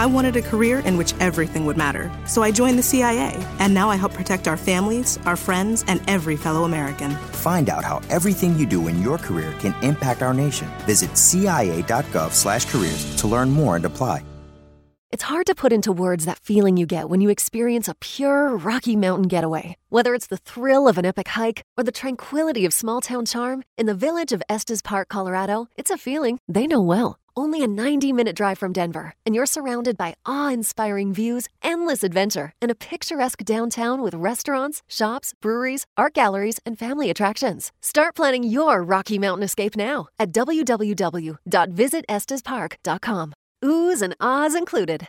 I wanted a career in which everything would matter, so I joined the CIA, and now I help protect our families, our friends, and every fellow American. Find out how everything you do in your career can impact our nation. Visit cia.gov/careers to learn more and apply. It's hard to put into words that feeling you get when you experience a pure Rocky Mountain getaway. Whether it's the thrill of an epic hike or the tranquility of small town charm, in the village of Estes Park, Colorado, it's a feeling they know well. Only a 90 minute drive from Denver, and you're surrounded by awe inspiring views, endless adventure, and a picturesque downtown with restaurants, shops, breweries, art galleries, and family attractions. Start planning your Rocky Mountain escape now at www.visitestespark.com. Oohs and ahs included.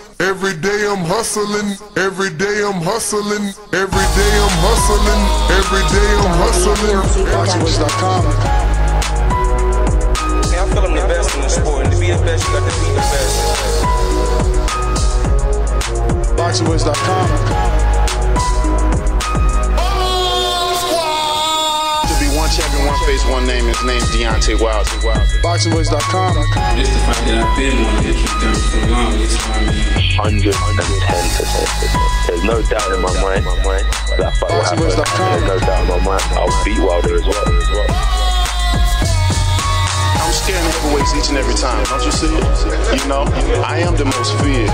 Every day I'm hustling, every day I'm hustling, every day I'm hustling, every day I'm hustling. BoxingWiz.com. Yeah, I feel I'm the best in the sport, and to be the best, you got to be the best. BoxingWiz.com. face, one name. His name's Deontay Wilder. BoxingWiz.com. Just the fact that I've been one that you've for long is why I mean. 110%. There's no doubt in my mind that fight will happen. There's no doubt in my mind I'll beat Wilder as well. I'm scaring heavyweights each and every time. Don't you see? You know, I am the most feared.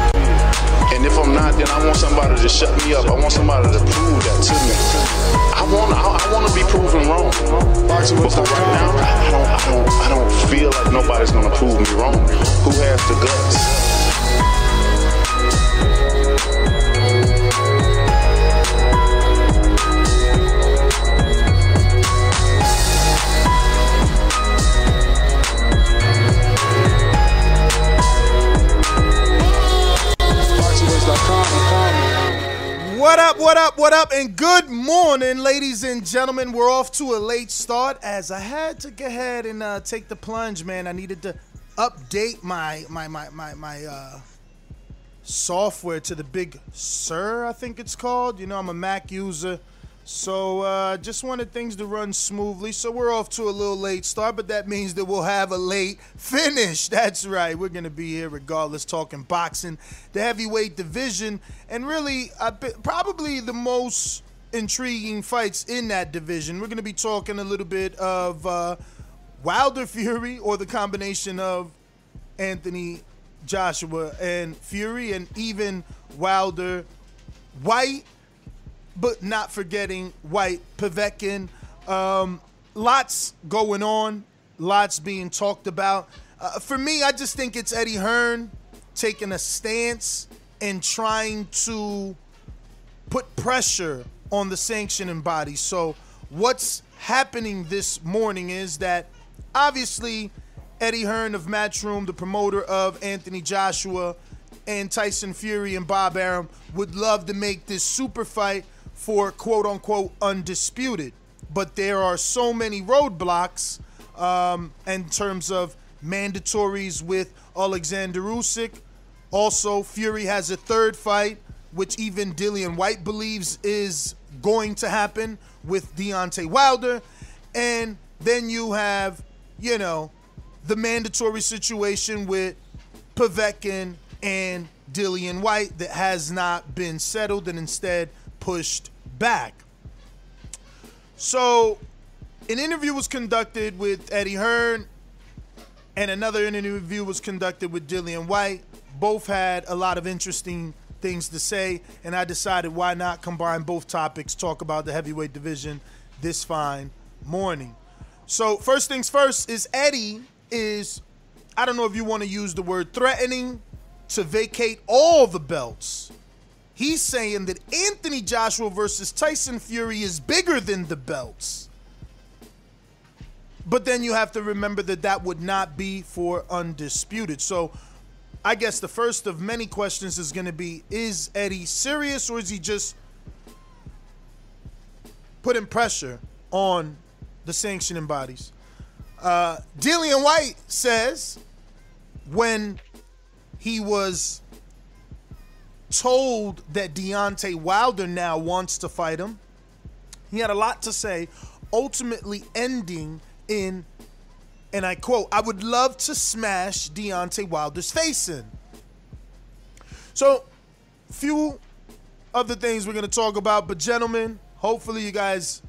And if I'm not, then I want somebody to shut me up. I want somebody to prove that to me. I want, I, I want to be proven wrong. But right now, I don't, I don't, I don't feel like nobody's gonna prove me wrong. Who has the guts? What up, what up, what up, and good morning, ladies and gentlemen. We're off to a late start as I had to go ahead and uh, take the plunge, man. I needed to update my my my my my uh, software to the Big Sur, I think it's called. You know, I'm a Mac user, so uh, just wanted things to run smoothly. So we're off to a little late start, but that means that we'll have a late finish. That's right. We're gonna be here regardless, talking boxing, the heavyweight division, and really, uh, probably the most intriguing fights in that division. We're gonna be talking a little bit of uh, Wilder Fury, or the combination of Anthony Joshua and Fury, and even Wilder Whyte but not forgetting Whyte Povetkin. Um, lots going on, lots being talked about. Uh, for me, I just think it's Eddie Hearn taking a stance and trying to put pressure on the sanctioning body. So, what's happening this morning is that obviously Eddie Hearn of Matchroom, the promoter of Anthony Joshua and Tyson Fury and Bob Arum, would love to make this super fight for quote unquote undisputed. But there are so many roadblocks um, in terms of mandatories with Alexander Usyk. Also, Fury has a third fight, which even Dillian Whyte believes is going to happen with Deontay Wilder. And then you have, you know, the mandatory situation with Povetkin and Dillian Whyte that has not been settled and instead pushed back. So, an interview was conducted with Eddie Hearn, and another interview was conducted with Dillian Whyte. Both had a lot of interesting things to say, and I decided why not combine both topics, talk about the heavyweight division this fine morning. So, first things first is Eddie is, I don't know if you want to use the word threatening to vacate all the belts He's saying that Anthony Joshua versus Tyson Fury is bigger than the belts. But then you have to remember that that would not be for undisputed. So I guess the first of many questions is going to be: Is Eddie serious, or is he just putting pressure on the sanctioning bodies? Uh, Dillian Whyte says when he was told that Deontay Wilder now wants to fight him, he had a lot to say, ultimately ending in, and I quote, I would love to smash Deontay Wilder's face in. So, few other things we're going to talk about, but gentlemen, hopefully you guys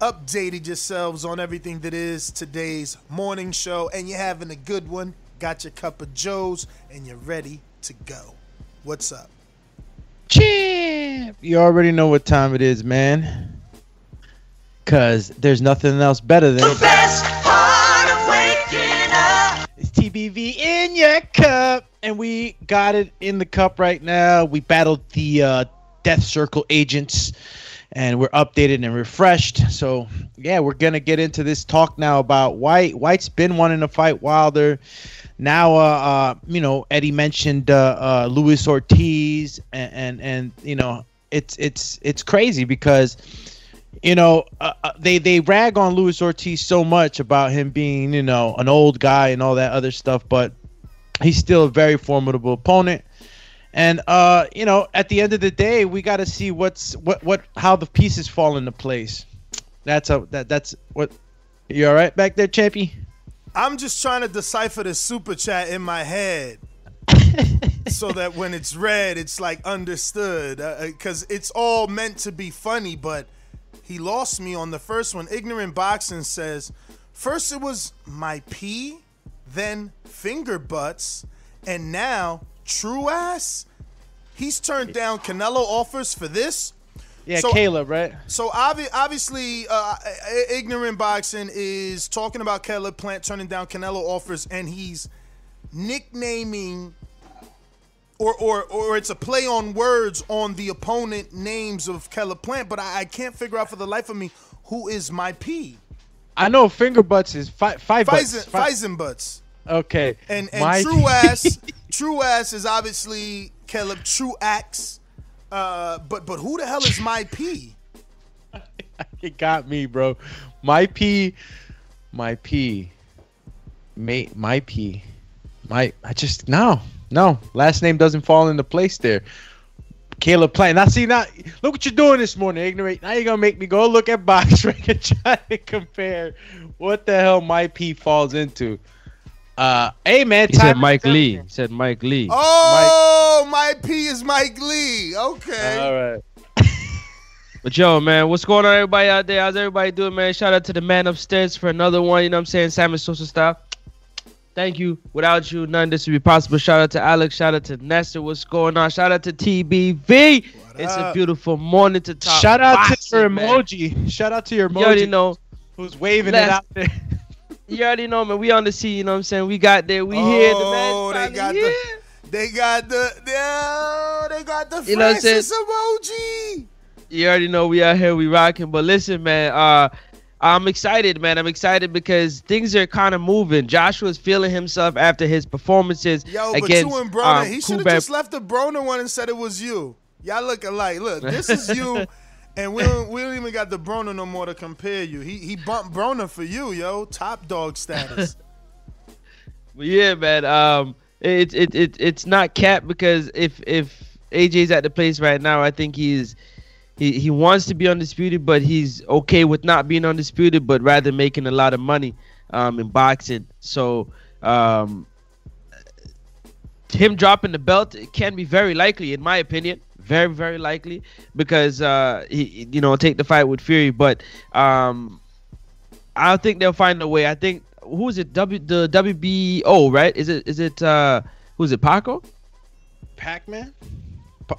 updated yourselves on everything that is today's morning show and you're having a good one. Got your cup of Joe's and you're ready to go. What's up? Champ! You already know what time it is, man. Cause there's nothing else better than the best part of waking up. It's TBV in your cup, and we got it in the cup right now. We battled the uh, Death Circle agents, and we're updated and refreshed. So yeah, we're gonna get into this talk now about Whyte. Whyte's been wanting to fight Wilder. Now, uh, uh you know, Eddie mentioned uh, uh, Luis Ortiz, and, and and you know, it's it's it's crazy because you know, uh, they they rag on Luis Ortiz so much about him being, you know, an old guy and all that other stuff, but he's still a very formidable opponent. And uh, you know, at the end of the day, we got to see what's what what how the pieces fall into place. That's a that that's what. You all right back there, Champy? I'm just trying to decipher the super chat in my head. so that when it's read, it's like understood. Because uh, it's all meant to be funny, but he lost me on the first one. Ignorant Boxing says, first it was my pee, then finger butts, and now true ass. He's turned down Canelo offers for this. Yeah, so, Caleb, right? So obvi- obviously, uh, ignorant boxing is talking about Caleb Plant turning down Canelo offers, and he's nicknaming or or or it's a play on words on the opponent names of Caleb Plant, but I, I can't figure out for the life of me who is my P. I know finger butts is fi- five butts. Fisen butts. Okay. And and my true ass, true ass is obviously Caleb Truax. Uh, but but who the hell is my P? it got me, bro. My P, my P, mate, my P, my. I just no. No, last name doesn't fall into place there. Caleb Plant. Now see now look what you're doing this morning, ignorant. Now you're gonna make me go look at BoxRec and try to compare what the hell my P falls into. Uh hey man, he said Mike Lee. He said Mike Lee. Oh Mike. my P is Mike Lee. Okay. All right. But yo, man, what's going on, everybody out there? How's everybody doing, man? Shout out to the man upstairs for another one. You know what I'm saying? Simon Sosa style. Thank you. Without you, none of this would be possible. Shout out to Alex. Shout out to Nestor. What's going on? Shout out to TBV. It's a beautiful morning to talk. Shout out boxing, to your emoji. Man. Shout out to your emoji. You already know. Who's waving Let's, it out there. You already know, man. We on the scene. You know what I'm saying? We got there. We oh, here. The man they got here. the. They got the. Yeah, they got the you Francis emoji. You already know we out here. We rocking. But listen, man. Uh, I'm excited, man. I'm excited because things are kind of moving. Joshua's feeling himself after his performances Yo, against you and Broner, um, he should have just left the Broner one and said it was you. Y'all look alike. Look, this is you, and we don't, we don't even got the Broner no more to compare you. He he bumped Broner for you, yo. Top dog status. yeah, man. Um, it's it, it it's not cap because if if AJ's at the place right now, I think he's he, he wants to be undisputed, but he's okay with not being undisputed, but rather making a lot of money um, in boxing. So um, him dropping the belt can be very likely, in my opinion, very very likely because uh, he you know take the fight with Fury, but um, I think they'll find a way. I think who is it? W the WBO right? Is it is it uh, who's it? Paco? Pac Man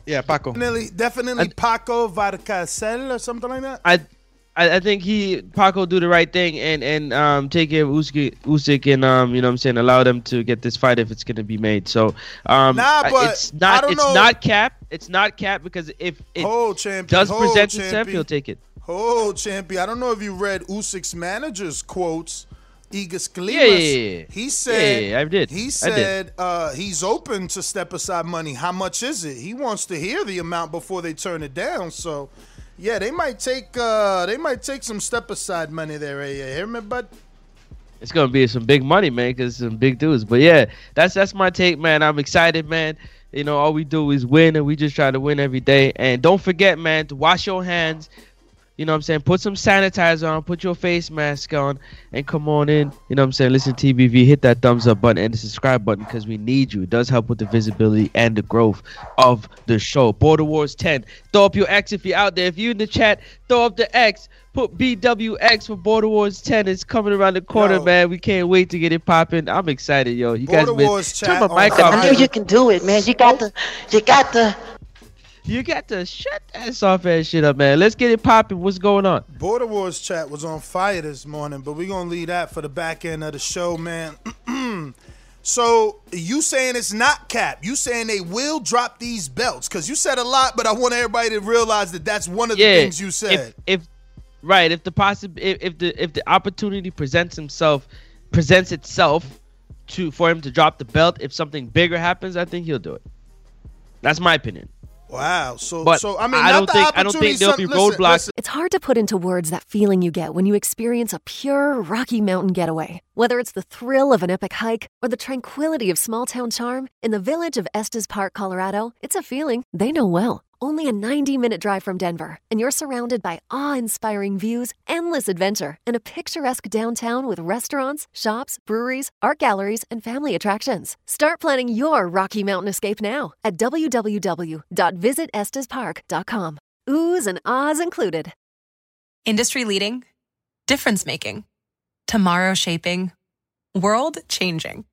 yeah, Paco. Definitely, definitely I, Paco Valcárcel or something like that. I, I, I think he Paco do the right thing and and um take care of Usyk, Usyk and um you know what I'm saying allow them to get this fight if it's gonna be made. So um nah, but it's not it's know. not cap. It's not cap because if it hold, champion, does hold, present champion. itself, he'll take it. Oh, champion! I don't know if you read Usyk's manager's quotes Egas Yeah, yeah, yeah, yeah. He said Yeah, yeah, I did. He did. said uh, he's open to step aside money. How much is it? He wants to hear the amount before they turn it down. So, yeah, they might take uh, they might take some step aside money there. eh, You hear me, bud? It's gonna be some big money, man, because some big dudes. But yeah, that's that's my take, man. I'm excited, man. You know, all we do is win, and we just try to win every day. And don't forget, man, to wash your hands. You know what I'm saying? Put some sanitizer on, put your face mask on, and come on in. You know what I'm saying? Listen, TBV, hit that thumbs up button and the subscribe button because we need you. It does help with the visibility and the growth of the show. Border Wars 10. Throw up your X if you're out there. If you're in the chat, throw up the X. Put BWX for Border Wars 10. It's coming around the corner, Yo. man. We can't wait to get it popping. I'm excited, yo. You guys Border been, Wars turn chat my mic on off. I know you can do it, man. You got the you got to. You got to shut that soft ass shit up, man. Let's get it popping. What's going on? Border Wars chat was on fire this morning, but we're gonna leave that for the back end of the show, man. so you saying it's not cap? You saying they will drop these belts? Because you said a lot, but I want everybody to realize that that's one of the yeah, things you said. If, if right, if the possi- if, if the if the opportunity presents himself presents itself to for him to drop the belt, if something bigger happens, I think he'll do it. That's my opinion. Wow. So But so I mean, I don't think- I don't think there'll some- be listen, roadblocks. listen. It's hard to put into words that feeling you get when you experience a pure Rocky Mountain getaway. Whether it's the thrill of an epic hike or the tranquility of small town charm, in the village of Estes Park, Colorado, it's a feeling they know well. Only a 90 minute drive from Denver, and you're surrounded by awe inspiring views, endless adventure, and a picturesque downtown with restaurants, shops, breweries, art galleries, and family attractions. Start planning your Rocky Mountain escape now at www.visitestespark.com. Oohs and ahs included. Industry leading, difference making, tomorrow shaping, world changing.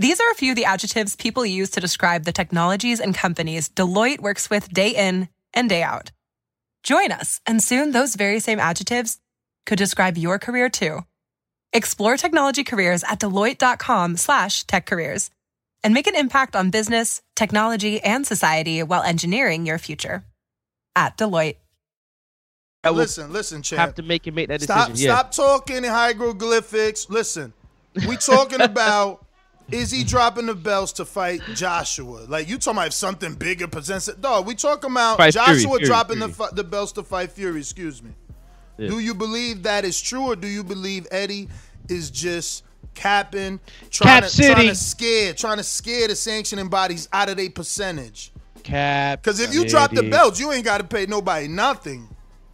These are a few of the adjectives people use to describe the technologies and companies Deloitte works with day in and day out. Join us, and soon those very same adjectives could describe your career too. Explore technology careers at deloitte.com slash tech careers and make an impact on business, technology, and society while engineering your future. At Deloitte. I Listen, listen, champ. have to make him make that Stop, decision. Yeah. stop talking in hieroglyphics. Listen, we talking about is he dropping the belts to fight Joshua? Like you talking about if something bigger presents it? Dog, we talking about Fight Joshua Fury, dropping Fury. the the belts to fight Fury. Excuse me. Yeah. Do you believe that is true, or do you believe Eddie is just capping, trying Cap to trying to scare, trying to scare the sanctioning bodies out of their percentage? Cap. Because if you drop the belts, you ain't got to pay nobody nothing.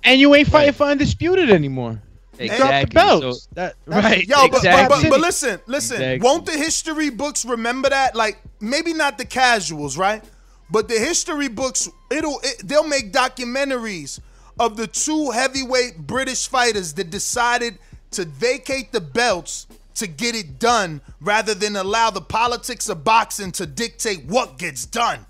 and you ain't fighting for undisputed anymore. You Drop the Exactly. belts. So- that, right. Yo, but, but, but, but listen, listen. Exactly. Won't the history books remember that? Like maybe not the casuals, right? But the history books, it'll it, they'll make documentaries of the two heavyweight British fighters that decided to vacate the belts to get it done rather than allow the politics of boxing to dictate what gets done.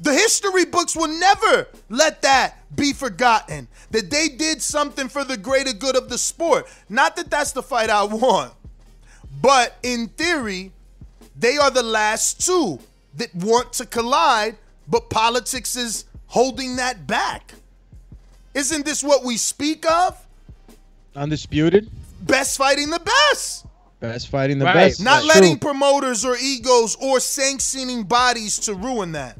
The history books will never let that be forgotten. That they did something for the greater good of the sport. Not that that's the fight I want, but in theory, they are the last two that want to collide, but politics is holding that back. Isn't this what we speak of? Undisputed. Best fighting the best. Best fighting the Right. best. Not That's letting true. promoters or egos or sanctioning bodies to ruin that.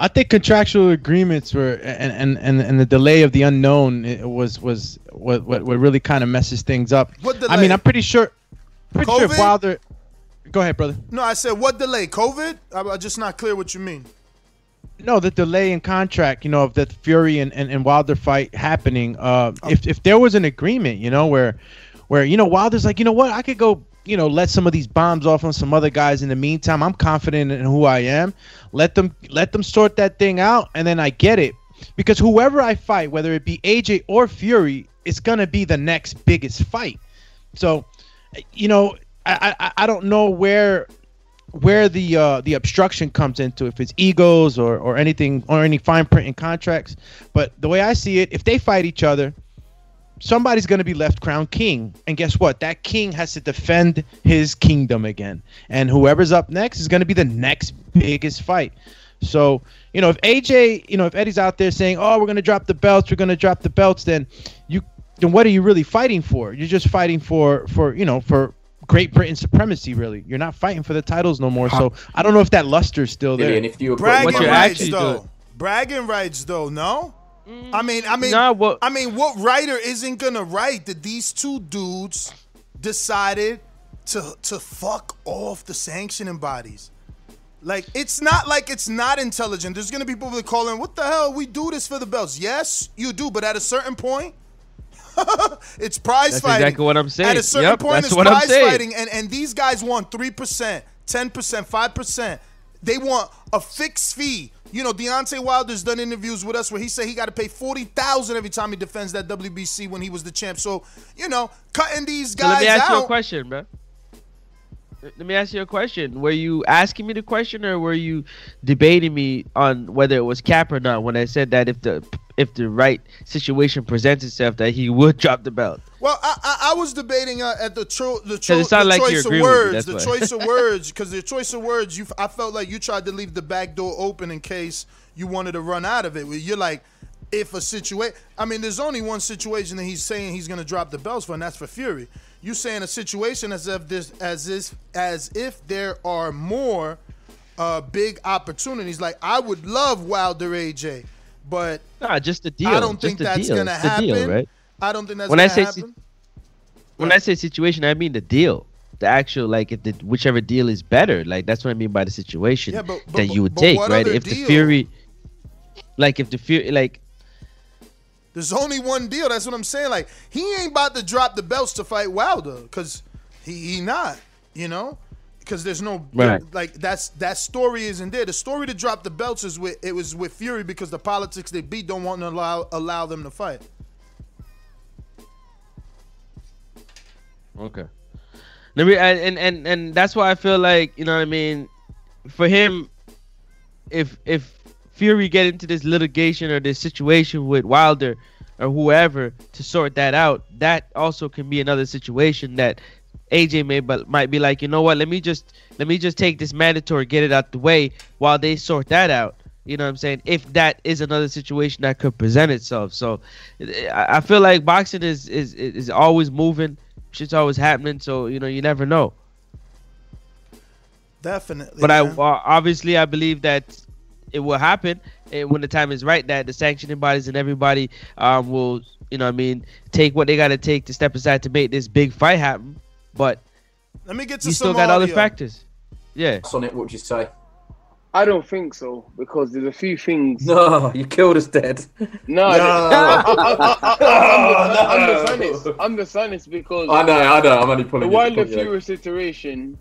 I think contractual agreements were and and and, and the delay of the unknown was was what what, what really kind of messes things up. What I mean, I'm pretty sure. Pretty sure? Wilder. Go ahead, brother. No, I said what delay? COVID? I'm I'm just not clear what you mean. No, the delay in contract, you know, of the Fury and, and, and Wilder fight happening. Uh, Oh. if if there was an agreement, you know, where where you know Wilder's like, you know what, I could go, you know, let some of these bombs off on some other guys. In the meantime, I'm confident in who I am. Let them let them sort that thing out, and then I get it. Because whoever I fight, whether it be AJ or Fury, it's gonna be the next biggest fight. So, you know, I I, I don't know where where the uh, the obstruction comes into if it's egos or or anything or any fine print in contracts. But the way I see it, if they fight each other, somebody's going to be left crown king, and guess what? That king has to defend his kingdom again, and whoever's up next is going to be the next biggest fight. So you know, if AJ, you know, if Eddie's out there saying, "Oh, we're going to drop the belts, we're going to drop the belts," then you then what are you really fighting for? You're just fighting for for you know for Great Britain supremacy. Really, you're not fighting for the titles no more. So I don't know if that luster's still there. Dillian, if you were bragging putting- rights though. Bragging rights though, no. I mean, I mean, Nah, what- I mean, what writer isn't gonna write that these two dudes decided to to fuck off the sanctioning bodies? Like, it's not like it's not intelligent. There's gonna be people that call in, "What the hell? We do this for the belts." Yes, you do, but at a certain point, it's prize That's fighting. exactly what I'm saying. At a certain Yep, point, it's what I'm prize fighting, and and these guys want three percent, ten percent, five percent. They want a fixed fee. You know, Deontay Wilder's done interviews with us where he said he got to pay forty thousand every time he defends that WBC when he was the champ. So you know, cutting these guys. So let me ask out. you a question, bro. Let me ask you a question. Were you asking me the question, or were you debating me on whether it was cap or not? When I said that if the if the right situation presents itself, that he would drop the belt. Well, I, I, I was debating uh, at the tro- the, tro- the like choice of words, the choice of words, because the choice of words, you I felt like you tried to leave the back door open in case you wanted to run out of it. Where You're like, if a situation, I mean, there's only one situation that he's saying he's gonna drop the belts for, and that's for Fury. You saying a situation as if this, as if, as if there are more uh, big opportunities. Like I would love Wilder AJ, but Nah, just the deal. I don't think that's deal. gonna It's happen. deal, right? I don't think that's When I gonna say happen. When I say situation, I mean the deal. The actual like if the whichever deal is better. Like that's what I mean by the situation Yeah, but- but- that you would but take, right? If the? Fury like if the Fury like There's only one deal. That's what I'm saying. Like he ain't about to drop the belts to fight Wilder because he, he not. You know, because there's no Right. like that's that story isn't there. The story to drop the belts is with it was with Fury because the politics they beat don't want to allow allow them to fight. Okay. Let me and and and, and that's why I feel like you know what I mean. For him, if if Fury get into this litigation or this situation with Wilder or whoever to sort that out, that also can be another situation that AJ may but might be like, you know what? Let me just let me just take this mandatory, get it out the way while they sort that out. You know what I'm saying? If that is another situation that could present itself, so I I feel like boxing is is is always moving, shit's always happening. So you know you never know. Definitely. But I man. uh, obviously I believe that it will happen and when the time is right. That the sanctioning bodies and everybody um, will, you know, what I mean, take what they got to take to step aside to make this big fight happen. But Let me get to you some still got other factors. Yeah. on it, what would you say? I don't think so because there's a few things. No, you killed us dead. No, No. I, am the honest. I'm the honest because I know, I know. I'm only the pulling. the Wilder pulling you. Fury situation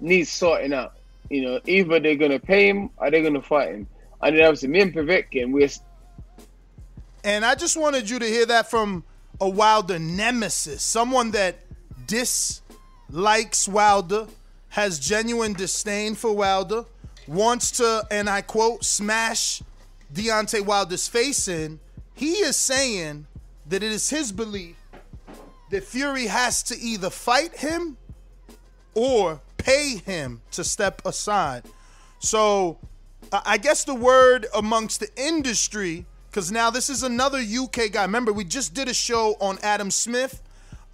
needs sorting out. You know, either they're gonna pay him or they're gonna fight him. And then obviously, me and Povetkin, we're And I just wanted you to hear that from a Wilder nemesis, someone that dislikes Wilder, has genuine disdain for Wilder, wants to, and I quote, smash Deontay Wilder's face in. He is saying that it is his belief that Fury has to either fight him or pay him to step aside. So I guess the word amongst the industry, because now this is another UK guy. Remember, we just did a show on Adam Smith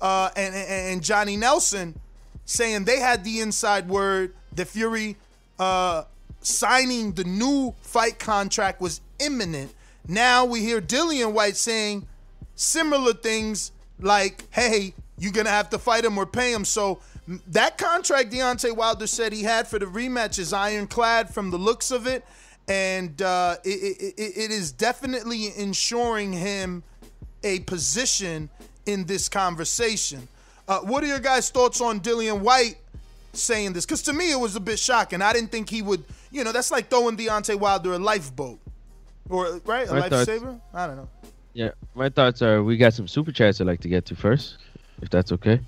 uh, and, and, Johnny Nelson saying they had the inside word that Fury uh, signing the new fight contract was imminent. Now we hear Dillian Whyte saying similar things like, hey, you're going to have to fight him or pay him. So that contract Deontay Wilder said he had for the rematch is ironclad from the looks of it. And uh, it, it- it is definitely ensuring him a position in this conversation. Uh, what are your guys' thoughts on Dillian Whyte saying this? Because to me, it was a bit shocking. I didn't think he would, you know, that's like throwing Deontay Wilder a lifeboat. Or, right? A My thoughts- lifesaver? I don't know. Yeah. My thoughts are we got some super chats I'd like to get to first, if that's okay.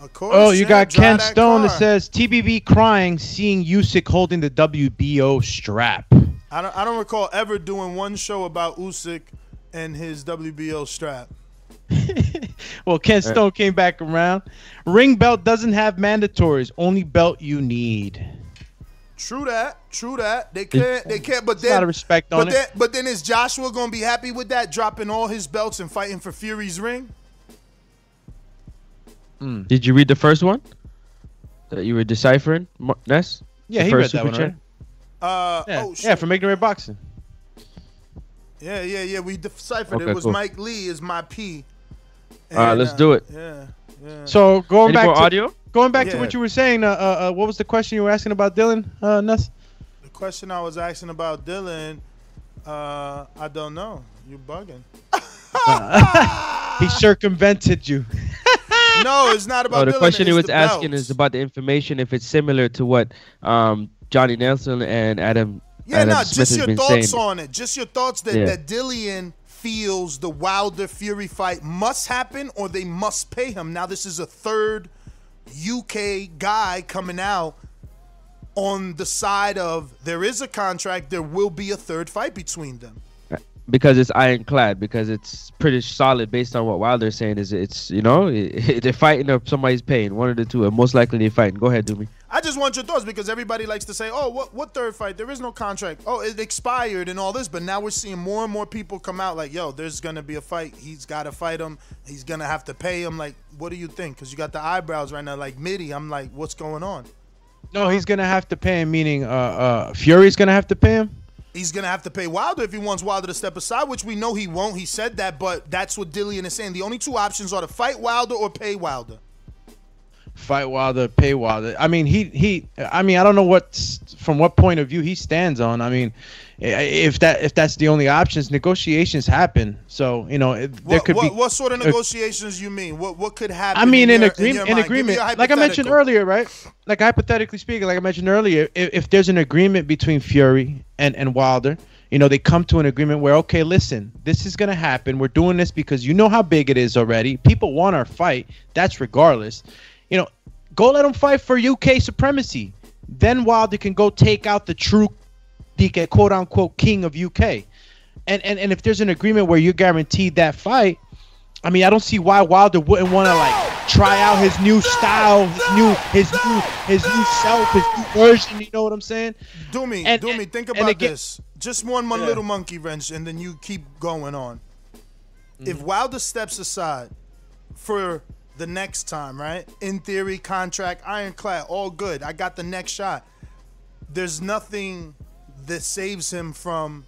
Of course. Oh, you yeah, got Ken that Stone that says TBV crying seeing Usyk holding the WBO strap. I don't, I don't recall ever doing one show about Usyk and his WBO strap. Well, Ken Stone came back around. Ring belt doesn't have mandatories, only belt you need. True that. True that. They can't. They can't. But then, a lot of respect but on it. then, but then is Joshua gonna be happy with that, dropping all his belts and fighting for Fury's ring? Did you read the first one that you were deciphering, Mar- Ness? Yeah, The he read that one, right? Uh, Yeah, oh shit. yeah, from Ignorant Boxing. Yeah, yeah, yeah. We deciphered it. Okay, It was cool. Mike Lee is my P. All right, let's uh, do it. Yeah, yeah. So going Any back to audio? going back to what you were saying. Uh, uh, uh, what was the question you were asking about Dylan? Uh, Nuss? The question I was asking about Dylan, uh, I don't know. You bugging? he circumvented you. no, it's not about Oh, the Dylan. question he was asking belts. is about the information if it's similar to what um, Johnny Nelson and Adam. Yeah, Adam no, Smith just your thoughts saying. on it. Just your thoughts that, Yeah. that Dillian feels the Wilder Fury fight must happen or they must pay him. Now, this is a third UK guy coming out on the side of there is a contract, there will be a third fight between them. because it's ironclad because it's pretty solid based on what Wilder's saying is it's you know they're fighting or somebody's paying one of the two and most likely they're fighting. Go ahead, Doomy. I just want your thoughts because everybody likes to say, "Oh, what what third fight? There is no contract. Oh, it expired and all this." But now we're seeing more and more people come out like, "Yo, there's gonna be a fight. He's got to fight him. He's gonna have to pay him." Like, what do you think? Because you got the eyebrows right now, like Mitty. I'm like, what's going on? No, he's gonna have to pay him. Meaning, uh, uh, Fury's gonna have to pay him. He's gonna have to pay Wilder if he wants Wilder to step aside, which we know he won't. He said that, but that's what Dillian is saying. The only two options are to fight Wilder or pay Wilder. Fight Wilder, pay Wilder. I mean, he he. I mean, I don't know what from what point of view he stands on. I mean, if that if that's the only options, negotiations happen. So you know, there What, could what, be. what sort of negotiations you mean? What what could happen? I mean, in, your- agreement, in me agreement, like I mentioned earlier, right? Like hypothetically speaking, like I mentioned earlier, if, if there's an agreement between Fury and and Wilder, you know, they come to an agreement where, okay, listen, this is gonna happen. We're doing this because you know how big it is already. People want our fight. That's regardless. You know, go let them fight for UK supremacy. Then Wilder can go take out the true, the quote unquote king of UK. And, and and if there's an agreement where you're guaranteed that fight, I mean, I don't see why Wilder wouldn't want to like try out his new style, his new, his new, his new self, his new version. You know what I'm saying? Do me, And- do me. Think about again- this. Just one, one Yeah. little monkey wrench, and then you keep going on. Mm-hmm. If Wilder steps aside for the next time, right? In theory, contract, ironclad, all good. I got the next shot. There's nothing that saves him from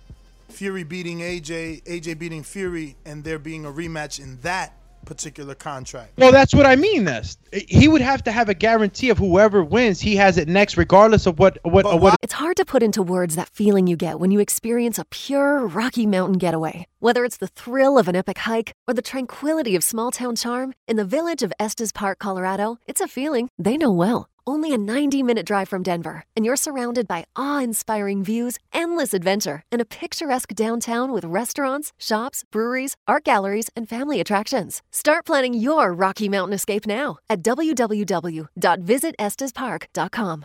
Fury beating AJ, AJ beating Fury, and there being a rematch in that particular contract. Well, that's what I mean. This he would have to have a guarantee of whoever wins, he has it next, regardless of what what of what. It's hard to put into words that feeling you get when you experience a pure Rocky Mountain getaway. Whether it's the thrill of an epic hike or the tranquility of small town charm, in the village of Estes Park, Colorado, it's a feeling they know well. Only a 90 minute drive from Denver, and you're surrounded by awe inspiring views, endless adventure, and a picturesque downtown with restaurants, shops, breweries, art galleries, and family attractions. Start planning your Rocky Mountain escape now at www.visitestespark.com.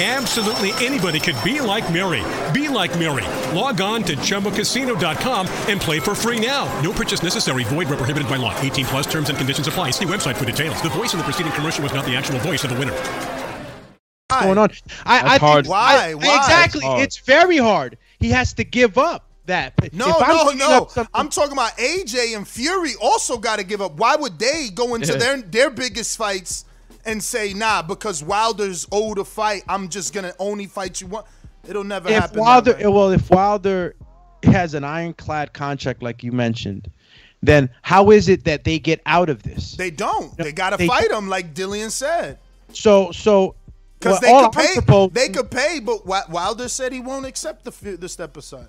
Absolutely anybody could be like Mary. Be like Mary. Log on to chumbacasino.com and play for free now. No purchase necessary. Void where prohibited by law. 18 plus terms and conditions apply. See website for details. The voice in the preceding commercial was not the actual voice of the winner. What's going on. I, I hard. think Why? I- Why? Exactly. Hard. It's very hard. He has to give up that. No, no, no. something- I'm talking about AJ and Fury also got to give up. Why would they go into their their biggest fights and say, "Nah, because Wilder's owed a fight, I'm just gonna only fight you one." It'll never if happen. Wilder, well, if Wilder has an ironclad contract like you mentioned, then how is it that they get out of this? They don't. They got to They- fight him, like Dillian said. So, so Because well, they could I'm pay. supposed- They could pay, but Wilder said he won't accept the the step aside.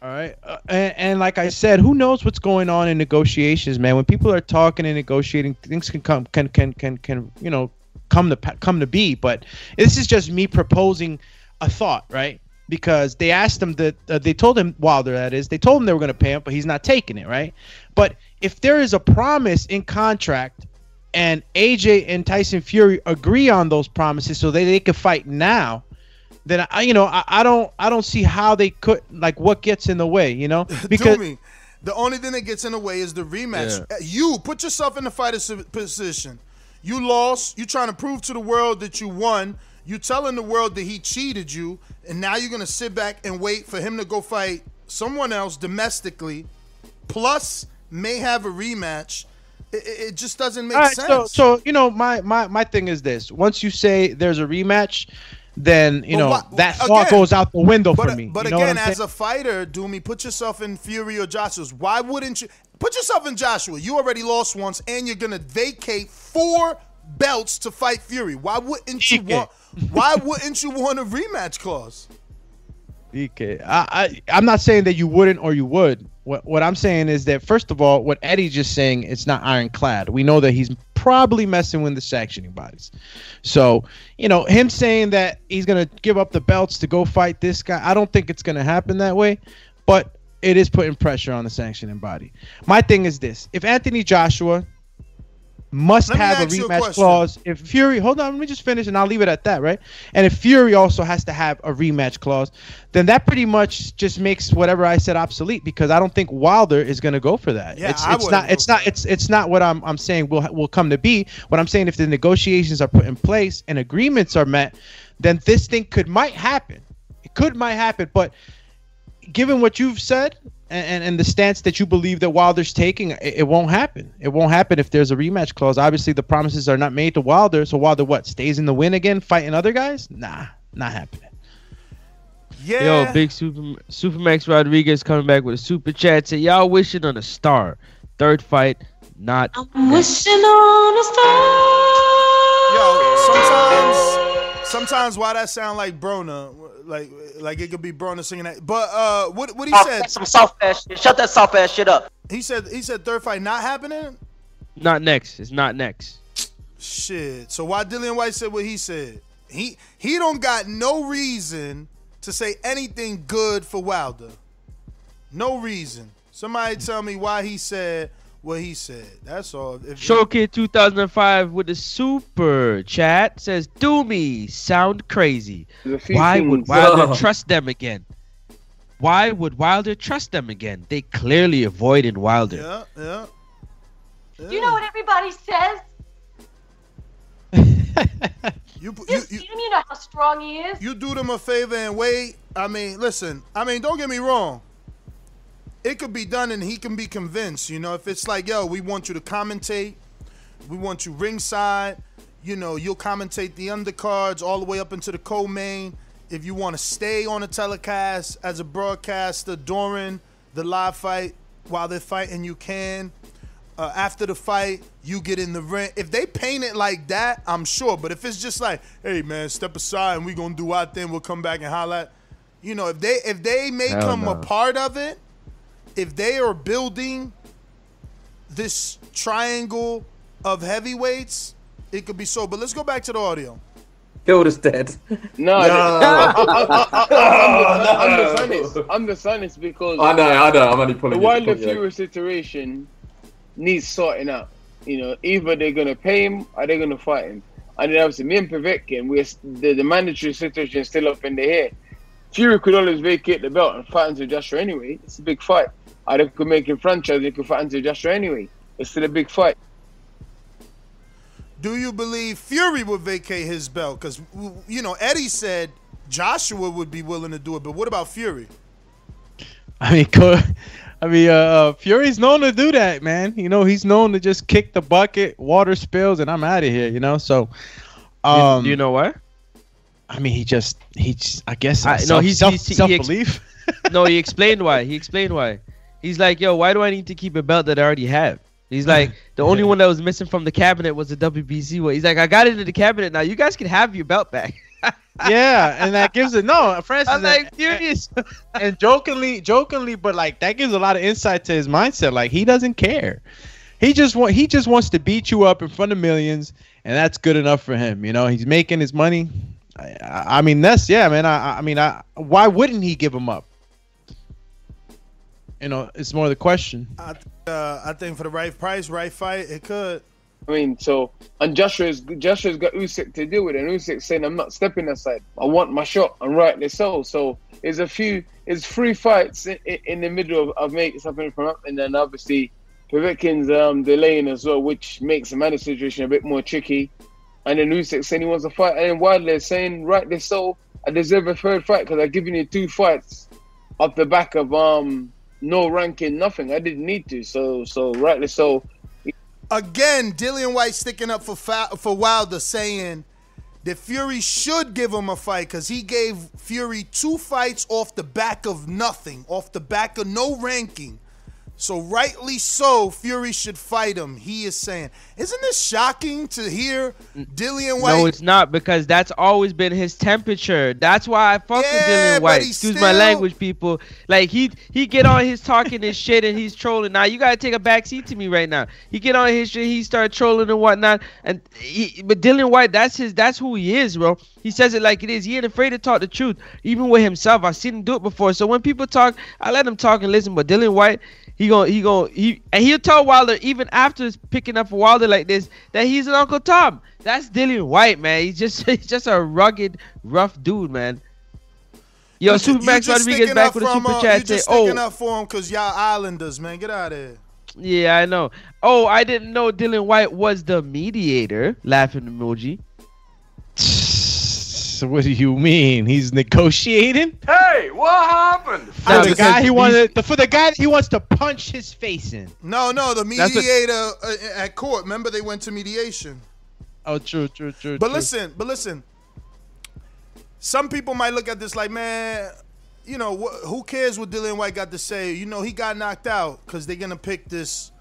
All right, uh, and, and like I said, who knows what's going on in negotiations, man? When people are talking and negotiating, things can come, can can can can you know come to come to be. But this is just me proposing a thought, right? Because they asked him that uh, they told him Wilder that is they told him they were going to pay him, but he's not taking it, right? But if there is a promise in contract and AJ and Tyson Fury agree on those promises so that they could fight now, then I, you know, I, I don't, I don't see how they could, like, what gets in the way, you know, because me. The only thing that gets in the way is the rematch. Uh, You put yourself in the fighter's position. You lost. You're trying to prove to the world that you won. You telling the world that he cheated you, and now you're gonna sit back and wait for him to go fight someone else domestically, plus may have a rematch. It, it- it just doesn't make All right, sense. so, so you know, my, my, my thing is this: once you say there's a rematch, then you know that thought again, goes out the window but, for me. But you know again, as a fighter, Doomy, put yourself in Fury or Joshua's. Why wouldn't you put yourself in Joshua? You already lost once, and you're gonna vacate four belts to fight Fury. Why wouldn't you want? Why wouldn't you want a rematch clause? DK. I, I I'm not saying that you wouldn't or you would. What what I'm saying is that first of all, what Eddie's just saying, it's not ironclad. We know that he's probably messing with the sanctioning bodies. So you know him saying that he's gonna give up the belts to go fight this guy. I don't think it's gonna happen that way. But it is putting pressure on the sanctioning body. My thing is this: if Anthony Joshua must Let have a you a rematch clause. If Fury, hold on, let me just finish and I'll leave it at that, right? And if Fury also has to have a rematch clause, then that pretty much just makes whatever I said obsolete because I don't think Wilder is going to go for that. Yeah, it's I it's not it's not it's it's not what I'm I'm saying will will come to be. What I'm saying if the negotiations are put in place and agreements are met, then this thing could might happen. It could might happen, but given what you've said and, and, and the stance that you believe that Wilder's taking, it, it won't happen. It won't happen if there's a rematch clause. Obviously, the promises are not made to Wilder. So Wilder, what stays in the win again, fighting other guys? Nah, not happening. Yeah. Yo, big Super Supermax Rodriguez coming back with a super chat. Say y'all wishing on a star. Third fight, not. I'm Wishing on a star. Yo, sometimes, sometimes why that sound like Broner, like like it could be Broner singing that. But uh, what what he Oh, said? some soft ass shit. Shut that soft ass shit up. He said he said third fight not happening. Not next. It's not next. Shit. So why Dillian Whyte said what he said? He he don't got no reason to say anything good for Wilder. No reason. Somebody tell me why he said what he said. That's all. If, Showkid 2005 with a super chat says, "Do me sound crazy? There's a few Why would Wilder Oh. trust them again? Why would Wilder trust them again? They clearly avoided Wilder. Yeah, yeah. Do you know what everybody says? You, You see him, you know how strong he is. you do them a favor and wait. I mean, listen. I mean, don't get me wrong. It could be done, and he can be convinced. You know, if it's like, yo, we want you to commentate, we want you ringside. You know, you'll commentate the undercards all the way up into the co-main. If you want to stay on the telecast as a broadcaster during the live fight while they're fighting, you can. Uh, after the fight, you get in the ring. If they paint it like that, I'm sure. But if it's just like, hey man, step aside and we gonna do our thing, we'll come back and highlight. You know, if they if they make Hell him a part of it, if they are building this triangle of heavyweights, it could be so. But let's go back to the audio. Killed is dead. No, No. I, I, I, am No. the honest. I'm the honest because I know, I know. I'm only the pulling. Wilder you. Fury situation needs sorting out. You know, either they're gonna pay him or they're gonna fight him. And then obviously, me and Povetkin, we're the, the mandatory situation is still up in the air. Fury could always vacate the belt and fight into Joshua anyway. It's a big fight. Or they could make him franchise. They could fight into Joshua anyway. It's still a big fight. Do you believe Fury would vacate his belt? Because you know Eddie said Joshua would be willing to do it, but what about Fury? I mean, co- I mean, uh, uh, Fury's known to do that, man. You know, he's known to just kick the bucket, water spills, and I'm out of here. You know, so. Um, do you know what? I mean, he just, he, just, I guess, I, self, no, he's, self, he's he self ex- belief. no, he explained why. He explained why. He's like, yo, why do I need to keep a belt that I already have? He's like, the only one that was missing from the cabinet was the WBC one. He's like, I got it in the cabinet now. You guys can have your belt back. yeah, and that gives it no, Francis. I'm like furious. and jokingly, jokingly, but like that gives a lot of insight to his mindset. Like he doesn't care. He just want he just wants to beat you up in front of millions, and that's good enough for him. You know, he's making his money. I, I I mean, that's yeah, man. I, I mean, I why wouldn't he give him up? You know, it's more the question. I, uh, I think for the right price, right fight, it could. I mean, so and Joshua's Joshua's got Usyk to deal with, it, and Usyk saying, "I'm not stepping aside. I want my shot," and rightly so. So there's a few, there's three fights in, in the middle of, of making something from up, and then obviously Povetkin's um, delaying as well, which makes the Manny situation a bit more tricky. And then Usyk saying he wants a fight, and then Wilder saying, rightly so, I deserve a third fight because I've given you two fights off the back of um no ranking, nothing. I didn't need to, so so rightly so. Again, Dillian Whyte sticking up for for Wilder, saying that Fury should give him a fight because he gave Fury two fights off the back of nothing, off the back of no ranking. So rightly so, Fury should fight him. He is saying, isn't this shocking to hear Dillian Whyte? No, it's not because that's always been his temperature. That's why I fuck with Yeah, Dillian but Whyte. Excuse my language, people. Like he he get on his talking his shit and he's trolling. Now you gotta take a back seat to me right now. He get on his shit, he start trolling and whatnot. And he, but Dillian Whyte, that's his that's who he is, bro. He says it like it is. He ain't afraid to talk the truth, even with himself. I've seen him do it before. So when people talk, I let him talk and listen. But Dillian Whyte, he gon' he gon' he and he'll tell Wilder even after picking up Wilder like this that he's an Uncle Tom. That's Dillian Whyte, man. He's just he's just a rugged, rough dude, man. Yo, You- Super you Max just Rodriguez back with a super uh, chat. You Say, just sticking oh, up for him because y'all Islanders, man. Get out of here. yeah, I know. Oh, I didn't know Dillian Whyte was the mediator. Laughing emoji. So what do you mean? He's negotiating? Hey, what happened? For Nah, the guy he wanted, the, for the guy that he wants to punch his face in. No, no, the That's what- mediator uh, at court. Remember, they went to mediation. Oh, true, true, true. But true. listen, but listen. Some people might look at this like, man, you know, wh- who cares what Dillian Whyte got to say? You know, he got knocked out because they're gonna pick this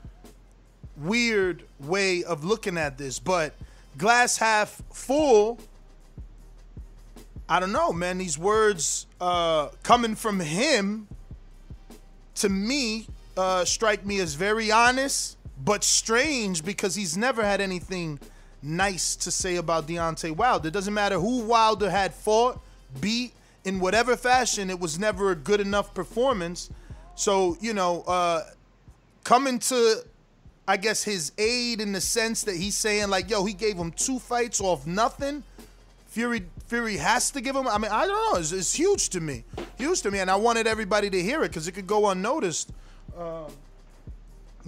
weird way of looking at this. But glass half full. I don't know, man. These words uh, coming from him, to me, uh, strike me as very honest, but strange because he's never had anything nice to say about Deontay Wilder. It doesn't matter who Wilder had fought, beat, in whatever fashion, it was never a good enough performance. So, you know, uh, coming to, I guess, his aid in the sense that he's saying, like, yo, he gave him two fights off nothing. Fury Fury has to give him. I mean, I don't know. It's, it's huge to me, huge to me, and I wanted everybody to hear it because it could go unnoticed. Uh,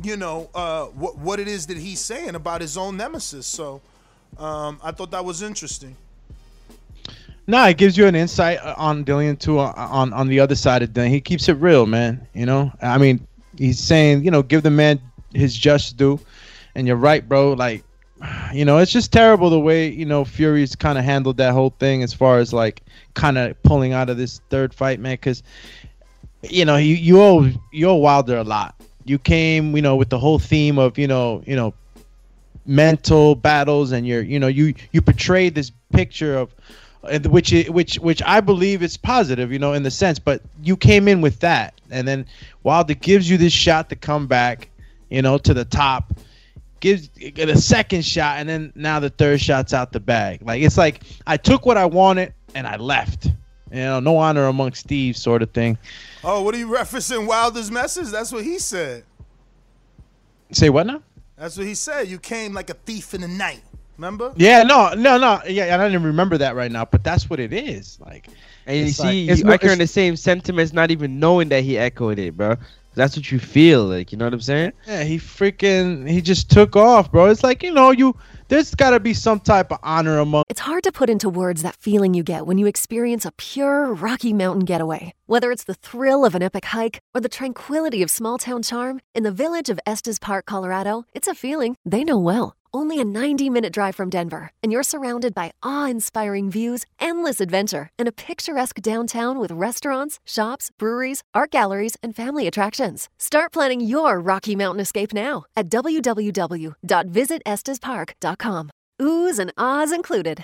you know uh, what what it is that he's saying about his own nemesis. So um, I thought that was interesting. No, it gives you an insight uh, on Dillian too. uh, On on the other side of Dillian, he keeps it real, man. You know, I mean, he's saying, you know, give the man his just due, and you're right, bro. Like, you know, it's just terrible the way you know Fury's kind of handled that whole thing as far as like kind of pulling out of this third fight, man. Because you know, you you owe you owe Wilder a lot. You came, you know, with the whole theme of you know, you know, mental battles and you're you know you you portray this picture of which which which I believe is positive you know in the sense but you came in with that and then Wilder gives you this shot to come back you know to the top gives get a second shot and then now the third shot's out the bag like it's like I took what I wanted and I left you know no honor amongst thieves sort of thing Oh, what are you referencing Wilder's message? That's what he said. say what now That's what he said. You came like a thief in the night. Remember? Yeah, no, no, no. Yeah, I don't even remember that right now, but that's what it is. Like, And you it's see, like- it's you echoing it's- the same sentiments, not even knowing that he echoed it, bro. That's what you feel like. You know what I'm saying? Yeah, he freaking he just took off, bro. It's like you know, you there's got to be some type of honor among. It's hard to put into words that feeling you get when you experience a pure Rocky Mountain getaway. Whether it's the thrill of an epic hike or the tranquility of small town charm, in the village of Estes Park, Colorado, it's a feeling they know well. Only a 90 minute drive from Denver, and you're surrounded by awe inspiring views, endless adventure, and a picturesque downtown with restaurants, shops, breweries, art galleries, and family attractions. Start planning your Rocky Mountain escape now at www.visitestespark.com. Oohs and ahs included.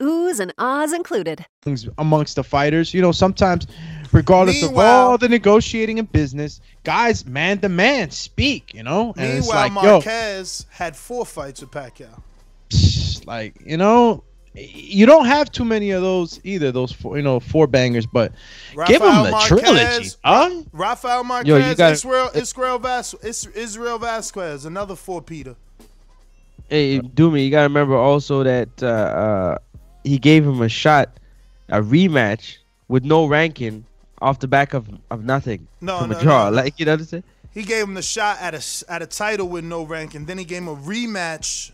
Oohs and ahs included. things amongst the fighters. You know, sometimes, regardless of Meanwhile- all the negotiating and business, guys, man to man, speak. You know, and it's Meanwhile, like, yo, Marquez had four fights with Pacquiao. like you know, you don't have too many of those either. Those four, you know, four bangers, but give them Rafael the trilogy. Marquez, Huh? Rafael Marquez, Yo, you gotta- Israel, Israel, Vas- Is- Israel Vazquez, another four Peter. Hey, Doomy, you gotta remember also that uh, uh, he gave him a shot, a rematch with no ranking off the back of, of nothing No, from no, a draw. no. Like you know what I'm saying? He gave him the shot at a s- at a title with no ranking. then he gave him a rematch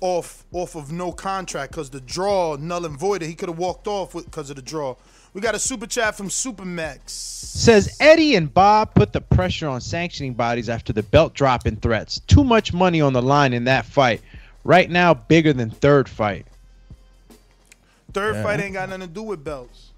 off off of no contract because the draw null and voided. He could have walked off because of the draw. We got a super chat from Supermax. Says Eddie and Bob put the pressure on sanctioning bodies after the belt dropping threats. Too much money on the line in that fight. Right now, bigger than third fight. Third Yeah. fight ain't got nothing to do with belts.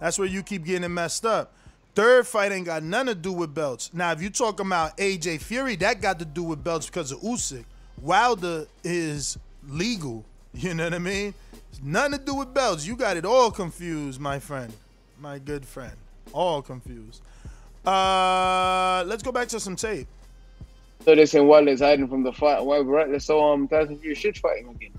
That's where you keep getting it messed up. Third fight ain't got nothing to do with belts. Now, if you talking about AJ Fury, that got to do with belts because of Usyk. Wilder is legal. You know what I mean? It's nothing to do with belts. You got it all confused, my friend, my good friend. All confused. Uh, let's go back to some tape. So they're saying Wilder's hiding from the fight. Why right? Let's so um Tyson Fury shit fighting again.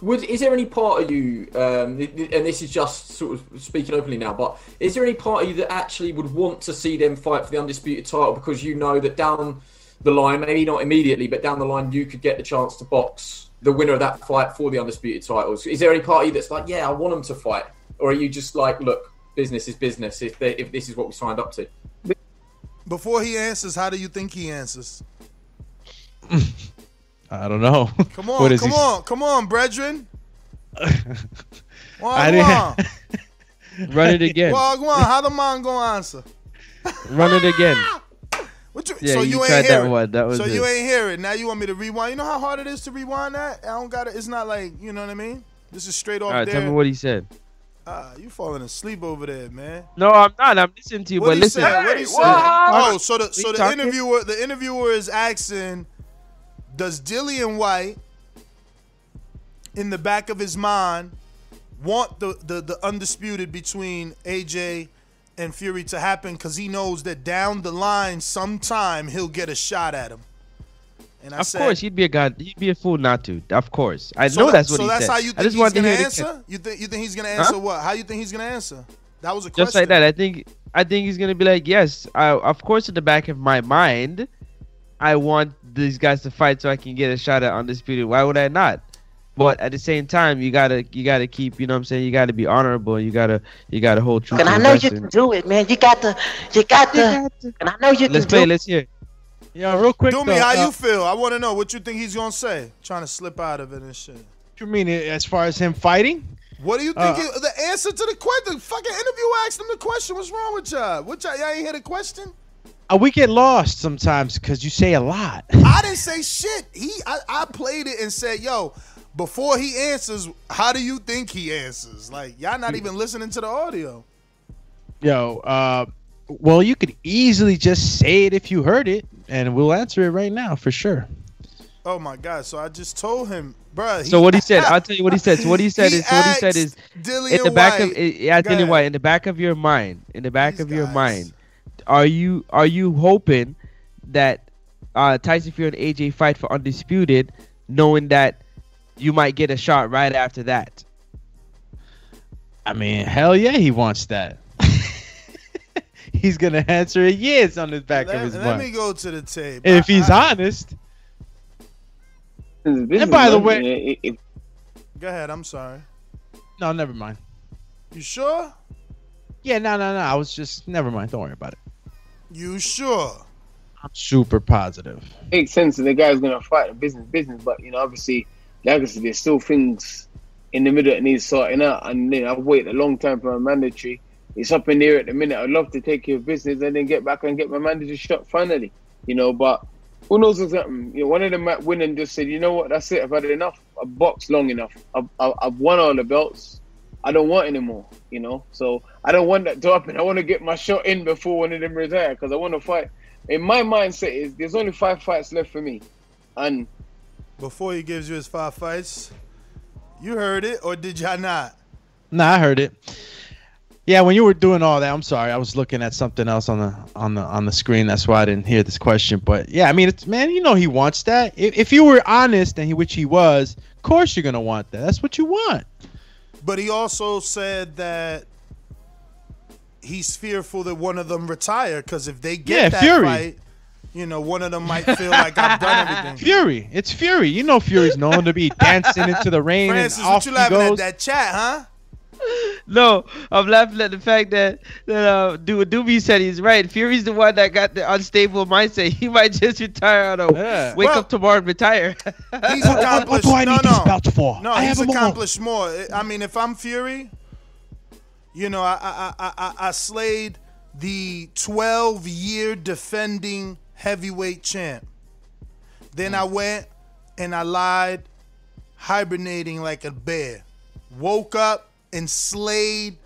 Would is there any part of you, um, th- th- and this is just sort of speaking openly now, but is there any part of you that actually would want to see them fight for the undisputed title because you know that down the line, maybe not immediately, but down the line, you could get the chance to box the winner of that fight for the undisputed titles? Is there any part of you that's like, yeah, I want them to fight, or are you just like, look, business is business if they, if this is what we signed up to? Before he answers, how do you think he answers? I don't know. Come on, What is come he- on, come on, brethren. Well, come on. Run it again. Well, go on. How the man gonna answer? Run it again. What you, Yeah, so you you, ain't tried hear that it. one. That was so you ain't hear it. Now you want me to rewind? You know how hard it is to rewind that? I don't got it. It's not like you know what I mean. This is straight off All right, there. tell me what he said. Ah, you falling asleep over there, man. No, I'm not. I'm listening to you, What but he listen. said? What he said? Alright, Oh, so the so the talking? interviewer the interviewer is asking, does Dillian Whyte, in the back of his mind, want the the, the undisputed between AJ and Fury to happen because he knows that down the line, sometime he'll get a shot at him. And I Of said, course, he'd be a god. He'd be a fool not to. Of course, I so know that's what so he that's said. how you I think just he's gonna answer? You think you think he's gonna Huh? answer what? How you think he's gonna answer? That was a question. Just like that, I think I think he's gonna be like, yes, I, of course, in the back of my mind, I want these guys to fight so I can get a shot at undisputed. Why would I not? But at the same time, you gotta you gotta keep, you know, what I'm saying, you gotta be honorable. You gotta you gotta hold true. And I your know you can do it, man. You got the, you got the, and I know you Let's can play. do Let's hear. Yeah, real quick. Do me though, how uh, you feel. I want to know what you think he's gonna say. Trying to slip out of it and shit. You mean as far as him fighting? What do you Uh, think? the answer to the question? The fucking interview asked him the question. What's wrong with y'all? What y'all? Y'all ain't hear the question? Uh, we get lost sometimes because you say a lot. I didn't say shit. He, I, I played it and said, "Yo." Before he answers, how do you think he answers? Like y'all not even listening to the audio. Yo, uh, well, you could easily just say it if you heard it, and we'll answer it right now for sure. Oh my god! So I just told him, bruh. So what he said, I'll tell you what he said. So what he said He is, so what he said is, Dillian in the back Whyte- of, yeah, Go Dillian. Whyte, in the back of your mind, in the back of your mind, are you are you hoping that uh, Tyson Fury and AJ fight for undisputed, knowing that you might get a shot right after that? I mean, hell yeah, he wants that. he's gonna answer it yes on the back of Let, his let mind. me go to the tape. And if I- he's I- honest, And by the way- go ahead. I'm sorry. no, never mind. You sure? Yeah, no, no, no. I was just never mind. Don't worry about it. You sure? I'm super positive. makes sense that the guy's gonna fight the business business, but you know, obviously, like I said, there's still things in the middle that needs sorting out, and then I've waited a long time for my mandatory. It's up in the air at the minute. I'd love to take your business and then get back and get my mandatory shot finally, you know. But who knows what's happening? You know, one of them might win and just said, you know what, that's it. I've had enough. I've boxed long enough. I've, I've, I've won all the belts. I don't want anymore, you know. So I don't want that to happen. I want to get my shot in before one of them retire because I want to fight. In my mindset is there's only five fights left for me, and Before he gives you his five fights, you heard it or did y'all not? Nah, I heard it. Yeah, when you were doing all that, I'm sorry, I was looking at something else on the on the on the screen. That's why I didn't hear this question. But yeah, I mean, it's man, you know, he wants that. If, if you were honest, and he, which he was, of course you're gonna want that. That's what you want. But he also said that he's fearful that one of them retire because if they get Yeah, that Fury. fight, you know, one of them might feel like I've done everything. Fury, it's Fury. You know, Fury's known to be dancing into the rain Francis, and what off you he laughing at that chat, huh? No, I'm laughing at the fact that that uh, Du- Doobie said he's right. Fury's the one that got the unstable mindset. He might just retire out of wake Well- up tomorrow and retire. He's accomplished. do I no, need no. these belts for? No, I he's have 'em all. accomplished more. I mean, if I'm Fury, you know, I I I, I, I slayed the 12 year defending heavyweight champ. Then I went and I lied, hibernating like a bear. Woke up and slayed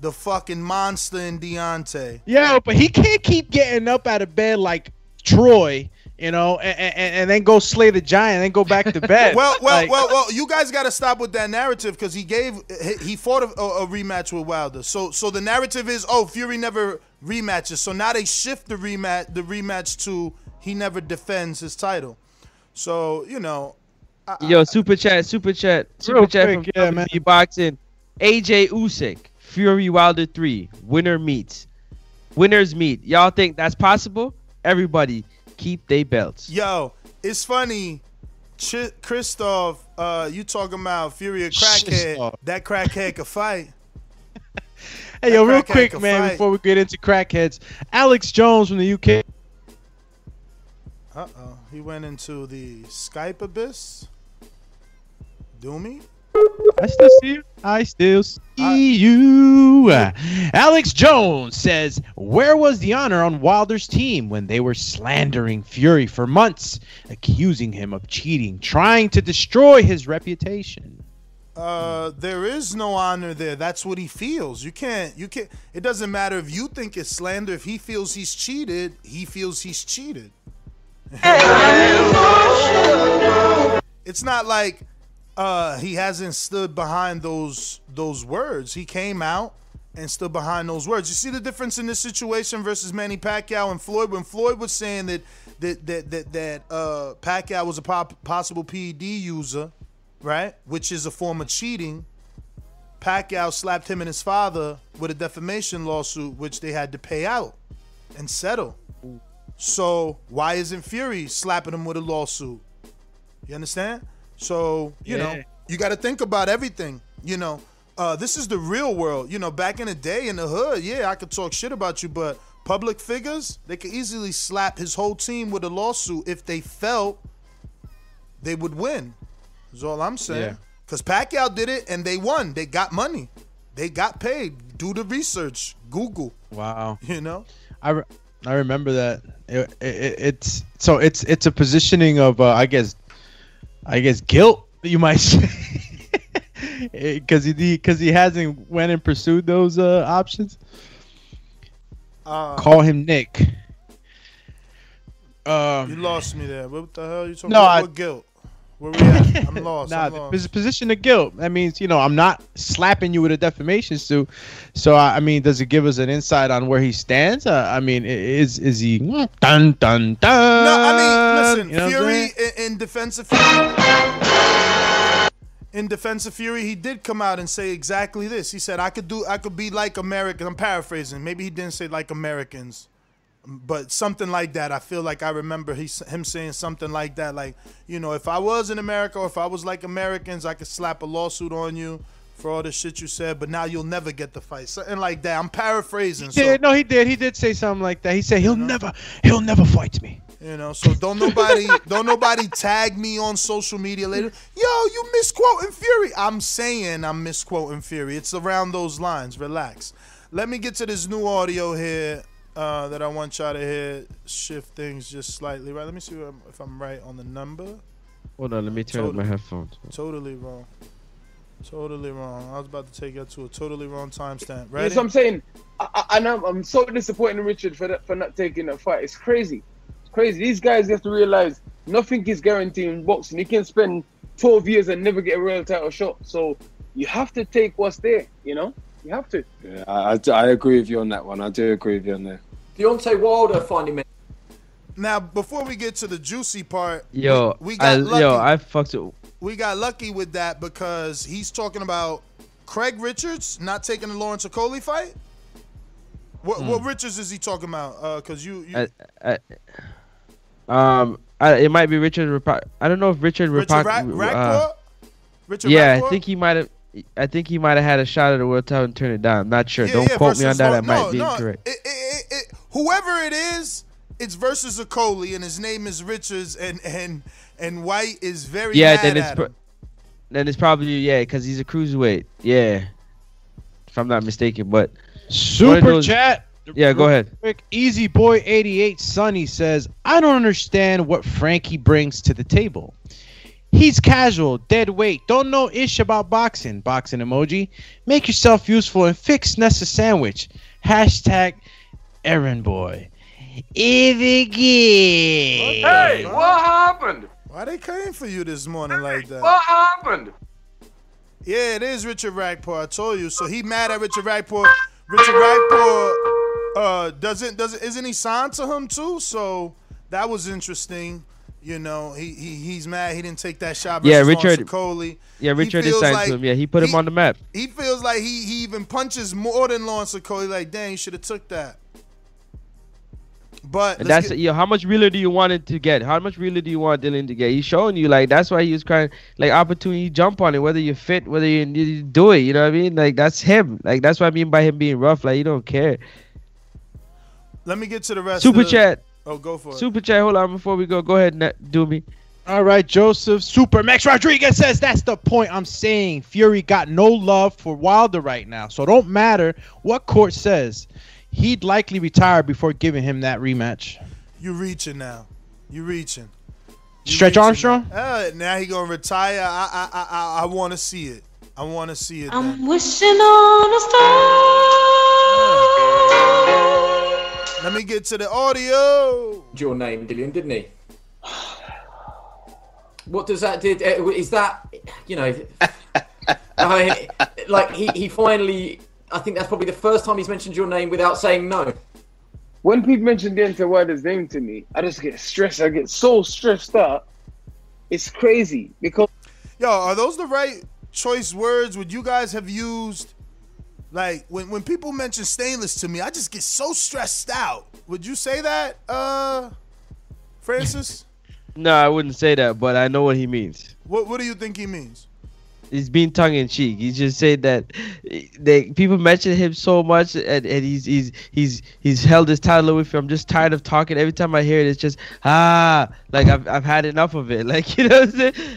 the fucking monster in Deontay. Yeah, but he can't keep getting up out of bed like Troy, you know, and, and, and then go slay the giant, and then go back to bed. Well, well, Like- well, well. You guys got to stop with that narrative because he gave he, he fought a, a rematch with Wilder. So, so the narrative is, oh, Fury never rematches. So now they shift the rematch the rematch to he never defends his title. So you know, Yo, super chat, super chat, super Real chat quick, from yeah, yeah, man. Boxing. AJ Usyk, Fury Wilder three, winner meets. Winners meet. Y'all think that's possible? Everybody keep their belts. yo, it's funny. Ch- Christoph, uh, you talking about Fury a crackhead? That crackhead could fight. Hey, yo, real quick, man, fight. before we get into crackheads, Alex Jones from the UK. Uh oh, he went into the Skype abyss. Doomy. I still see you. I still see you. Alex Jones says, Where was the honor on Wilder's team when they were slandering Fury for months, accusing him of cheating, trying to destroy his reputation? Uh, there is no honor there. That's what he feels. You can't. You can't. It doesn't matter if you think it's slander. If he feels he's cheated, he feels he's cheated. it's not like uh, he hasn't stood behind those those words. He came out and stood behind those words. You see the difference in this situation versus Manny Pacquiao and Floyd. When Floyd was saying that that that that, that uh, Pacquiao was a pop- possible PED user, right, which is a form of cheating. Pacquiao slapped him and his father with a defamation lawsuit, which they had to pay out and settle. So why isn't Fury slapping him with a lawsuit? You understand? So you know you got to think about everything. You know, uh, this is the real world. You know, back in the day in the hood, yeah, I could talk shit about you, but public figures they could easily slap his whole team with a lawsuit if they felt they would win. Is all I'm saying. Yeah. Because Pacquiao did it and they won. They got money. They got paid. Do the research. Google. Wow. You know. I, re- I remember that. It, it, it's so it's it's a positioning of uh, I guess I guess guilt you might say because he because he hasn't went and pursued those uh, options. Uh, Call him Nick. Um, You lost me there. What the hell are you talking No, about? I- What guilt? Where we at? I'm lost. Nah, I'm lost. position of guilt. That means you know I'm not slapping you with a defamation suit. So I, I mean, does it give us an insight on where he stands? Uh, I mean, is is he dun dun dun? No, I mean, listen, You know Fury in, in defense of Fury. In defense of Fury, he did come out and say exactly this. He said, "I could do, I could be like Americans." I'm paraphrasing. Maybe he didn't say like Americans, but something like that. I feel like I remember he, him saying something like that. Like, you know, if I was in America or if I was like Americans, I could slap a lawsuit on you for all the shit you said. But now you'll never get the fight. Something like that. I'm paraphrasing. He did. No, he did. He did say something like that. He said he'll never, he'll never fight me. You know, so don't nobody don't nobody tag me on social media later. Yo, you misquoting Fury. I'm saying I'm misquoting Fury. It's around those lines. Relax. Let me get to this new audio here uh, that I want y'all to hear. Shift things just slightly. Right. Let me see if I'm, if I'm right on the number. Hold on, let me turn up my headphones. Totally wrong. Totally wrong. I was about to take you to a totally wrong timestamp. That's what I'm saying. I, I, and I'm, I'm so disappointed in Richard for that, for not taking that fight. It's crazy. It's crazy. These guys have to realize nothing is guaranteed in boxing. You can spend 12 years and never get a real title shot. So you have to take what's there. You know, you have to. Yeah, I, I, I agree with you on that one. I do agree with you on there. Deontay Wilder finally made. Now, before we get to the juicy part, Yo, we, we I, got lucky. yo, I fucked it. we got lucky with that because he's talking about Craig Richards not taking the Lawrence Okolie fight. What, Hmm. what Richards is he talking about? Because you, you I, I, um, I, it might be Richard. Rapa- I don't know if Richard. Richard Rapak- Ra- uh, Richard yeah, Riakporhe? I think he might have. I think he might have had a shot at the world title and turned it down. I'm not sure. Yeah, don't yeah, quote me on versus that. Law- I might no, be no, incorrect. It, it, it, it, whoever it is, it's versus Okolie, and his name is Richards, and and and Whyte is very yeah, mad then it's pro- then it's probably yeah, because he's a cruiserweight. Yeah, if I'm not mistaken. But Super those- chat. Yeah, go ahead. Quick, Easy Boy 88 Sunny says, I don't understand what Frankie brings to the table. He's casual, dead weight, don't know ish about boxing. Boxing emoji. Make yourself useful and fix Nessa sandwich. Hashtag errand boy. Ivy Hey, what happened? Why they came for you this morning like that? What happened? Yeah, it is Richard Riakporhe. I told you. So he mad at Richard Riakporhe. Richard Riakporhe uh, doesn't doesn't isn't he signed to him too? So that was interesting. You know, he, he he's mad he didn't take that shot. Yeah, Richard- Coley. Yeah, Richard is feels like to him. Yeah, he put him on the map. He feels like he he even punches more than Lawrence Coley. Like, dang, you should have took that. But And that's get- yo. How much realer do you want it to get? How much realer do you want Dillian to get? He's showing you like that's why he was crying like opportunity jump on it. Whether you're fit, whether you, you do it, you know what I mean? Like that's him. Like that's what I mean by him being rough. Like you don't care. let me get to the rest. Super of the, chat. Oh, go for it. Super chat. Hold on before we go. Go ahead, and do me. All right, Joseph Super Max Rodriguez says that's the point I'm saying. Fury got no love for Wilder right now, so don't matter what court says. He'd likely retire before giving him that rematch. You reaching now. You reaching. You Stretch reaching. Armstrong? Uh, now he gonna retire. I I I I, I want to see it. I want to see it. I'm wishing on a star. Let me get to the audio. Your name, Dillian, didn't he? What does that did? uh, Is that you know? I, like he, he finally. I think that's probably the first time he's mentioned your name without saying no. When people mention Deontay Wilder's name to me, I just get stressed. I get so stressed out. It's crazy because Yo, are those the right choice words? Would you guys have used like when when people mention stainless to me, I just get so stressed out. Would you say that, uh, Francis? No, I wouldn't say that, but I know what he means. what What do you think he means? He's being tongue in cheek. He's just saying that they people mention him so much, and, and he's he's he's he's held his title away from. I'm just tired of talking. Every time I hear it, it's just ah, like I've I've had enough of it. Like you know,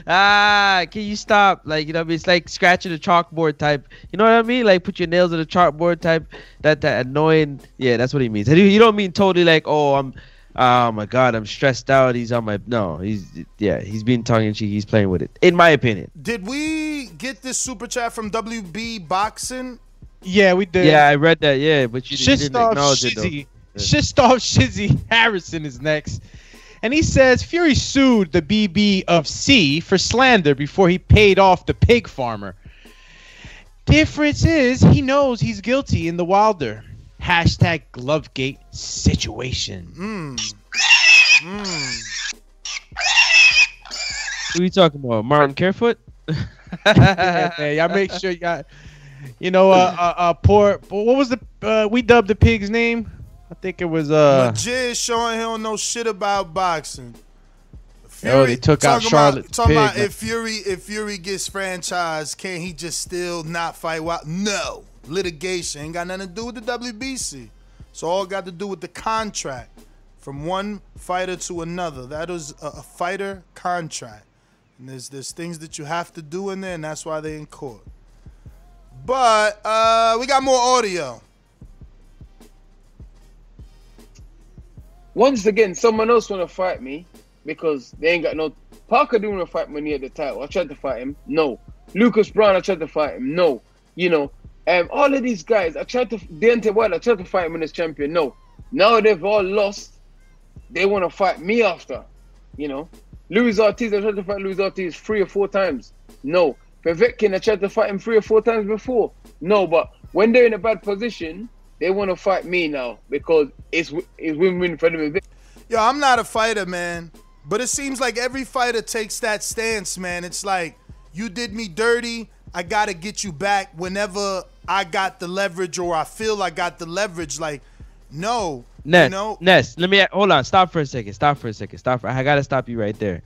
ah, can you stop? Like you know, I mean? it's like scratching the chalkboard type. You know what I mean? Like put your nails on the chalkboard type. That that annoying. Yeah, that's what he means. And you you don't mean totally like oh I'm. Oh my god, I'm stressed out. He's on my no. He's yeah. He's being tongue in cheek. He's playing with it, in my opinion. Did we get this super chat from WB Boxing? Yeah, we did. Yeah, I read that. Yeah, but you, you didn't Shistov acknowledge it though. Shizzy. Shistov Shizzy Harrison is next. And he says Fury sued the BB of C for slander before he paid off the pig farmer. Difference is he knows he's guilty in the Wilder. Hashtag Glovegate situation. Mm. Mm. Who are you talking about? Martin Carefoot? yeah, y'all make sure y'all, you know, uh, uh, uh poor. What was the uh, we dubbed the pig's name? I think it was uh. Majid showing he don't know shit about boxing. Oh, they took out talking Charlotte About, talking Pig, about man. if Fury if Fury gets franchised, can he just still not fight? Wild? No, litigation ain't got nothing to do with the WBC. It's all got to do with the contract from one fighter to another. That is a, a fighter contract, and there's there's things that you have to do in there, and that's why they in court. But uh, we got more audio. once again, someone else want to fight me because they ain't got no Parker didn't want to fight he had the title. I tried to fight him. No. Lucas Browne, I tried to fight him. No. You know, um, all of these guys, I tried to Deontay Wilder, I tried to fight him as champion. No. Now they've all lost. They want to fight me after. You know, Luis Ortiz, I tried to fight Luis Ortiz three or four times. No. Povetkin, I tried to fight him three or four times before. No, but when they're in a bad position, they want to fight me now because it's it's win-win for them. Yo, I'm not a fighter, man, but it seems like every fighter takes that stance, man. It's like you did me dirty, I gotta get you back whenever I got the leverage or I feel I got the leverage. Like, no, Ness, you know, Ness, let me hold on. Stop for a second. Stop for a second. Stop for. I gotta stop you right there.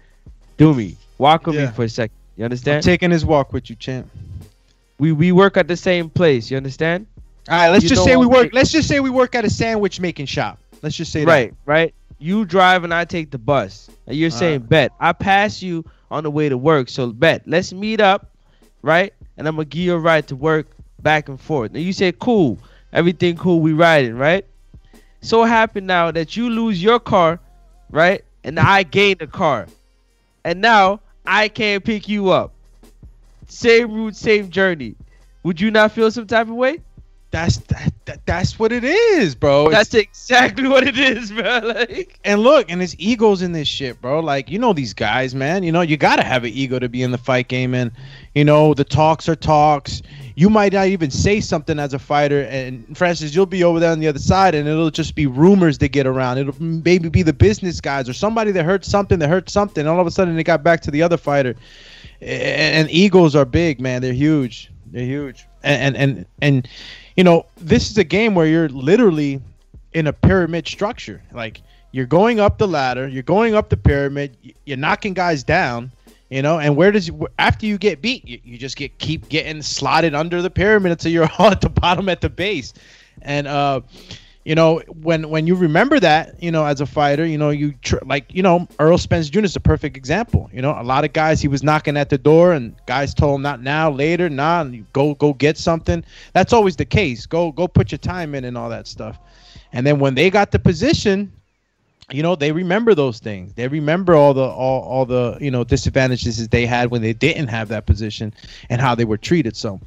Do me. Walk with Yeah. me for a second. You understand? I'm taking his walk with you, champ. we we work at the same place. You understand? All right, let's You just say we work. taking- Let's just say we work at a sandwich making shop. Let's just say Right, right. You drive and I take the bus. And you're All saying, bet I pass you on the way to work. So bet let's meet up, right? And I'm gonna give you a ride to work back and forth. And you say, cool, everything cool, we riding, right? So happen now that you lose your car, right? And I gain the car. And now I can't pick you up. Same route, same journey. Would you not feel some type of way? That's that, that that's what it is, bro. That's exactly what it is, bro. Like, and look, and his ego's in this shit, bro. Like, you know these guys, man. You know, you gotta have an ego to be in the fight game, and you know the talks are talks. You might not even say something as a fighter, and Francis, you'll be over there on the other side, and it'll just be rumors that get around. It'll maybe be the business guys or somebody that heard something that heard something. All of a sudden, it got back to the other fighter, and, and egos are big, man. They're huge. They're huge, and and and, and you know, this is a game where you're literally in a pyramid structure. Like you're going up the ladder, you're going up the pyramid, you're knocking guys down, you know. And where does after you get beat, you, you just get keep getting slotted under the pyramid until you're all at the bottom at the base. And uh, you know, when when you remember that, you know, as a fighter, you know, you tr- like, you know, Errol Spence Jr. is a perfect example. You know, a lot of guys he was knocking at the door, and guys told him not now, later, nah, go go get something. That's always the case. Go go put your time in and all that stuff. And then when they got the position, you know, they remember those things. They remember all the all all the you know disadvantages that they had when they didn't have that position and how they were treated. So,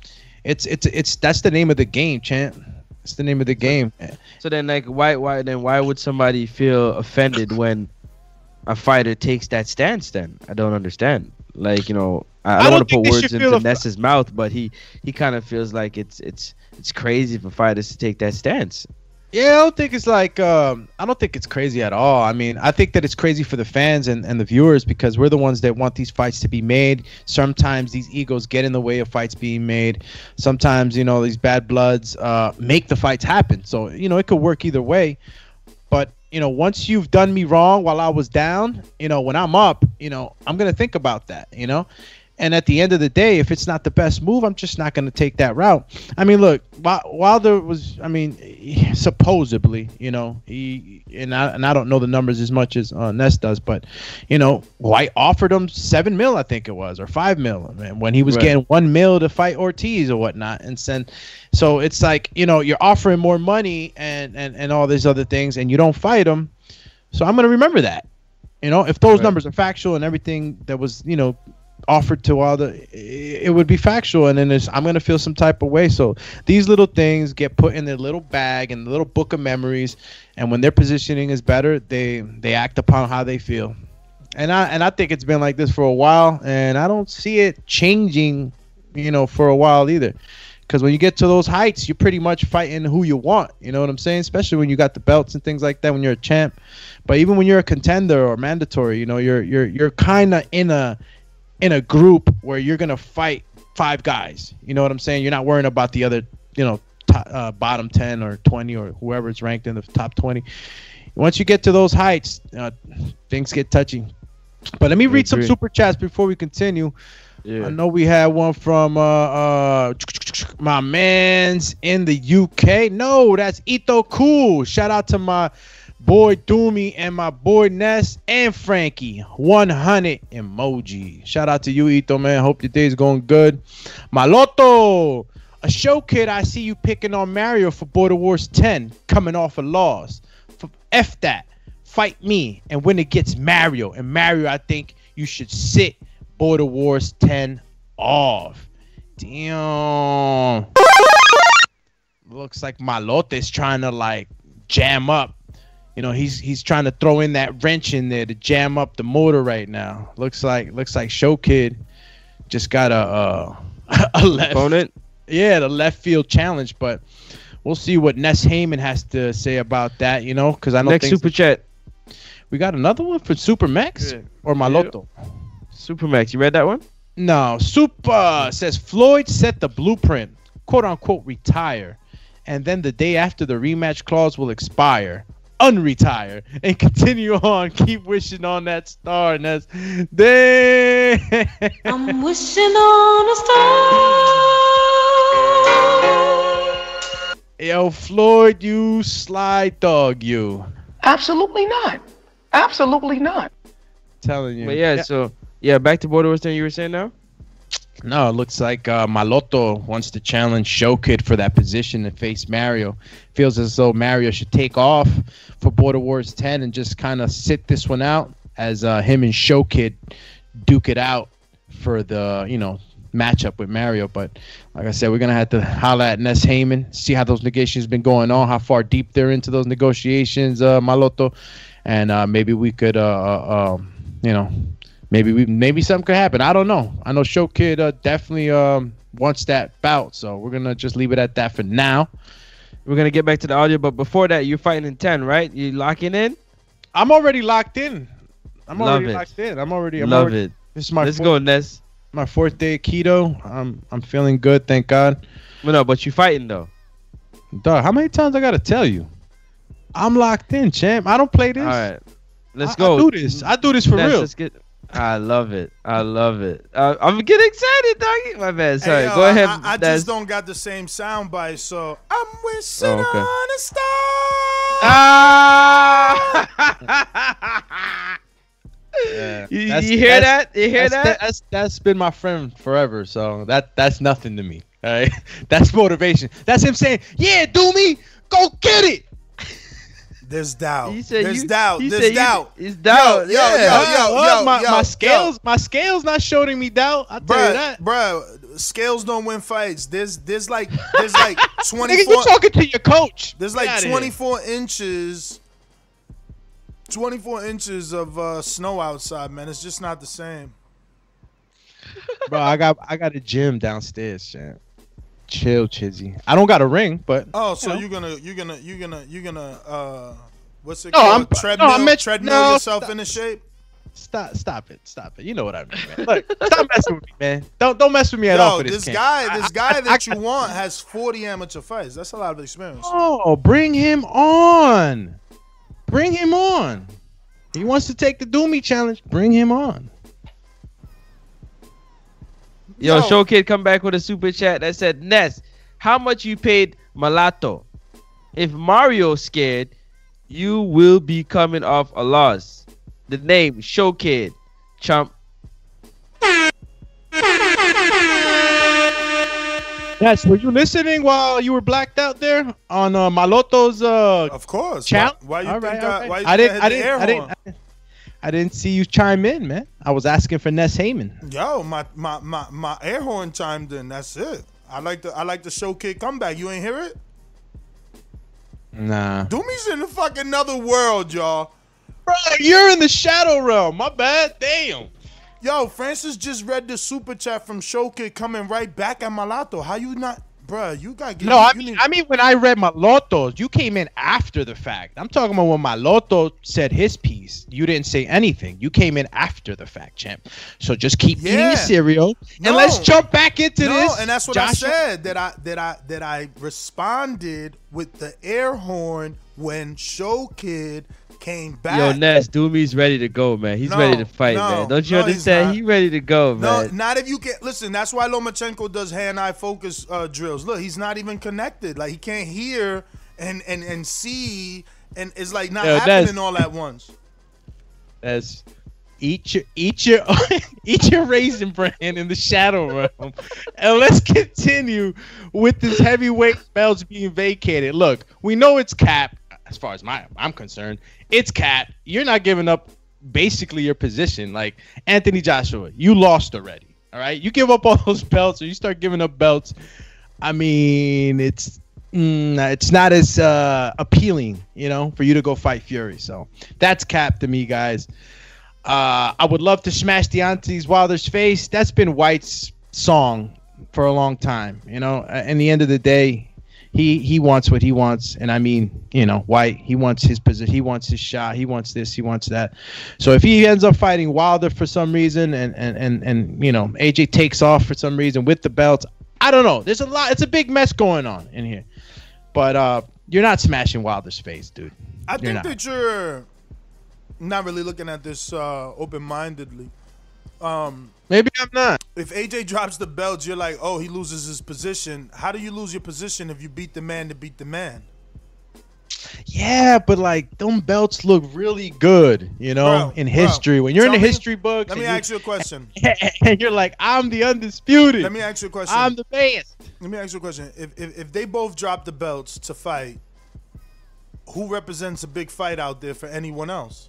it's it's it's that's the name of the game, champ. It's the name of the game. So then, like, why, why, then, why would somebody feel offended when a fighter takes that stance? Then I don't understand. Like, you know, I, I don't don't want to put words should feel into off- Ness's mouth, but he, he kind of feels like it's, it's, it's crazy for fighters to take that stance. Yeah, I don't think it's like um, I don't think it's crazy at all. I mean, I think that it's crazy for the fans and, and the viewers because we're the ones that want these fights to be made. Sometimes these egos get in the way of fights being made. Sometimes you know these bad bloods uh, make the fights happen. So you know it could work either way. But you know, once you've done me wrong while I was down, you know, when I'm up, you know, I'm gonna think about that. You know. And at the end of the day, if it's not the best move, I'm just not going to take that route. I mean, look, there was, I mean, supposedly, you know, he and I and I don't know the numbers as much as uh, Ness does, but you know, Whyte offered him seven mil, I think it was, or five mil, man, when he was Right. getting one mil to fight Ortiz or whatnot, and send. So it's like you know, you're offering more money and and and all these other things, and you don't fight him. So I'm going to remember that. You know, if those Right. numbers are factual and everything that was, you know, offered to all the, it would be factual, and then I'm gonna feel some type of way. So these little things get put in their little bag and the little book of memories, and when their positioning is better, they they act upon how they feel. And I and I think it's been like this for a while, and I don't see it changing, you know, for a while either. Because when you get to those heights, you're pretty much fighting who you want. You know what I'm saying? Especially when you got the belts and things like that. When you're a champ, but even when you're a contender or mandatory, you know, you're you're you're kind of in a in a group where you're gonna fight five guys. You know what I'm saying? You're not worrying about the other, you know, top, uh, bottom ten or twenty or whoever's ranked in the top twenty. Once you get to those heights, uh, things get touchy. But let me read some super chats before we continue. Yeah. I know we had one from uh, uh my man's in the UK. No, that's Ito Cool. Shout out to my boy Doomy and my boy Ness and Frankie. 100 emoji. Shout out to you, Ito, man. Hope your day's going good. Maloto. A show kid, I see you picking on Mario for Border Wars 10, coming off a loss. F- that. Fight me, and when it gets Mario, and Mario, I think you should sit Border Wars 10 off. Damn. Looks like Malote's trying to like jam up. You know, he's he's trying to throw in that wrench in there to jam up the motor right now. Looks like looks like Show Kid just got a uh, a left Opponent? Yeah, the left field challenge, but we'll see what Ness Heyman has to say about that. You know, because I know Next things- super chat. we got another one for Super Max Yeah. or Maloto. Super Max, you read that one? No, Super says Floyd set the blueprint, quote unquote, retire, and then the day after the rematch clause will expire, unretire, and continue on. Keep wishing on that star, and that's dang. I'm wishing on a star. Yo, Floyd, you sly dog, you. Absolutely not. Absolutely not. Telling you. But yeah, so yeah, back to Border Wars 10 you were saying now? No, it looks like uh, Maloto wants to challenge Show Kid for that position and face Mario. Feels as though Mario should take off for Border Wars 10 and just kind of sit this one out as uh, him and Show Kid duke it out for the, you know, matchup with Mario. But like I said, we're to have to holla at Ness Heyman, see how those negotiations been going on, how far deep they're into those negotiations, uh, Maloto. And uh, maybe we could, uh, uh, um, you know, maybe we maybe something could happen. I don't know. I know Show Kid uh, definitely um, wants that bout, so we're gonna just leave it at that for now. We're gonna get back to the audio, but before that, you're fighting in 10, right? You locking in? I'm already locked in. I'm Love already it. locked in. I'm already. I'm Love already, it. This is my Let's fourth, go, Ness. my fourth day of keto. I'm I'm feeling good, thank God. Well, no, but you fighting though. Dog, how many times I gotta tell you? I'm locked in, champ. I don't play this. All right, let's I- go. I do this. I do this for Ness, real. Let's get. I love it. I love it. Uh, I'm getting excited, doggy. My bad. Sorry. Hey, yo, go ahead. I, I just don't got the same sound bite, so I'm wishing Oh, okay. on a star. Ah! Yeah. You- you hear that? You hear that's- that? That's that's been my friend forever. So that that's nothing to me. All right, that's motivation. That's him saying, "Yeah, do me, go get it." There's doubt. He said There's you- doubt. he There's said you- doubt. it's doubt, Yo, yo, yeah. yo, yo, yo, my, yo, my yo. scales, my scales not showing me doubt. I tell you that. bruh, scales don't win fights. There's there's like there's like twenty. Nigga, you talking to your coach? There's like 24 inches 24 inches of uh, snow outside, man. It's just not the same. bro. I got I got a gym downstairs, champ. Chill, Chizzy. I don't got a ring, but Oh, so you you're gonna you're gonna you're gonna you're gonna uh what's it No, called? I'm- no, treadmill I meant- treadmill no, yourself stop. into shape? stop, stop it, stop it. You know what I mean, man. Look, stop messing with me, man. Don't don't mess with me at all for this. this guy, this guy I- that I- you want has 40 amateur fights. That's a lot of experience. Oh, bring him on. Bring him on. He wants to take the Doomy challenge. Bring him on. Yo, Yo. Show Kid come back with a super chat that said, Ness, how much you paid Malato? If Mario's scared, you will be coming off a loss. The name, Show Kid. Chump. Yes, were you listening while you were blacked out there on uh, Maloto's uh Of course. channel? Why, why you All think right, I, all right. why you I didn't I, I hit the didn't I didn't horn? I didn't see you chime in, man. I was asking for Ness Heyman. Yo, my, my my my air horn chimed in. That's it. I like the I like the show kid comeback. You ain't hear it? Nah. Doomy's in the fucking another world, y'all. Bro, you're in the shadow realm. My bad. Damn. Yo, Francis just read the super chat from Show Kid coming right back at Malato. How you not, bruh, You got get No, I need- mean, I mean when I read my Lotos, you came in after the fact. I'm talking about when my Loto said his piece. You didn't say anything. You came in after the fact, champ. So just keep eating Yeah. your cereal No. and let's jump back into no, this. and that's what Joshua. I said that I that I that I responded with the air horn when Show Kid came back. Yo, Ness, Doomy's ready to go, man. He's No, ready to fight, no, man. Don't you no, he's understand? He ready to go, No, man. not if you can't listen. That's why Lomachenko does hand-eye focus uh, drills. Look, he's not even connected. Like he can't hear and and and see, and it's like not Yo, happening all at once. That's eat your eat your eat your raisin bran in the shadow realm. And let's continue with this heavyweight belts being vacated. Look, we know it's cap as far as my I'm concerned. It's Cat. You're not giving up basically your position. Like Anthony Joshua, you lost already. All right, you give up all those belts, or you start giving up belts. I mean, it's mm, it's not as uh, appealing, you know, for you to go fight Fury. So that's cap to me, guys. Uh, I would love to smash Deontay Wilder's face. That's been Whyte's song for a long time. You know, in the end of the day, he he wants what he wants, and I mean, you know, Whyte he wants his position, he wants his shot, he wants this, he wants that. So if he ends up fighting Wilder for some reason, and and and and you know, AJ takes off for some reason with the belts, I don't know. There's a lot. It's a big mess going on in here, but uh, you're not smashing Wilder's face, dude. I You're think not. that you're not really looking at this uh, open-mindedly. Um, Maybe I'm not. If AJ drops the belt, you're like, oh, he loses his position. How do you lose your position if you beat the man to beat the man? Yeah, but like them belts look really good, you know, Bro, in bro, history. when you're in the me- history books, Let me ask you a question. and you're like, I'm the undisputed. Let me ask you a question. I'm the best. Let me ask you a question. If, if if they both drop the belts to fight, who represents a big fight out there for anyone else?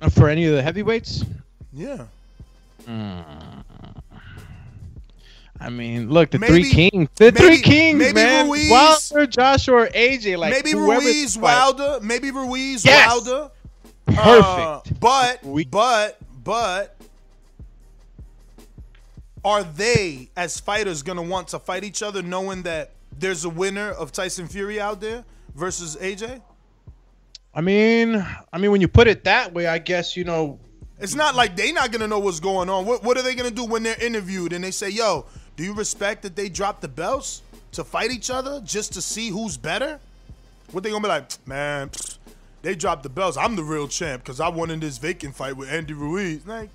Uh, For any of the heavyweights, Yeah. I mean, look, the Maybe- three kings, the maybe- three kings, maybe man. Ruiz- Wilder, Joshua, or AJ, like maybe Ruiz Wilder. Maybe Ruiz Yes. Wilder. Perfect. Uh, but but but are they as fighters gonna want to fight each other knowing that there's a winner of Tyson Fury out there versus AJ? I mean, I mean, when you put it that way, I guess you know. It's not like they not gonna know what's going on. What what are they gonna do when they're interviewed and they say, "Yo, do you respect that they dropped the belts to fight each other just to see who's better?" What they gonna be like, man? They dropped the belts. I'm the real champ because I won in this vacant fight with Andy Ruiz. Like,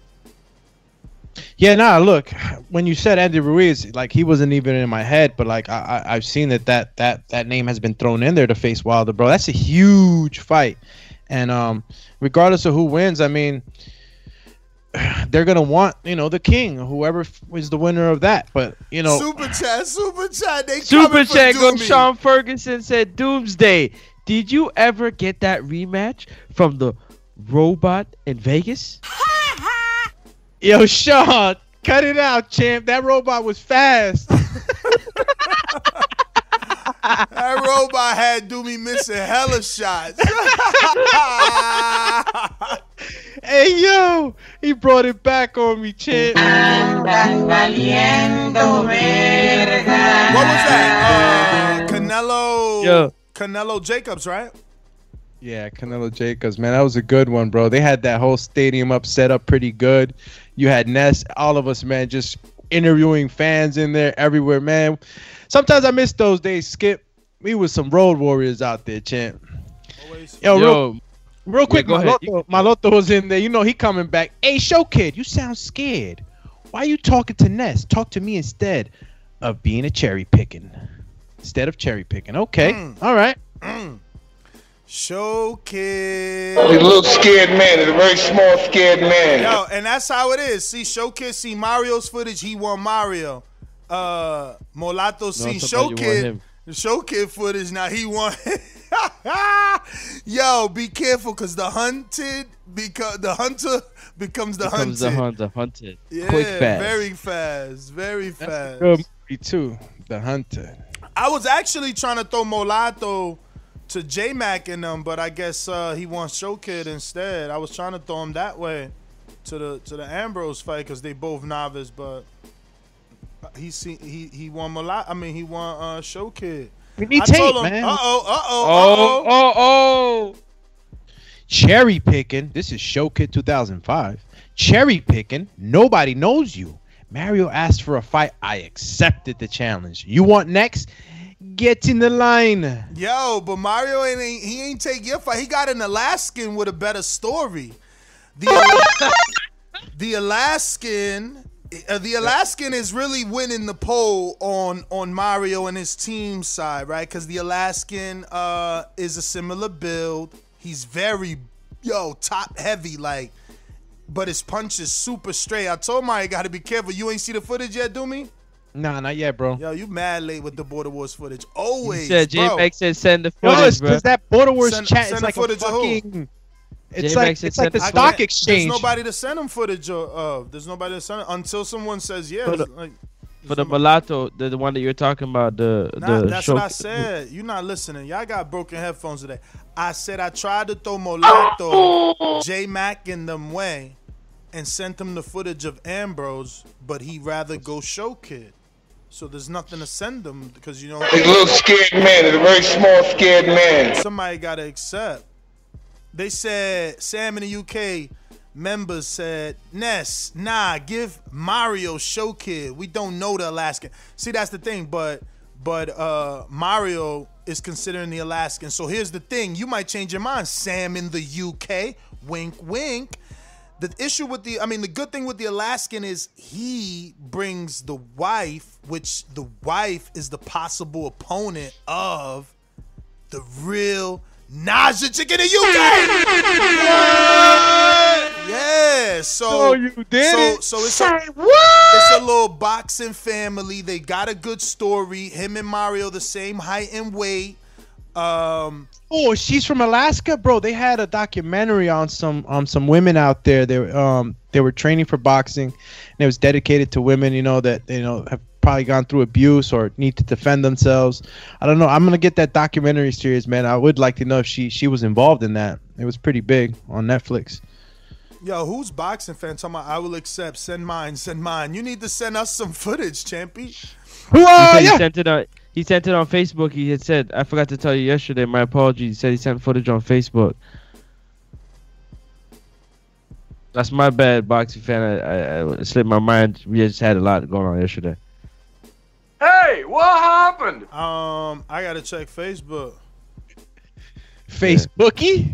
Yeah, nah. Look, when you said Andy Ruiz, like he wasn't even in my head, but like I, I I've seen that that that that name has been thrown in there to face Wilder, bro. That's a huge fight, and um, regardless of who wins, I mean, they're gonna want you know the king, whoever is the winner of that. But you know, super chat, super chat. They Super chat on Sean Ferguson said, Doomsday, did you ever get that rematch from the robot in Vegas? yo, Sean, cut it out, champ. That robot was fast. That robot had Doomy missing hella shots. hey yo, he brought it back on me, champ. What was that? Uh, Canelo. Yo. Canelo Jacobs, right? Yeah, Canelo Jacobs, man, that was a good one, bro. They had that whole stadium up set up pretty good. You had Ness, all of us, man, just interviewing fans in there everywhere, man. Sometimes I miss those days. Skip, we was some road warriors out there, champ. Yo, Yo, real, real quick, go ahead. Maloto, Maloto was in there. You know he coming back. Hey, show kid, you sound scared. Why are you talking to Ness? Talk to me instead of being a cherry picking. Instead of cherry picking. Okay, Mm. all right. Show kid. He's a little scared man. He's a very small, scared man. Yo, and that's how it is. See, Showkid see Mario's footage, he won Mario. Uh Molato see it's about you want Showkid. The Showkid footage, now he won. Yo, be careful because the hunted because the hunter becomes the Becomes hunted. the hunter, hunted. Yeah, Quick, fast. very fast, very fast. Good movie too. The Hunter. I was actually trying to throw Molato to J Mac in them, but I guess uh, he wants Showkid instead. I was trying to throw him that way to the to the Ambrose fight because they both novice, but he see he he won Molato. I mean he won uh, Showkid. We need I tape, told him, man. Uh oh, uh oh, Oh, oh, oh. Cherry picking. This is Show Kid 2005. Cherry picking. Nobody knows you. Mario asked for a fight. I accepted the challenge. You want next? Get in the line. Yo, but Mario ain't ain't- he ain't take your fight. He got an Alaskan with a better story. The the Alaskan uh, the Alaskan is really winning the poll on on Mario and his team side, right? Because the Alaskan uh, is a similar build. He's very yo top heavy, like, but his punch is super straight. I told Mario, got to be careful. You ain't see the footage yet, do me? Nah, not yet, bro. Yo, you mad late with the Border Wars footage. Always, He said, J bro. Mac said, send the No, footage, it's bro. because that Border Wars Send- chat send is like a footage of who? fucking. It's like it's like the stock can't- exchange. There's nobody to send him footage of. of. There's nobody to send until someone says yes. For the- like, For the mulatto, the, the one that you're talking about, the Nah, the that's show. what I said. You're not listening. Y'all got broken headphones today. I said I tried to throw Molato, J Mac in them way, and sent him the footage of Ambrose, but he rather go show kid. So there's nothing to send them because you know He's a little scared man. He's a very small, scared man. somebody gotta accept. They said Sam in the UK members said Ness, nah, give Mario show kid. We don't know the Alaskan. See, that's the thing, but but uh Mario is considering the Alaskan. So here's the thing: you might change your mind. Sam in the UK, wink, wink. The issue with the, I mean, the good thing with the Alaskan is he brings the wife, which the wife is the possible opponent of the real Naja chick in the UK. Yeah, so Oh, you did so, it? so it's Say a, it's a little boxing family. They got a good story. Him and Mario the same height and weight. Um, Oh, she's from Alaska, bro. They had a documentary on some on some women out there. They were um they were training for boxing, and it was dedicated to women. You know that you know have probably gone through abuse or need to defend themselves. I don't know. I'm gonna get that documentary series, man. I would like to know if she she was involved in that. It was pretty big on Netflix. yo, who's boxing fan talking about I will accept, send mine, send mine. You need to send us some footage, Champy. He said he sent it on. He sent it on Facebook. He had said, "I forgot to tell you yesterday. My apologies." He said he sent footage on Facebook. That's my bad, boxing fan. I, I, I slipped my mind. We just had a lot going on yesterday. Hey, what happened? Um, I gotta check Facebook. Facebooky.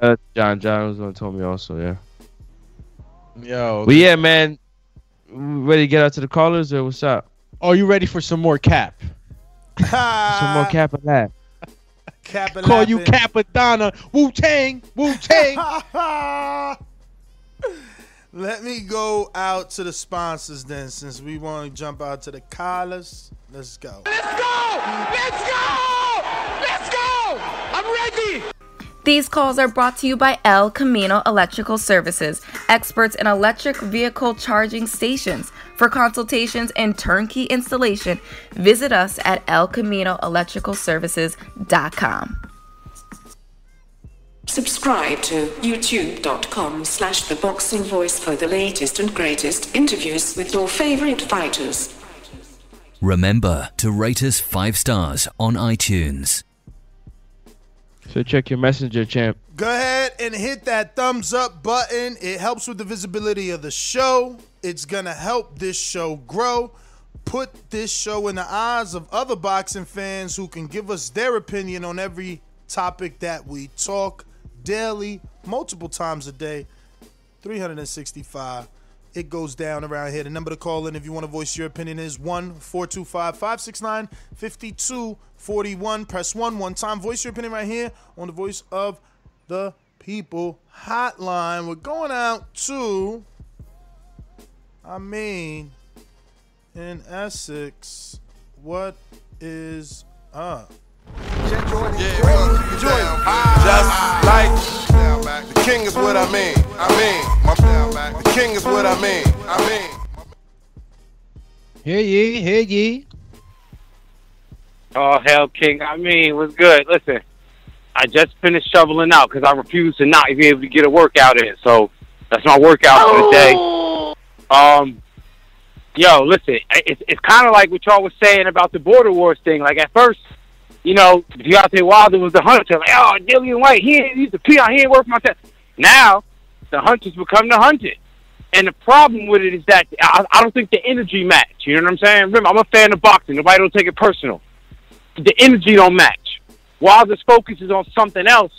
Uh, John John was gonna told me also. Yeah. Yo. But yeah, man. Ready to get out to the callers or what's up? Are you ready for some more cap? Some more cap of that. Cap and Call you lapping. Cappadonna. Wu Tang. Wu Tang. Let me go out to the sponsors then, since we want to jump out to the callers. Let's go. Let's go! Let's go! Let's go! I'm ready! These calls are brought to you by El Camino Electrical Services, experts in electric vehicle charging stations. For consultations and turnkey installation, visit us at elcaminoelectricalservices.com. Subscribe to youtube.com slash the boxing voice for the latest and greatest interviews with your favorite fighters. Remember to rate us five stars on iTunes. So check your messenger, champ. Go ahead and hit that thumbs up button. It helps with the visibility of the show. It's to help this show grow. Put this show in the eyes of other boxing fans who can give us their opinion on every topic that we talk daily, multiple times a day, 365. It goes down around here. The number to call in if you want to voice your opinion is 1 425 569 5241. Press 1 one time. Voice your opinion right here on the voice of the people hotline. We're going out to, I mean, in Essex, what is up? Just like the king is what I mean. I mean, my the king is what I mean. I mean. Hear ye, hear ye. Oh, hell, King. I mean, what's good? Listen, I just finished shoveling out because I refuse to not be able to get a workout in. So that's my workout for the day. Um, yo, listen, it's, it's kind of like what y'all was saying about the border wars thing. Like at first, you know, Deontay Wilder was the hunter. Like, oh, Dillian Whyte, he ain't, he's the peon. He ain't worth my time. Now, the hunters become the hunted. And the problem with it is that I, I don't think the energy match. You know what I'm saying? Remember, I'm a fan of boxing. Nobody don't take it personal. The energy don't match. Wilder's focus is on something else.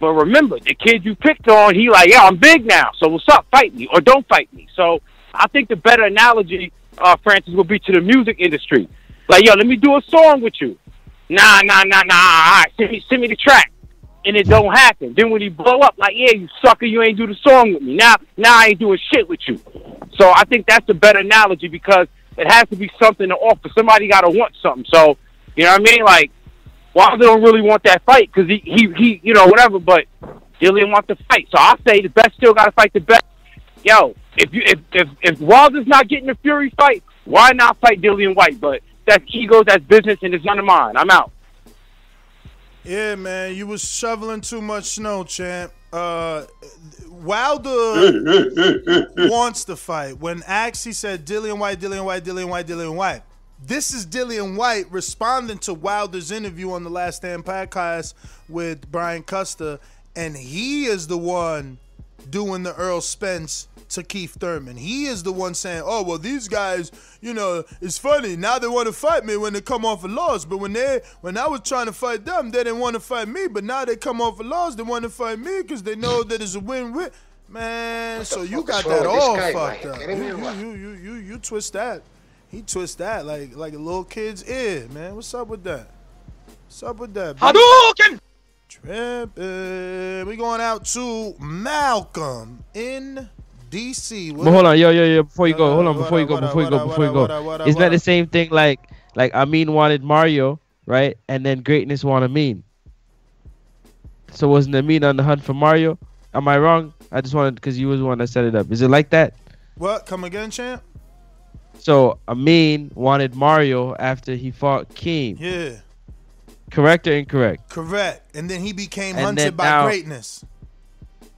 But remember, the kid you picked on, he like, yeah, I'm big now. So what's up? Fight me or don't fight me. So I think the better analogy, uh, Francis, would be to the music industry. Like, yo, let me do a song with you. Nah, nah, nah, nah. All right, send me, send me the track. And it don't happen. Then when he blow up, like, yeah, you sucker, you ain't do the song with me. Now, now I ain't doing shit with you. So I think that's the better analogy because it has to be something to offer. Somebody got to want something. So, you know what I mean? Like, Wilder don't really want that fight because he, he, he, you know, whatever. But Dillian wants to fight. So I say the best still got to fight the best. Yo, if you if if if Wilder's not getting the Fury fight, why not fight Dillian Whyte? But that's ego, that's business, and it's none of mine. I'm out. Yeah, man, you was shoveling too much snow, champ. Uh, Wilder wants to fight. When asked, he said Dillian Whyte, Dillian Whyte, Dillian Whyte, Dillian Whyte. This is Dillian Whyte responding to Wilder's interview on the Last Stand podcast with Brian Custer, and he is the one doing the Errol Spence to Keith Thurman. He is the one saying, "Oh well, these guys, you know, it's funny now they want to fight me when they come off a loss, but when they when I was trying to fight them, they didn't want to fight me, but now they come off a loss, they want to fight me because they know that it's a win-win." Man, so you got that all fucked up. Kidding You, you, you, you, you twist that. He twist that like like a little kid's ear, man. What's up with that? What's up with that? baby? Hadouken! Trippin'. We going out to Malcolm in DC. What But hold on, yo, yo, yo. Before you go, hold on. Before you go, before you go, before you go. Isn't that the same thing? Like, like Amin wanted Mario, right? And then greatness wanted Amin. So wasn't Amin on the hunt for Mario? Am I wrong? I just wanted because you was the one that set it up. Is it like that? What? Come again, champ? So Amin wanted Mario after he fought Keem. Yeah, Correct or incorrect? correct. And then he became And hunted by now- greatness.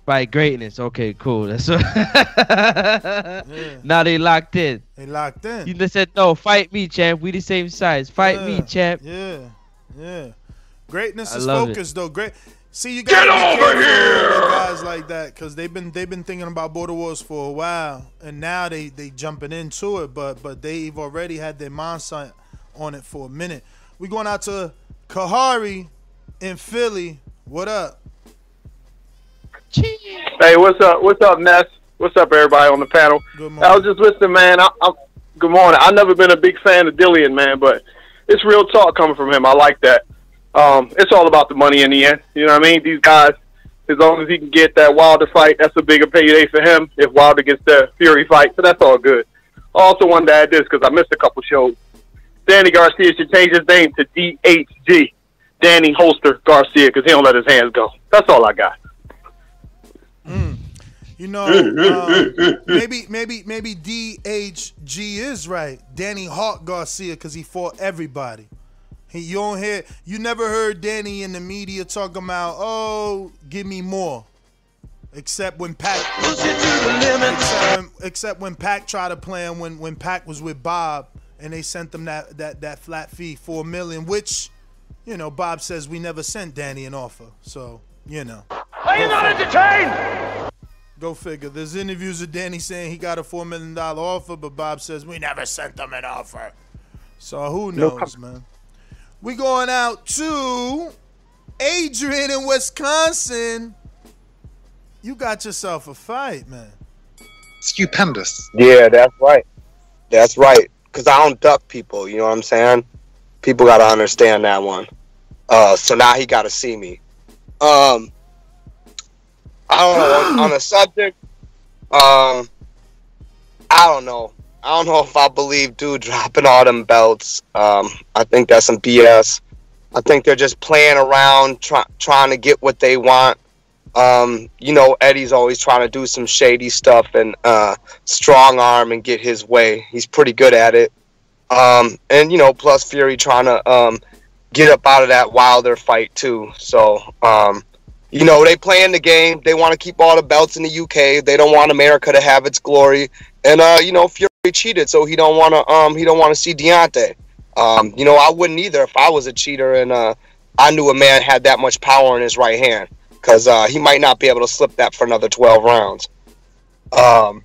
By greatness. Okay, cool. That's what. Now they locked in. They locked in. You just said no. Fight me, champ. We the same size. Fight me, champ. Yeah, yeah. Greatness I is love it. focused though. Great. See, you gotta be careful guys like that because they've been they've been thinking about border wars for a while, and now they they jumping into it. But but they've already had their mindset on it for a minute. We going out to Kahari in Philly. What up? Hey, what's up? What's up, Ness? What's up, everybody on the panel? Good I was just listening, man. I, I'm, good morning. I've never been a big fan of Dillian, man, but it's real talk coming from him. I like that. Um, it's all about the money in the end. You know what I mean? These guys, as long as he can get that Wilder fight, that's a bigger payday for him. If Wilder gets the Fury fight, so that's all good. I also wanted to add this because I missed a couple shows. Danny Garcia should change his name to DHG, Danny Holster Garcia, because he don't let his hands go. That's all I got. You know, um, maybe maybe maybe DHG is right. Danny Hawk Garcia because he fought everybody. He, you don't hear you never heard Danny in the media talking about oh give me more, except when Pac except when, except when Pac tried to play him when when Pac was with Bob and they sent them that that that flat fee four million, which you know Bob says we never sent Danny an offer, so you know. Are you not entertained? Go figure. There's interviews of Danny saying he got a four million dollar offer, but Bob says we never sent them an offer. So who No knows, man? We going out to Adrian in Wisconsin. You got yourself a fight, man. Stupendous. Yeah, that's right. That's right. Cause I don't duck people. You know what I'm saying? People gotta understand that one. Uh, so now he gotta see me. Um, I don't know on, on the subject. Um, I don't know. I don't know if I believe dude dropping all them belts. Um, I think that's some BS. I think they're just playing around, try, trying to get what they want. Um, you know, Eddie's always trying to do some shady stuff and uh, strong arm and get his way. He's pretty good at it. Um, and you know, plus Fury trying to um, get up out of that Wilder fight too. So, um, you know, they playing the game. They want to keep all the belts in the UK. They don't want America to have its glory. And uh, you know, Fury cheated, so he don't want to. Um, he don't want to see Deontay. Um, you know, I wouldn't either if I was a cheater and uh, I knew a man had that much power in his right hand, because uh, he might not be able to slip that for another twelve rounds. Um,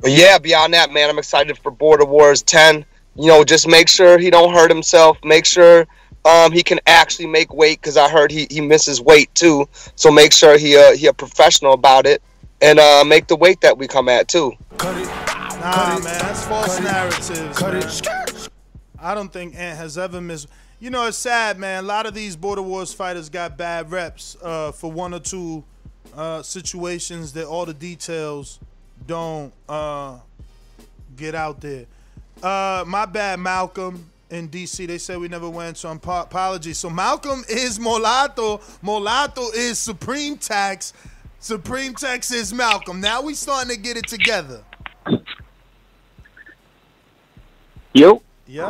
but yeah, beyond that, man, I'm excited for Border Wars 10. You know, just make sure he don't hurt himself. Make sure um, he can actually make weight because I heard he, he misses weight too. So make sure he uh, he a professional about it and uh, make the weight that we come at too. Nah, man, that's false narratives. man. I don't think Ant has ever missed. You know, it's sad, man. A lot of these Border Wars fighters got bad reps uh, for one or two uh, situations that all the details don't uh, get out there. Uh, my bad, Malcolm. in DC. They said we never went, so apo- apologies. So Malcolm is Molato. Molato is Supreme Tax. Supreme Tax is Malcolm. Now we starting to get it together. Yo. Yo.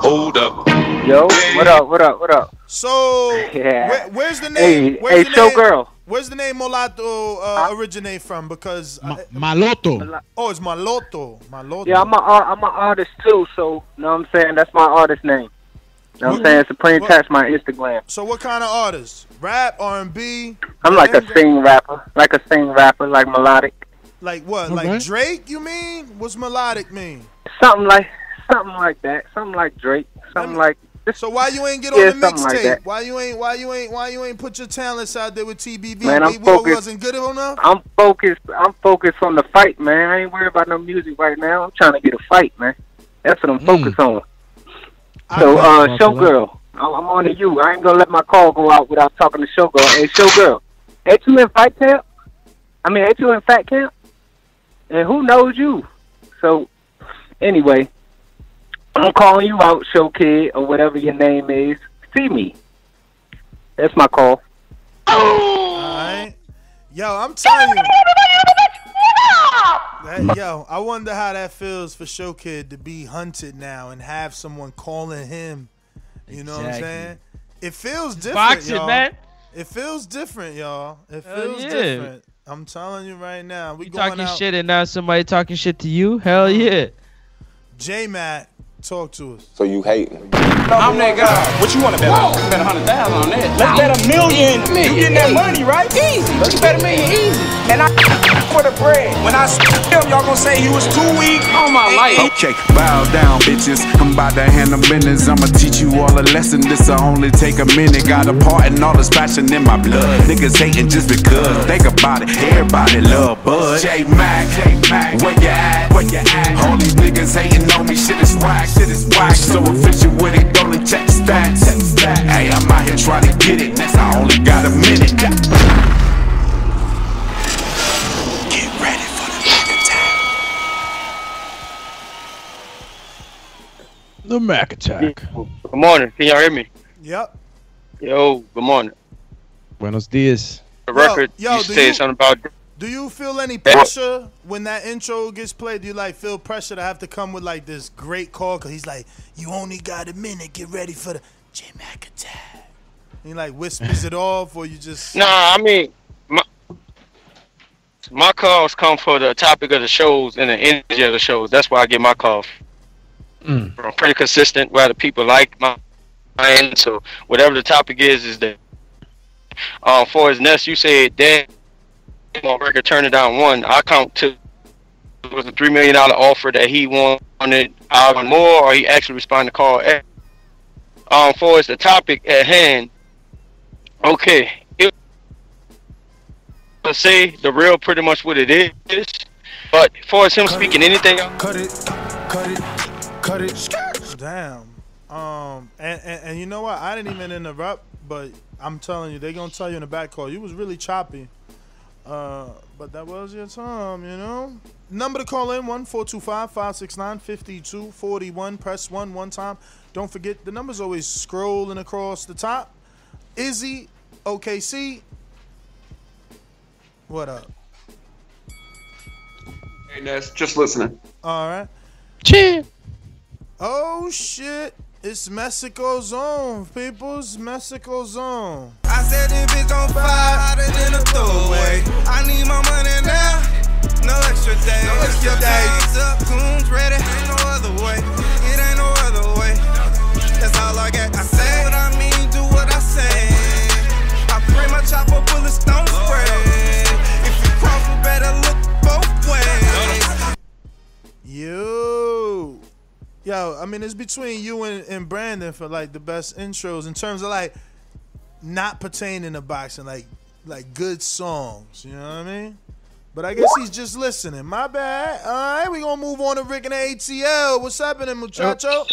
Hold up. Yo. What up? What up? What up? So Yeah. where, where's the name? Hey, where's hey, the name, showgirl. Where's the name Molato uh, originate from? Because I- Maloto. oh, it's Maloto. Maloto. Yeah, I'm a ar- I'm an artist too. So, you know what I'm saying? That's my artist name. You know what I'm saying? Supreme What- Tax, my Instagram. So what kind of artist? Rap, R and B, I'm like a sing rapper, like a sing rapper, like melodic, like what? Okay. Like Drake? You mean? What's melodic mean? something like something like that, something like Drake, something like. So why you ain't get Yeah, on the something like mixtape? why you ain't? Why you ain't? Why you ain't put your talents out there with TBV? Man, I'm we, we focused. wasn't good enough. I'm focused. I'm focused on the fight, man. I ain't worried about no music right now. I'm trying to get a fight, man. That's what I'm focused on. So, uh, showgirl, I'm I'm on to you. I ain't gonna let my call go out without talking to showgirl. Hey, showgirl, ain't you in fight camp? I mean, ain't you in fat camp? And who knows you? So, anyway, I'm calling you out, show kid or whatever your name is. See me. That's my call. Alright. Yo, I'm telling you. That, yo, I wonder how that feels for Show Kid to be hunted now and have someone calling him. You know what I'm saying? It feels different, Boxing, y'all. man. It feels different, y'all. It feels yeah. different. I'm telling you right now. We You going talking out. shit and now somebody talking shit to you? Hell yeah. J Mac, talk to us. So you hating? I'm that guy. What you want to bet on? Bet a hundred thousand on that. Let's bet a million. You getting that money, right? Easy. Let's bet a million easy. And I for the bread. When I s- him, y'all gonna say he was too weak on my life. Okay, bow down, bitches. I'm about to handle business. I'ma teach you all a lesson. This'll only take a minute. Got a part and all this passion in my blood. Niggas hating just because. Think about it. Everybody love Bud. J Mac, J Mac, where you at? Where you at? All these niggas hating on me. Shit is whack. Shit is whack. So official with it. Don't check stats. Hey, I'm out here trying to get it. I only got a minute. The Mac attack. Good morning. Can y'all hear me? Yep. Yo, good morning. Buenos dias. The record, yo, you do you- something about Do you feel any pressure when that intro gets played? Do you like feel pressure to have to come with like this great call? Cause he's like, you only got a minute. Get ready for the J Mac attack. And he like whispers it off, or you just Nah, I mean, my, my calls come for the topic of the shows and the energy of the shows. That's why I get my calls. I'm pretty consistent, whether people like my, my end. So whatever the topic is, is that. Um, for his nest, you said Dan on record turning down one. I count two. It was a three million dollar offer that he wanted out more, or he actually responded to call. Um, for as the topic at hand. Okay, it, let's say the real pretty much what it is. But for as him speaking anything, cut it, cut it, cut it. Damn. Um, and, and and you know what? I didn't even interrupt, but I'm telling you, they're gonna tell you in the back call. You was really choppy. Uh, but that was your time, you know. Number to call in one four two five five six nine fifty two forty one. Press one one time. Don't forget the numbers always scrolling across the top. Izzy, OKC. What up? Hey, Ness, just listening. All right. Cheer. Oh shit! It's Mexico zone, people's Mexico zone. I said this bitch on fire, hotter than a throwaway. I need my money now. No extra days. No extra days. up, goons ready. Ain't no other way. It ain't no other way. That's all I got. I say what I mean, do what I say. I pray my chopper bullets don't spray. If you cross, you better look both ways. Yo, yo. I mean, it's between you and, and Brandon for like the best intros in terms of like not pertaining to boxing, like like good songs. You know what I mean? But I guess he's just listening. My bad. All right, we gonna move on to Rick and the ATL. What's happening, muchacho?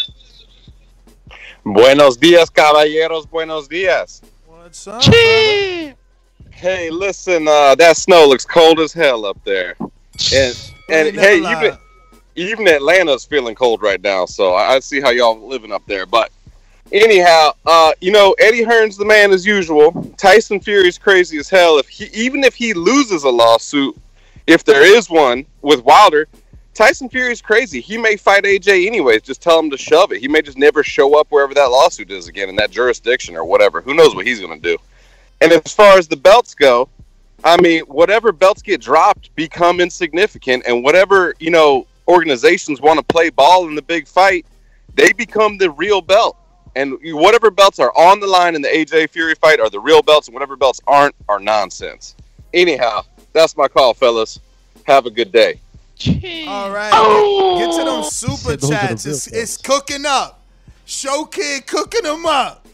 Buenos dias, caballeros. Buenos dias. What's up? Hey, listen, uh, that snow looks cold as hell up there. And and hey, never you been even Atlanta's feeling cold right now. So I, I see how y'all living up there. But anyhow, uh, you know, Eddie Hearn's the man as usual. Tyson Fury's crazy as hell. If he even if he loses a lawsuit, if there is one with Wilder, Tyson Fury's crazy. He may fight AJ anyways. Just tell him to shove it. He may just never show up wherever that lawsuit is again in that jurisdiction or whatever. Who knows what he's gonna do? And as far as the belts go, I mean, whatever belts get dropped become insignificant, and whatever you know organizations want to play ball in the big fight, they become the real belt. And whatever belts are on the line in the AJ Fury fight are the real belts, and whatever belts aren't are nonsense. Anyhow, that's my call, fellas. Have a good day. All right. Oh! Get to them super Said those are the chats. It's, it's cooking up. Show kid cooking them up.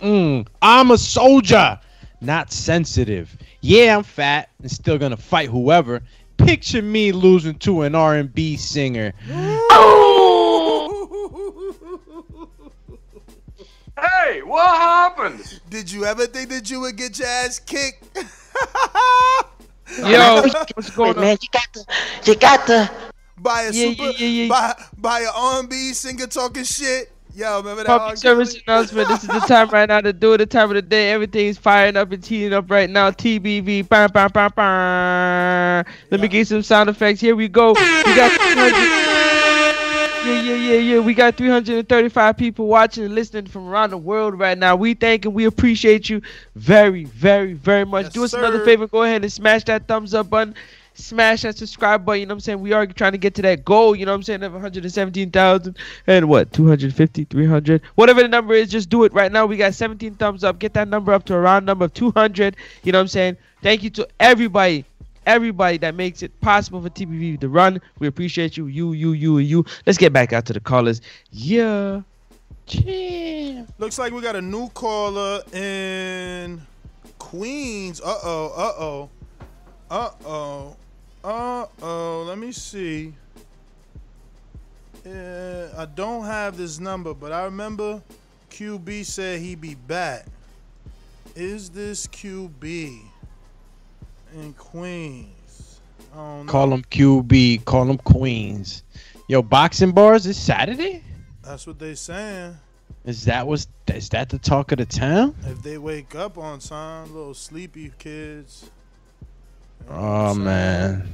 Mm, I'm a soldier, not sensitive. Yeah, I'm fat and still gonna fight whoever. Picture me losing to an R&B singer. Hey, what happened? Did you ever think that you would get your ass kicked? Yo, what's going on? Man, you got to, you got to. By a Yeah, super, yeah, yeah, yeah. by by an R&B singer talking shit. Yo, remember that? Public service announcement. This is the time right now to do it. The time of the day. Everything's firing up. and heating up right now. TBV. Bam, bam, bam, bam. Let me get some sound effects. Here we go. We got 300 yeah, yeah, yeah, yeah. We got 335 people watching and listening from around the world right now. We thank and we appreciate you very, very, very much. Do us another favor. Go ahead and smash that thumbs up button. Smash that subscribe button. You know what I'm saying? We are trying to get to that goal. You know what I'm saying? Of 117,000 and what? 250, 300. Whatever the number is, just do it right now. We got 17 thumbs up. Get that number up to a round number of 200. You know what I'm saying? Thank you to everybody everybody that makes it possible for TBV to run. We appreciate you, you, you, you, and you. Let's get back out to the callers. Yeah. Looks like we got a new caller in Queens. Uh oh, uh oh. Uh oh. Uh oh. Let me see. Uh, I don't have this number, but I remember QB said he'd be back. Is this QB in Queens? I don't know. Call them QB. Call them Queens. Yo, boxing bars is Saturday. That's what they saying. Is that was is that the talk of the town? If they wake up on time, little sleepy kids. Oh man, uh,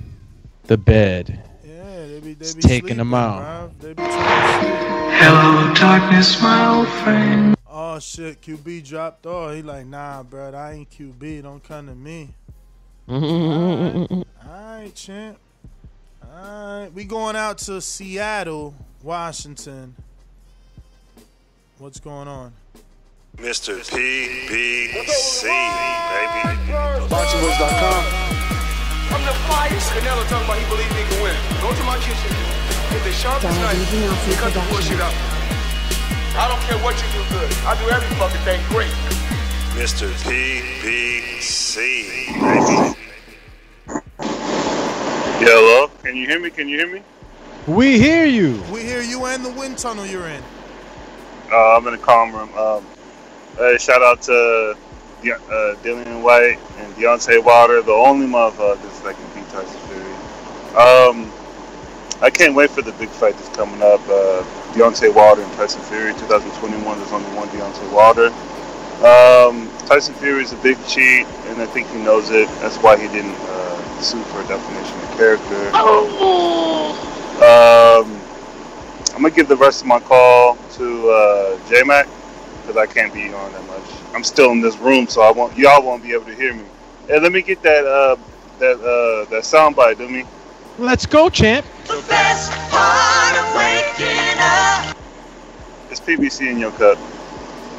the bed. Yeah, they be they It's be taking sleeping, them out. be trying to sleep. Hello, darkness, my old friend. Oh shit, QB dropped off. He like, nah, bro, I ain't QB. Don't come to me. All right, champ. All right, we going out to Seattle, Washington. What's going on? Mr. PBC, baby. BoxingWords.com. I'm the flyest. Canelo talking about he believe he can win. Go to my kitchen. Get the sharpest knife. and Cut the bullshit out. I don't care what you do good. I do every fucking thing great. Mr. PBC, baby. Hello, can you hear me? Can you hear me? We hear you. We hear you and the wind tunnel you're in. Uh, I'm in the calm room. Um, hey, shout out to De- uh, Dillian Whyte and Deontay Wilder, the only motherfuckers that can beat Tyson Fury. Um, I can't wait for the big fight that's coming up. Uh, Deontay Wilder and Tyson Fury, 2021. There's only one Deontay Wilder. Um, Tyson Fury is a big cheat, and I think he knows it. That's why he didn't uh, sue for a definition of character. Um, I'm gonna give the rest of my call to uh, J Mac because I can't be on that. I'm still in this room, so I won't. Y'all won't be able to hear me. Hey, let me get that uh, that uh, that soundbite, do me. Let's go, champ. It's PBC in your cup.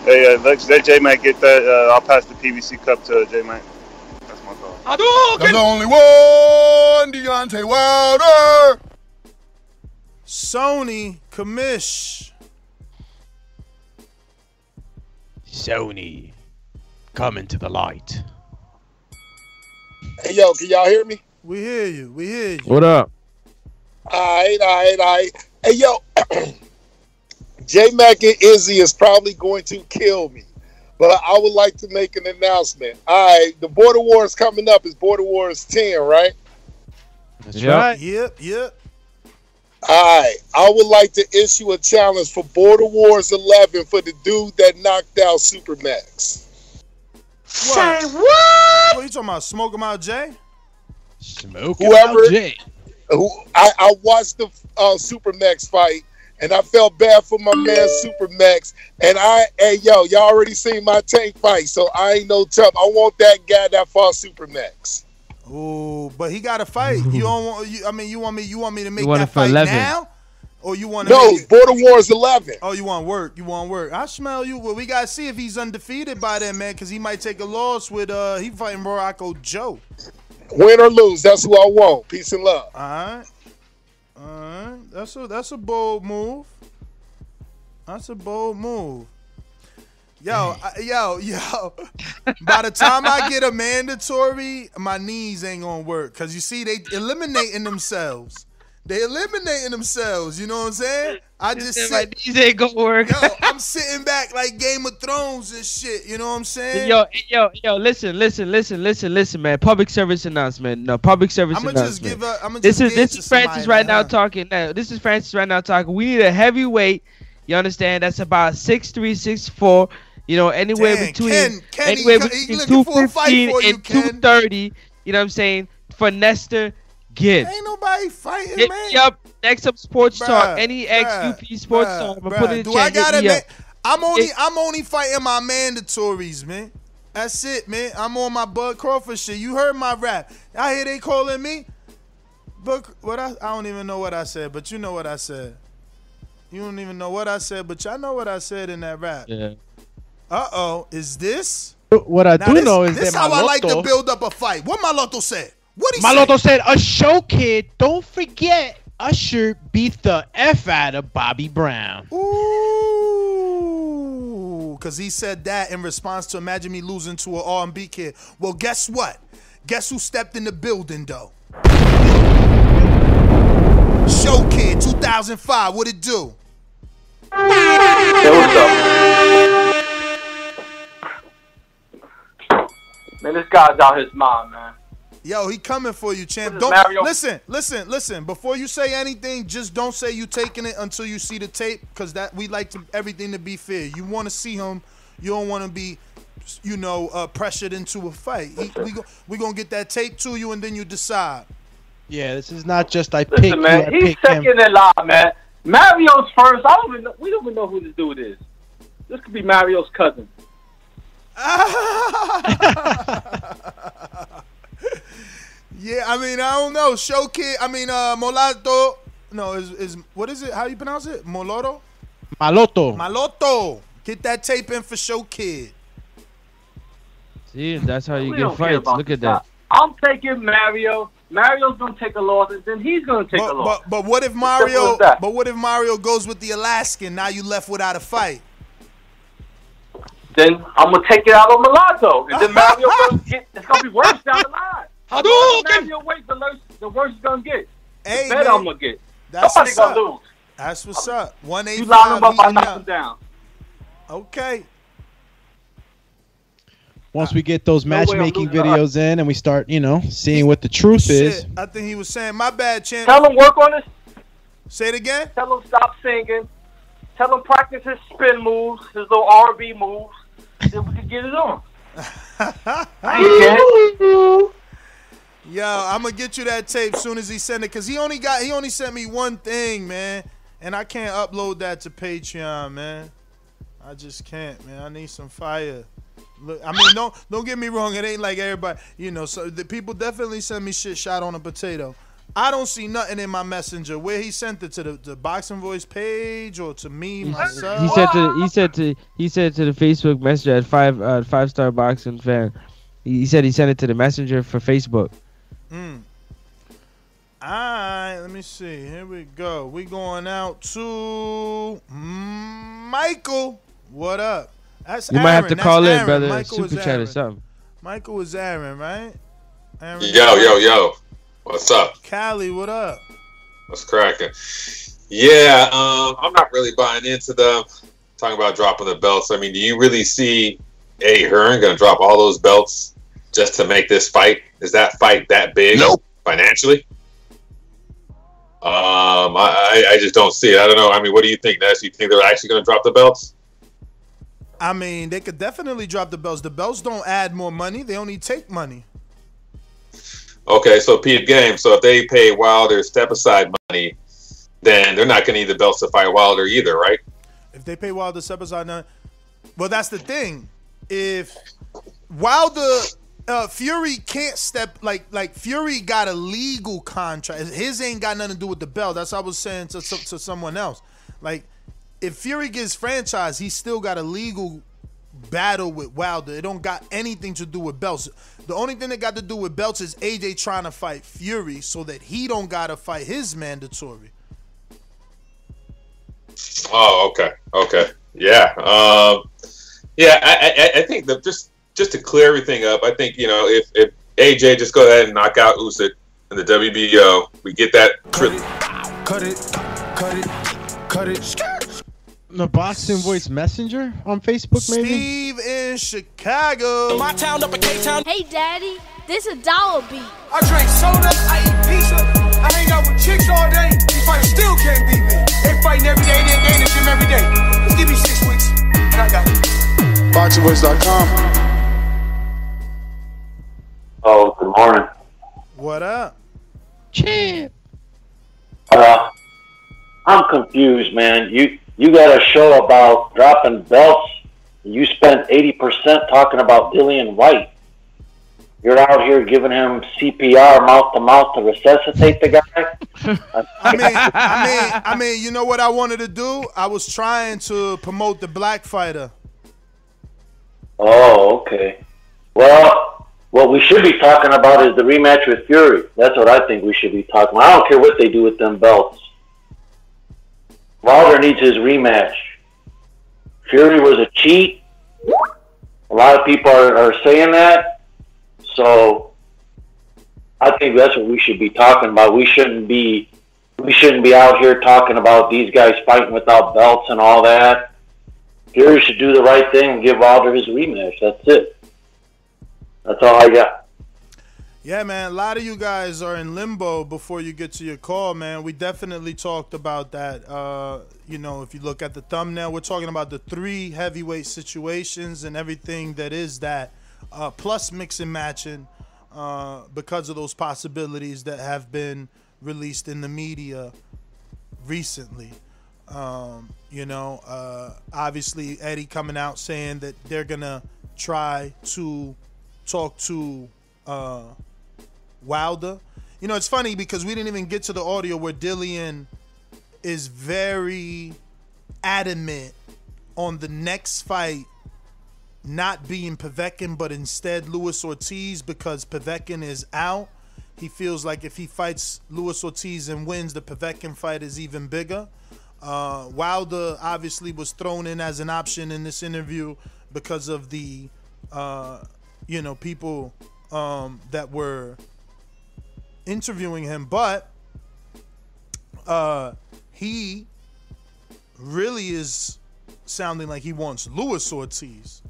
Hey, uh, let, let J Mac get that. Uh, I'll pass the PBC cup to J Mac. That's my call. There's only one Deontay Wilder. Sony Commish. Sony, coming to the light. Hey, yo, can y'all hear me? We hear you. We hear you. What up? All right, all right, all right. Hey, yo, J Mac and Izzy is probably going to kill me, but I would like to make an announcement. All right, the Border Wars coming up is Border Wars 10, right? That's Yep. right. Yep, yep. All right, I would like to issue a challenge for Border Wars 11 for the dude that knocked out Supermax. Say what? What are you talking about? Smoke him out, Jay? Smoke Whoever, who I, I watched the uh, Supermax fight, and I felt bad for my man Supermax. And I, hey yo, y'all already seen my tank fight, so I ain't no tough. I want that guy that fought Supermax. Ooh, but he got to fight. You don't want? You, I mean, you want me? You want me to make that fight 11. now? Or you want No, Border Wars 11. Oh, you want work? You want work? I smell you. Well, we gotta see if he's undefeated by then, man, because he might take a loss with uh he fighting Morocco Joe. Win or lose, that's who I want. Peace and love. All right, all right. That's a that's a bold move. That's a bold move. Yo, I, yo, yo. By the time I get a mandatory, my knees ain't gonna work. Cause you see, they eliminating themselves. They eliminating themselves. You know what I'm saying? I just sit, my knees ain't gonna work. Yo, I'm sitting back like Game of Thrones and shit. You know what I'm saying? Yo, yo, yo, listen, listen, listen, listen, listen, man. Public service announcement. No, public service I'ma announcement. just give a- I'ma this just is this is Francis right now huh? talking. No, this is Francis right now talking. We need a heavyweight. You understand? That's about six three, six four. You know, anywhere Dang, between Ken- Ken, anywhere co- he between looking two for a fight fifteen for you, and two thirty. You know what I'm saying? For Nestor Gibbs. Ain't nobody fighting, Hit man. me up. Next up, sports Bruh, talk. Any ex bruh, UP sports bruh, talk. I'm gonna bruh. put it in Do chat. I gotta me ma- up. I'm only It- I'm only fighting my mandatories, man. That's it, man. I'm on my Bud Crawford shit. You heard my rap. I hear they calling me. But what I I don't even know what I said, but you know what I said. You don't even know what I said, but y'all know what I said in that rap. Yeah. Uh oh, is this? What I Now do this, know is this that how I like to build up a fight. What Maloto said? What he Maloto say? said, "A show kid. Don't forget, Usher beat the f out of Bobby Brown." Ooh, because he said that in response to imagine me losing to an R&B kid. Well, guess what? Guess who stepped in the building though? Show Kid 2005. What it do? Hey, what's up? Man, this guy's out his mind, man. Yo, he coming for you, champ. Don't Mario? listen, listen, listen. Before you say anything, just don't say you taking it until you see the tape, because that we like to everything to be fair. You want to see him, you don't want to be, you know, uh, pressured into a fight. He, we go, we gonna get that tape to you, and then you decide. Yeah, this is not just I pick Listen, you, man, I he's pick him. second in line, man. Mario's first. I don't even know, we don't even know who this dude is. This could be Mario's cousin. Yeah, I mean, I don't know. Show Kid, I mean, uh, Molato. No, is is what is it? How you pronounce it? Moloto. Maloto. Maloto. Get that tape in for Show Kid. See, that's how you We get fights. Look at that. I'm taking Mario. Mario's gonna take a loss, and then he's gonna take a loss. but but what if Mario? But what if Mario goes with the Alaskan? Now you left without a fight. Then I'm gonna take it out on Mulatto, and then Mario gonna get. It's gonna be worse down the line. The longer Mario wait, the worse, the worse it's gonna get. Hey, the better man. I'm gonna get. That's Somebody what's gonna up. lose. That's what's up. One eight You line him up, I knock him down. Okay. Once we get those No way I'm matchmaking losing. videos in and we start, you know, seeing what the truth is. I think he was saying my bad, champ. Tell him work on his. Say it again. Tell him stop singing. Tell him practice his spin moves, his little R&B moves. Then we can get it on. Yo, I'm gonna get you that tape soon as he send it, cause he only got he only sent me one thing, man, and I can't upload that to Patreon, man. I just can't, man. I need some fire. Look, I mean, don't don't get me wrong. It ain't like everybody, you know. So the people definitely send me shit shot on a potato. I don't see nothing in my messenger. Where he sent it to the, the boxing voice page or to me myself. He said to he said to he said to the Facebook messenger at five uh, five star boxing fan. He he said he sent it to the messenger for Facebook. Mm. Alright, let me see. Here we go. We going out to Michael. What up? That's You might have Aaron. to call That's in, Aaron. brother. Michael Super is chat or something. Michael is Aaron, right? Aaron Yo, yo, yo. What's up? Callie, what up? What's cracking? Yeah, um, I'm not really buying into the talking about dropping the belts. I mean, do you really see A Hearn going to drop all those belts just to make this fight? Is that fight that big financially? Um, I, I I just don't see it. I don't know. I mean, what do you think, Ness? You think they're actually going to drop the belts? I mean, they could definitely drop the belts. The belts don't add more money; they only take money. Okay, so Pete game. So if they pay Wilder step aside money, then they're not going to need the belts to fight Wilder either, right? If they pay Wilder step aside, none. Well, that's the thing. If Wilder uh, Fury can't step like like Fury got a legal contract. His ain't got nothing to do with the belt. That's what I was saying to to, to someone else. Like if Fury gets franchised, he still got a legal battle with Wilder. It don't got anything to do with belts. The only thing that got to do with belts is AJ trying to fight Fury so that he don't gotta fight his mandatory. Oh, okay, okay, yeah, um, yeah. I, I, I think that just just to clear everything up, I think you know if if AJ just go ahead and knock out Usyk in the WBO, we get that. Tri- Cut it, cut it, cut it. The Boxing Voice Messenger on Facebook, maybe. Steve in Chicago. My town up in Cape Town. Hey, Daddy, this a dollar beat. I drink soda, I eat pizza, I hang out with chicks all day. These fighters still can't beat me. They fighting every day, they they in the gym every day. Just give me six weeks, and I got it. BoxingVoice.com. Oh, good morning. What up? Champ. Uh, I'm confused, man. You you got a show about dropping belts. You spent eighty percent talking about Dillian Whyte. You're out here giving him CPR mouth to mouth to resuscitate the guy. I mean, I mean, I mean, you know what I wanted to do? I was trying to promote the black fighter. Oh, okay. Well, what we should be talking about is the rematch with Fury. That's what I think we should be talking about. I don't care what they do with them belts. Wilder needs his rematch. Fury was a cheat. A lot of people are, are saying that. So I think that's what we should be talking about. We shouldn't be we shouldn't be out here talking about these guys fighting without belts and all that. Fury should do the right thing and give Wilder his rematch. That's it. That's all I got. Yeah, man. A lot of you guys are in limbo before you get to your call, man. We definitely talked about that. Uh, you know, if you look at the thumbnail, we're talking about the three heavyweight situations and everything that is that, uh, plus mix and matching, uh, because of those possibilities that have been released in the media recently. Um, you know, uh, obviously Eddie coming out saying that they're gonna try to talk to uh, Wilder. You know, it's funny because we didn't even get to the audio where Dillian is very adamant on the next fight not being Povetkin, but instead Luis Ortiz because Povetkin is out. He feels like if he fights Luis Ortiz and wins, the Povetkin fight is even bigger. Uh, Wilder obviously was thrown in as an option in this interview because of the, uh, you know, people um, that were interviewing him, but uh, he really is sounding like he wants Luis Ortiz.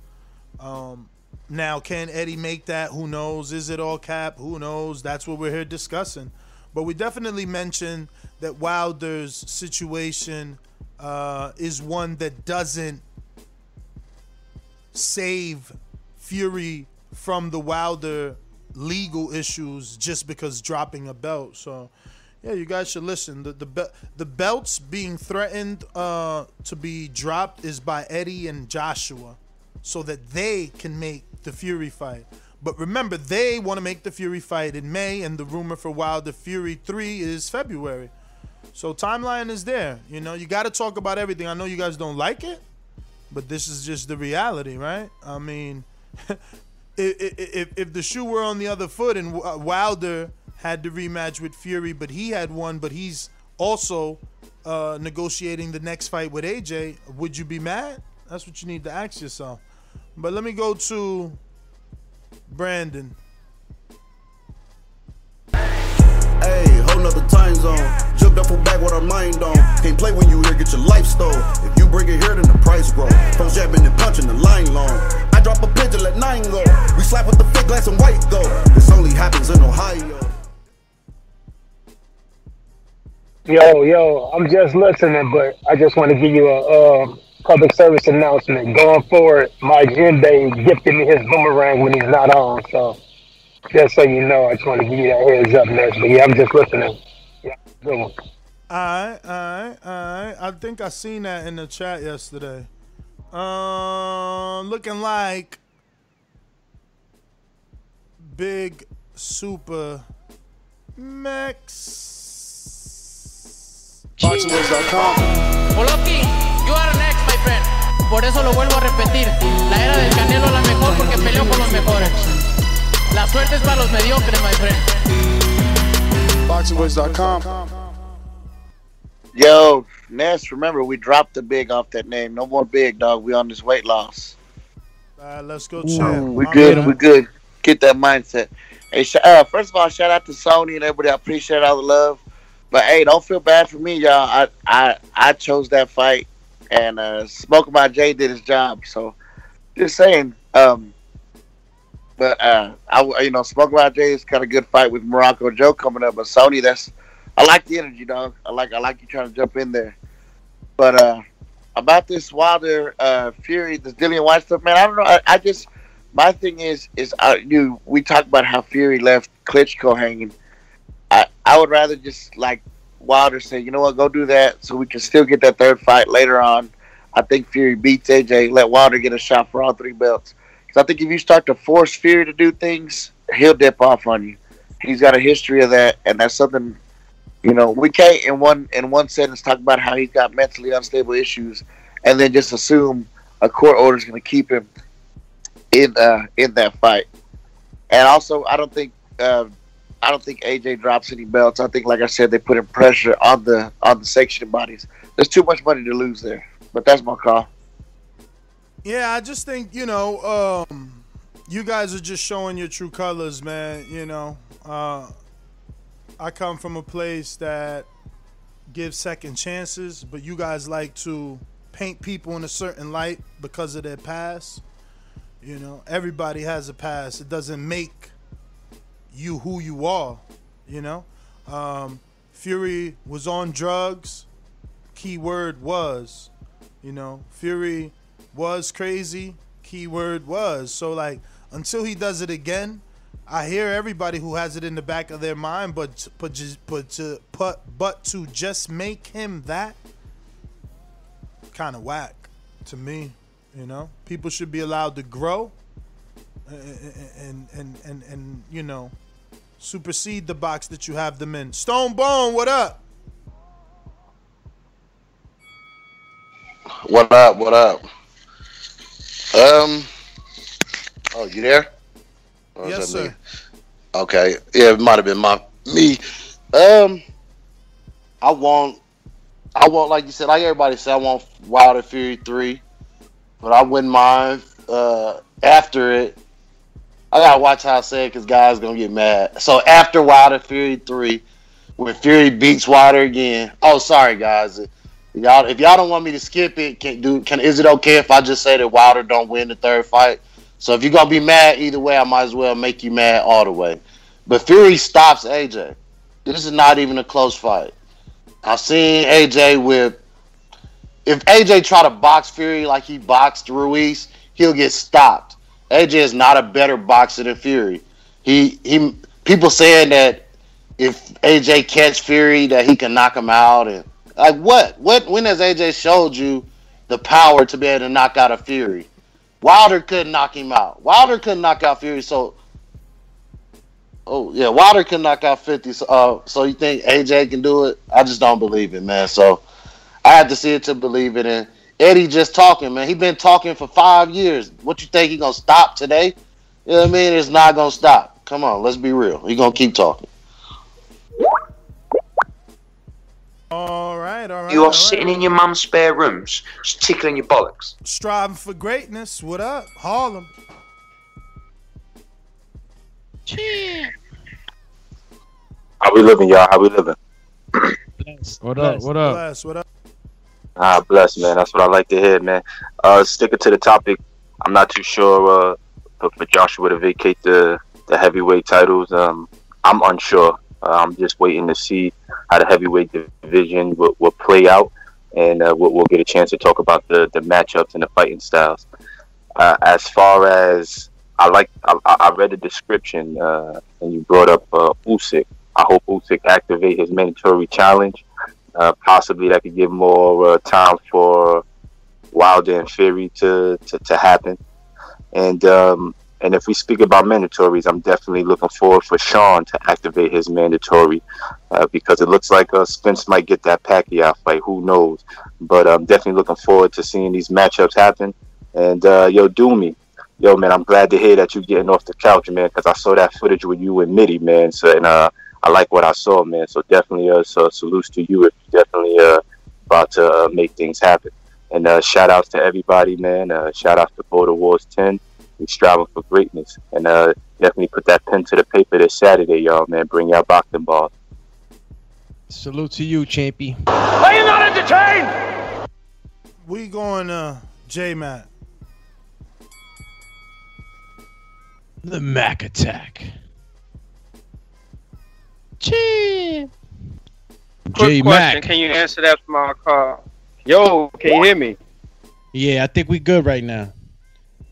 Um, now, can Eddie make that? Who knows? Is it all cap? Who knows? That's what we're here discussing. But we definitely mentioned that Wilder's situation uh, is one that doesn't save Fury from the Wilder legal issues just because dropping a belt. So, yeah, you guys should listen. The the be- the belts being threatened uh, to be dropped is by Eddie and Joshua, so that they can make the Fury fight. But remember, they want to make the Fury fight in May, and the rumor for Wilder Fury three is February. So timeline is there. You know, you got to talk about everything. I know you guys don't like it, but this is just the reality, right? I mean, if, if, if the shoe were on the other foot and Wilder had the rematch with Fury, but he had one, but he's also uh, negotiating the next fight with AJ, would you be mad? That's what you need to ask yourself. But let me go to Brandon. Hey, time zone. Up from with our mind on. Can't play when you here, get your life stole. If you bring it here, then the price grow. Jabbing and punching the line long. I drop a pigeon, let nine go. We slap with the glass and white go. This only happens in Ohio. Yo, yo, I'm just listening, but I just want to give you a uh, public service announcement. Going forward, my Jinbei gifted me his boomerang when he's not on. So, just so you know, I just want to give you that heads up, next. But yeah, I'm just listening. Yeah, good one. Alright, alright, alright. I think I seen that in the chat yesterday. Um, looking like Big Super Max. BoxingVoice.com. Oloki, you are next, my friend. Por eso lo vuelvo a repetir. La era del Canelo es la mejor porque peleó con los mejores. La suerte es para los mediocres, my friend. BoxingVoice.com. Yo, Ness, remember we dropped the big off that name. No more big dog. We on this weight loss. Alright, let's go champ. We My good. man. We good. Get that mindset. Hey, sh- uh, first of all, shout out to Sony and everybody. I appreciate all the love. But hey, don't feel bad for me, y'all. I I I chose that fight, and uh, Smoke My J did his job. So, just saying. Um, but uh, I you know Smoke My J is kind of good fight with Morocco Joe coming up. But Sony, that's I like the energy, dog. I like I like you trying to jump in there. But uh, about this Wilder uh, Fury, this Dillian Whyte stuff, man. I don't know. I, I just my thing is is uh, you. We talk about how Fury left Klitschko hanging. I I would rather just like Wilder say, you know what, go do that, so we can still get that third fight later on. I think Fury beats AJ. Let Wilder get a shot for all three belts. So I think if you start to force Fury to do things, he'll dip off on you. He's got a history of that, and that's something you know, we can't in one in one sentence talk about how he's got mentally unstable issues, and then just assume a court order is going to keep him in uh, in that fight. And also, I don't think uh, I don't think AJ drops any belts. I think, like I said, they put in pressure on the on the section bodies. There's too much money to lose there. But that's my call. Yeah, I just think you know, um, you guys are just showing your true colors, man. You know, uh, I come from a place that gives second chances, but you guys like to paint people in a certain light because of their past. You know, everybody has a past. It doesn't make you who you are. You know, um, Fury was on drugs. Key word was, you know, Fury was crazy. Keyword was. So like until he does it again, I hear everybody who has it in the back of their mind, but but just but to put but to just make him that kind of whack to me. You know, people should be allowed to grow and and and and, and you know supersede the box that you have them in. Stone Bone, what up? What up? What up? Um. Oh, you there? Or Yes, that me? sir. Okay. Yeah, it might have been my me. Um. I want. I want, like you said, like everybody said, I want Wilder Fury three, but I wouldn't mind uh, after it. I gotta watch how I say it because guys gonna get mad. So after Wilder Fury three, when Fury beats Wilder again. Oh, sorry guys. Y'all, if y'all don't want me to skip it, can do? Can is it okay if I just say that Wilder don't win the third fight? So if you're gonna be mad either way, I might as well make you mad all the way. But Fury stops AJ. This is not even a close fight. I've seen AJ with. If AJ try to box Fury like he boxed Ruiz, he'll get stopped. AJ is not a better boxer than Fury. He he. People saying that if AJ catch Fury, that he can knock him out, and like what? What? When has AJ showed you the power to be able to knock out a Fury? Wilder couldn't knock him out. Wilder couldn't knock out Fury. So, oh yeah, Wilder can knock out fifty. So, uh, so you think AJ can do it? I just don't believe it, man. So, I had to see it to believe it. And Eddie just talking, man. He been talking for five years. What you think he gonna stop today? You know what I mean? It's not gonna stop. Come on, let's be real. He gonna keep talking. All right, all right. You are right. sitting in your mum's spare rooms, tickling your bollocks. Striving for greatness. What up, Harlem? How we living, y'all? How we living? What up? What up? Bless, what up? Ah, bless, man. That's what I like to hear, man. Uh, sticking to the topic, I'm not too sure uh, for, for Joshua to vacate the, the heavyweight titles. Um, I'm unsure. Uh, I'm just waiting to see how the heavyweight division will, will play out, and uh, we'll, we'll get a chance to talk about the the matchups and the fighting styles. Uh, as far as I like, I, I read the description, uh, and you brought up uh, Usyk. I hope Usyk activate his mandatory challenge. Uh, possibly that could give more time for Wilder and Fury to, to, to happen. And um, and if we speak about mandatories, I'm definitely looking forward for Sean to activate his mandatory uh, because it looks like uh, Spence might get that Pacquiao fight. Who knows? But I'm definitely looking forward to seeing these matchups happen. And uh, yo, do me. Yo, man, I'm glad to hear that you're getting off the couch, man, because I saw that footage with you and Mitty, man. So, and uh, I like what I saw, man. So definitely, uh, so to you if you're definitely uh, about to uh, make things happen. And uh, shout outs to everybody, man. Uh, shout out to Border Wars 10. We striving for greatness. And uh, definitely put that pen to the paper this Saturday, y'all, man. Bring y'all boxing balls. Salute to you, Champy. Are you not entertained? We going uh J Mac. The Mac Attack. Quick J question. Mac. Can you answer that for my call? Yo, can you hear me? Yeah, I think we good right now.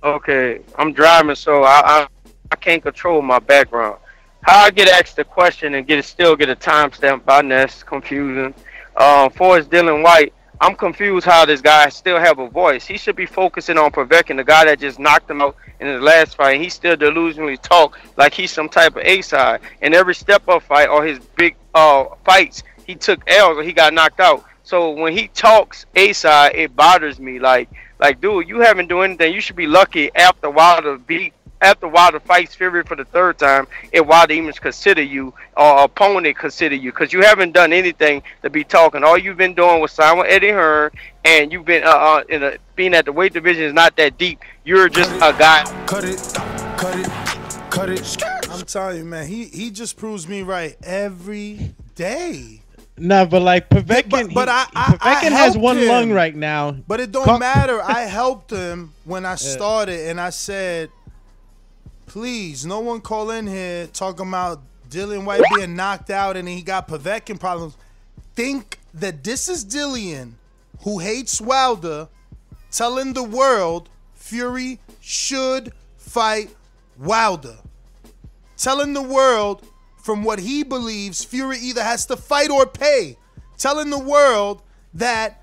Okay, I'm driving, so I I, I can't control my background. How I get asked the question and get still get a timestamp by that's confusing. Um, for as Dillian Whyte, I'm confused how this guy still have a voice. He should be focusing on Povetkin, the guy that just knocked him out in his last fight. He still delusionally talk like he's some type of A side. And every step up fight or his big uh fights, he took L's or he got knocked out. So when he talks A side, it bothers me. Like like dude, you haven't done anything. You should be lucky after Wilder beat after Wilder fights Fury for the third time, if Wilder even consider you or opponent consider you, because you haven't done anything to be talking. All you've been doing was sign with Eddie Hearn, and you've been uh, uh in a being at the weight division is not that deep. You're just a guy. Cut it, cut it, cut it. I'm telling you, man, he he just proves me right every day. Nah, but like Povetkin, But, but I, I, Povetkin I has one him. lung right now. But it don't matter. I helped him when I started, and I said, please, no one call in here talking about Dillian Whyte being knocked out and he got Povetkin problems. Think that this is Dillian, who hates Wilder, telling the world Fury should fight Wilder. Telling the world from what he believes Fury either has to fight or pay. Telling the world that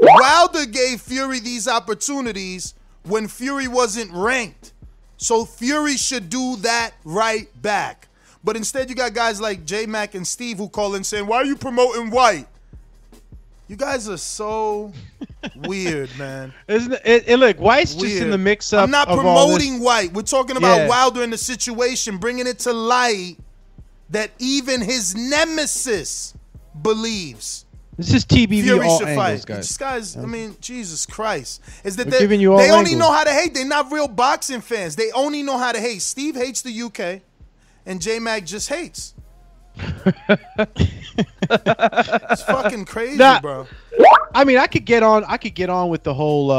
Wilder gave Fury these opportunities when Fury wasn't ranked. So Fury should do that right back. But instead, you got guys like J Mac and Steve who call in saying, Why are you promoting Whyte? You guys are so weird, man. Isn't it, it, Look, Whyte's just in the mix up. I'm not of all this- promoting Whyte. We're talking about Yeah. Wilder in the situation, bringing it to light that even his nemesis believes. This is TBV Fury all angles, fight. guys. These guys, I mean, Jesus Christ. Is that We're they, giving you all they only angles. know how to hate. They're not real boxing fans. They only know how to hate. Steve hates the UK, and J Mac just hates. it's fucking crazy, Nah, bro. I mean, I could get on. I could get on with the whole, uh,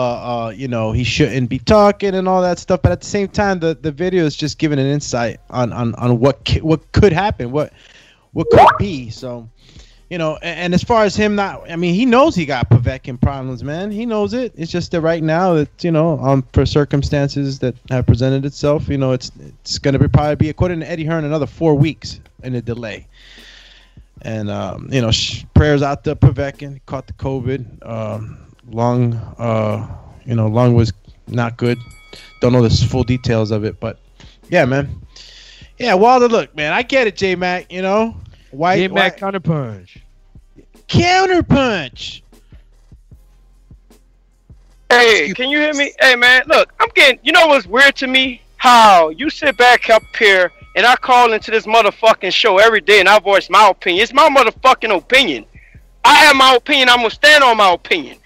uh, you know, he shouldn't be talking and all that stuff. But at the same time, the, the video is just giving an insight on on, on what ki- what could happen, what what could be. So, you know, and, and as far as him not, I mean, he knows he got Povetkin problems, man. He knows it. It's just that right now, that you know, um, for circumstances that have presented itself, you know, it's it's gonna be probably be according to Eddie Hearn another four weeks in a delay. And um, you know, sh- prayers out to Povetkin. Caught the COVID. Um, lung, uh, you know, lung was not good. Don't know the full details of it, but yeah, man. Yeah, Wilder, look, man, I get it, J Mac. You know, white, J Mac white counterpunch. counterpunch. Hey, can you hear me? Hey, man, look, I'm getting. You know what's weird to me? How you sit back up here and I call into this motherfucking show every day and I voice my opinion. It's my motherfucking opinion. I have my opinion. I'm gonna stand on my opinion.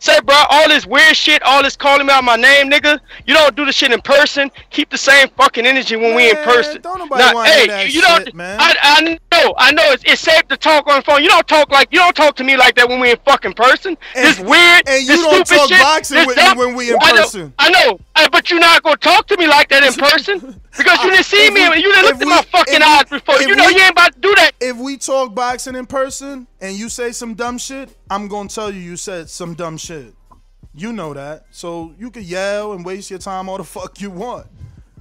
Say, bro, all this weird shit, all this calling me out my name, nigga. You don't do the shit in person. Keep the same fucking energy when we in person. Don't nobody Now, hey, that you don't. man. I, I know, I know. It's, it's safe to talk on the phone. You don't talk like you don't talk to me like that when we in fucking person. this weird, and you don't stupid talk shit, boxing with me when we in I know, person. I know, uh, but you're not gonna talk to me like that in person because you didn't see me. we- you didn't look if at my fucking eyes before. You know we- you ain't about to do that. If we talk boxing in person and you say some dumb shit, I'm gonna tell you you said some dumb shit. You know that. So you can yell and waste your time all the fuck you want.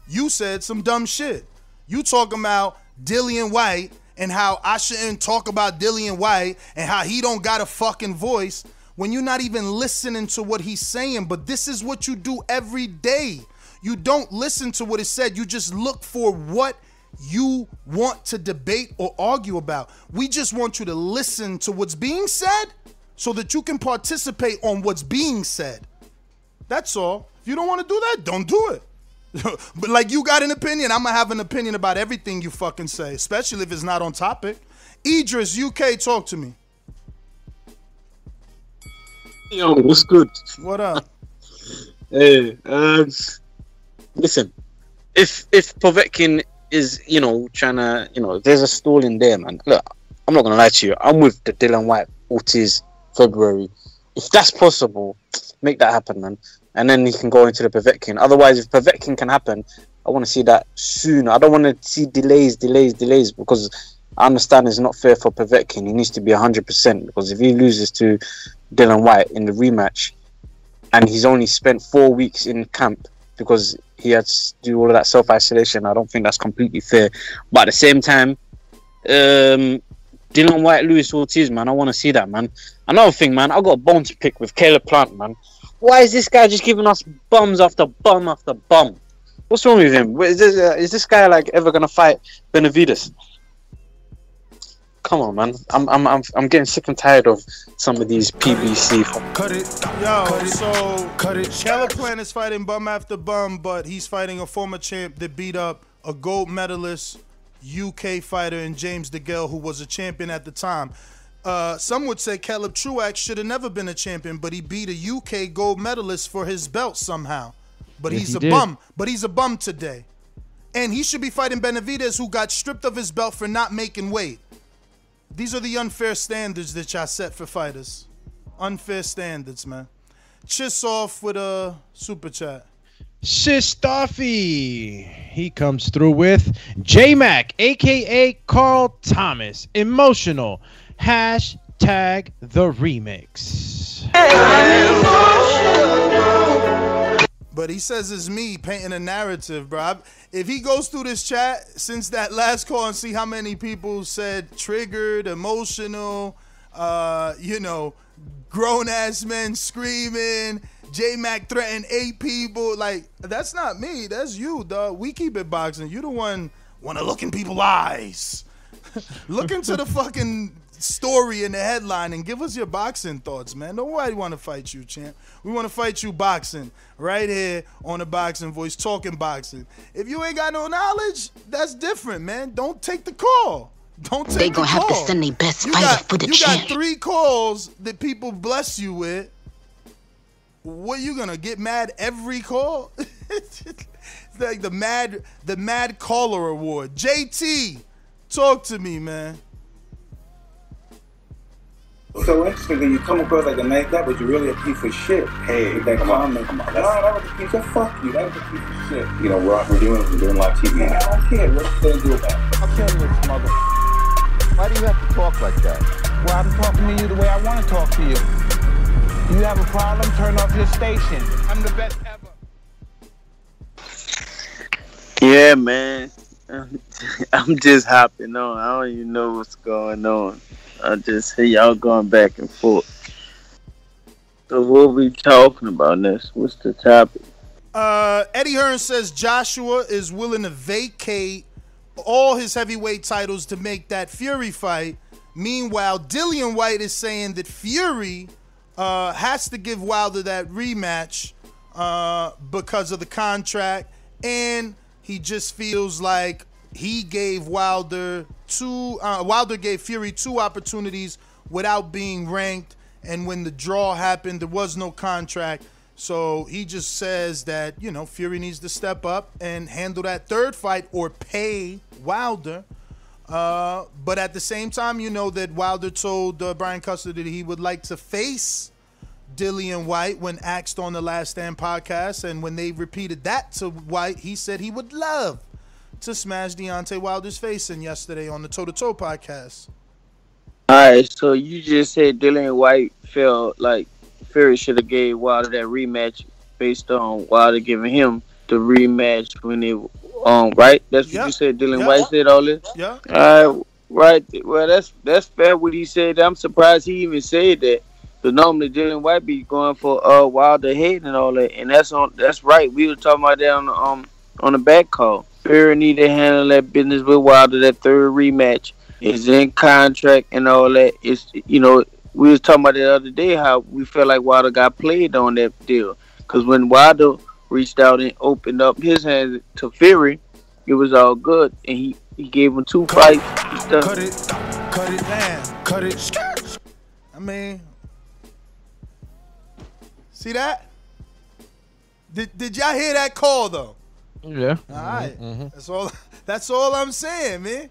You said some dumb shit. You talking about Dillian Whyte and how I shouldn't talk about Dillian Whyte and how he don't got a fucking voice when you're not even listening to what he's saying. But this is what you do every day. You don't listen to what is said. You just look for what you want to debate or argue about. We just want you to listen to what's being said so that you can participate on what's being said. That's all. If you don't want to do that, don't do it. but like you got an opinion, I'm gonna have an opinion about everything you fucking say, especially if it's not on topic. Idris, UK, talk to me. Yo, what's good? What up? Hey, um, listen, if if Povetkin is, you know, trying to, you know, there's a stall in there, man. Look, I'm not gonna lie to you. I'm with the Dillian Whyte Ortiz February. If that's possible, make that happen, man. And then he can go into the Povetkin. Otherwise, if Povetkin can happen, I want to see that soon. I don't want to see delays, delays, delays because I understand it's not fair for Povetkin. He needs to be 100% because if he loses to Dillian Whyte in the rematch and he's only spent four weeks in camp because he had to do all of that self isolation, I don't think that's completely fair. But at the same time, um, Dillian Whyte, Luis Ortiz, man, I want to see that, man. Another thing, man, I got a bone to pick with Caleb Plant, man. Why is this guy just giving us bums after bum after bum? What's wrong with him? Is this, uh, is this guy like ever gonna fight Benavidez? Come on, man. I'm I'm I'm I'm getting sick and tired of some of these PBC. Cut it. Yo, so cut it. Caleb Plant is fighting bum after bum, but he's fighting a former champ that beat up a gold medalist UK fighter in James DeGale, who was a champion at the time. Uh, some would say Caleb Truax should have never been a champion, but he beat a UK gold medalist for his belt somehow. But Yes, he's he a did. bum. But he's a bum today. And he should be fighting Benavidez, who got stripped of his belt for not making weight. These are the unfair standards that y'all set for fighters. Unfair standards, man. Chiss off with a super chat. Shistafi. He comes through with J Mac, aka Carl Thomas. Emotional. Hashtag the remix. But he says it's me painting a narrative, bro. If he goes through this chat since that last call and see how many people said triggered, emotional, uh, you know, grown ass men screaming, J Mac threatened eight people, like that's not me. That's you, dog. We keep it boxing. You the one wanna look in people's eyes. look into the fucking story in the headline and give us your boxing thoughts, man. Nobody want to fight you, champ. We want to fight you boxing right here on the boxing voice, talking boxing. If you ain't got no knowledge, that's different, man. Don't take the call. Don't take They gonna have to send their best You fighter got- for the You champ. got three calls that people bless you with. What you gonna get mad every call? it's like the mad the mad caller award. JT, talk to me, man. So interesting that you come across like a nice guy, but you're really a piece of shit. Hey, with that comment. Come on, no, that was a piece of fuck you. That was a piece of shit. You know, we're, we're doing we're doing live TV. Man, I don't care. What you gonna do about it? I'll tell you this, mother. Why do you have to talk like that? Well, I'm talking to you the way I want to talk to you. You have a problem? Turn off your station. I'm the best ever. Yeah, man. I'm just hopping on. I don't even know what's going on. I just hear y'all going back and forth. So what we talking about next? What's the topic? Uh, Eddie Hearn says Joshua is willing to vacate all his heavyweight titles to make that Fury fight. Meanwhile, Dillian Whyte is saying that Fury uh, has to give Wilder that rematch uh, because of the contract, and he just feels like he gave Wilder two. Uh, Wilder gave Fury two opportunities without being ranked, and when the draw happened, there was no contract. So he just says that, you know, Fury needs to step up and handle that third fight or pay Wilder. Uh, but at the same time, you know that Wilder told uh, Brian Custer that he would like to face Dillian Whyte when asked on the Last Stand podcast. And when they repeated that to Whyte, he said he would love to smash Deontay Wilder's face in yesterday on the Toe to Toe podcast. All right, so you just said Dillian Whyte felt like Fury should have gave Wilder that rematch based on Wilder giving him the rematch when it um right. That's what Yeah. you said. Dillian Yeah. Whyte said all this. Yeah. All right, right. Well, that's that's fair what he said. I'm surprised he even said that. But normally Dillian Whyte be going for uh Wilder head and all that, and that's on that's right. We were talking about that on the um on the back call. Fury need to handle that business with Wilder. That third rematch is in contract and all that. It's you know we was talking about the other day how we felt like Wilder got played on that deal because when Wilder reached out and opened up his hands to Fury, it was all good, and he he gave him two fights. and stuff. Cut it, cut it, man, cut it. I mean, see that? Did Did y'all hear that call though? Yeah. All right. Mm-hmm. Mm-hmm. That's all. That's all I'm saying, man.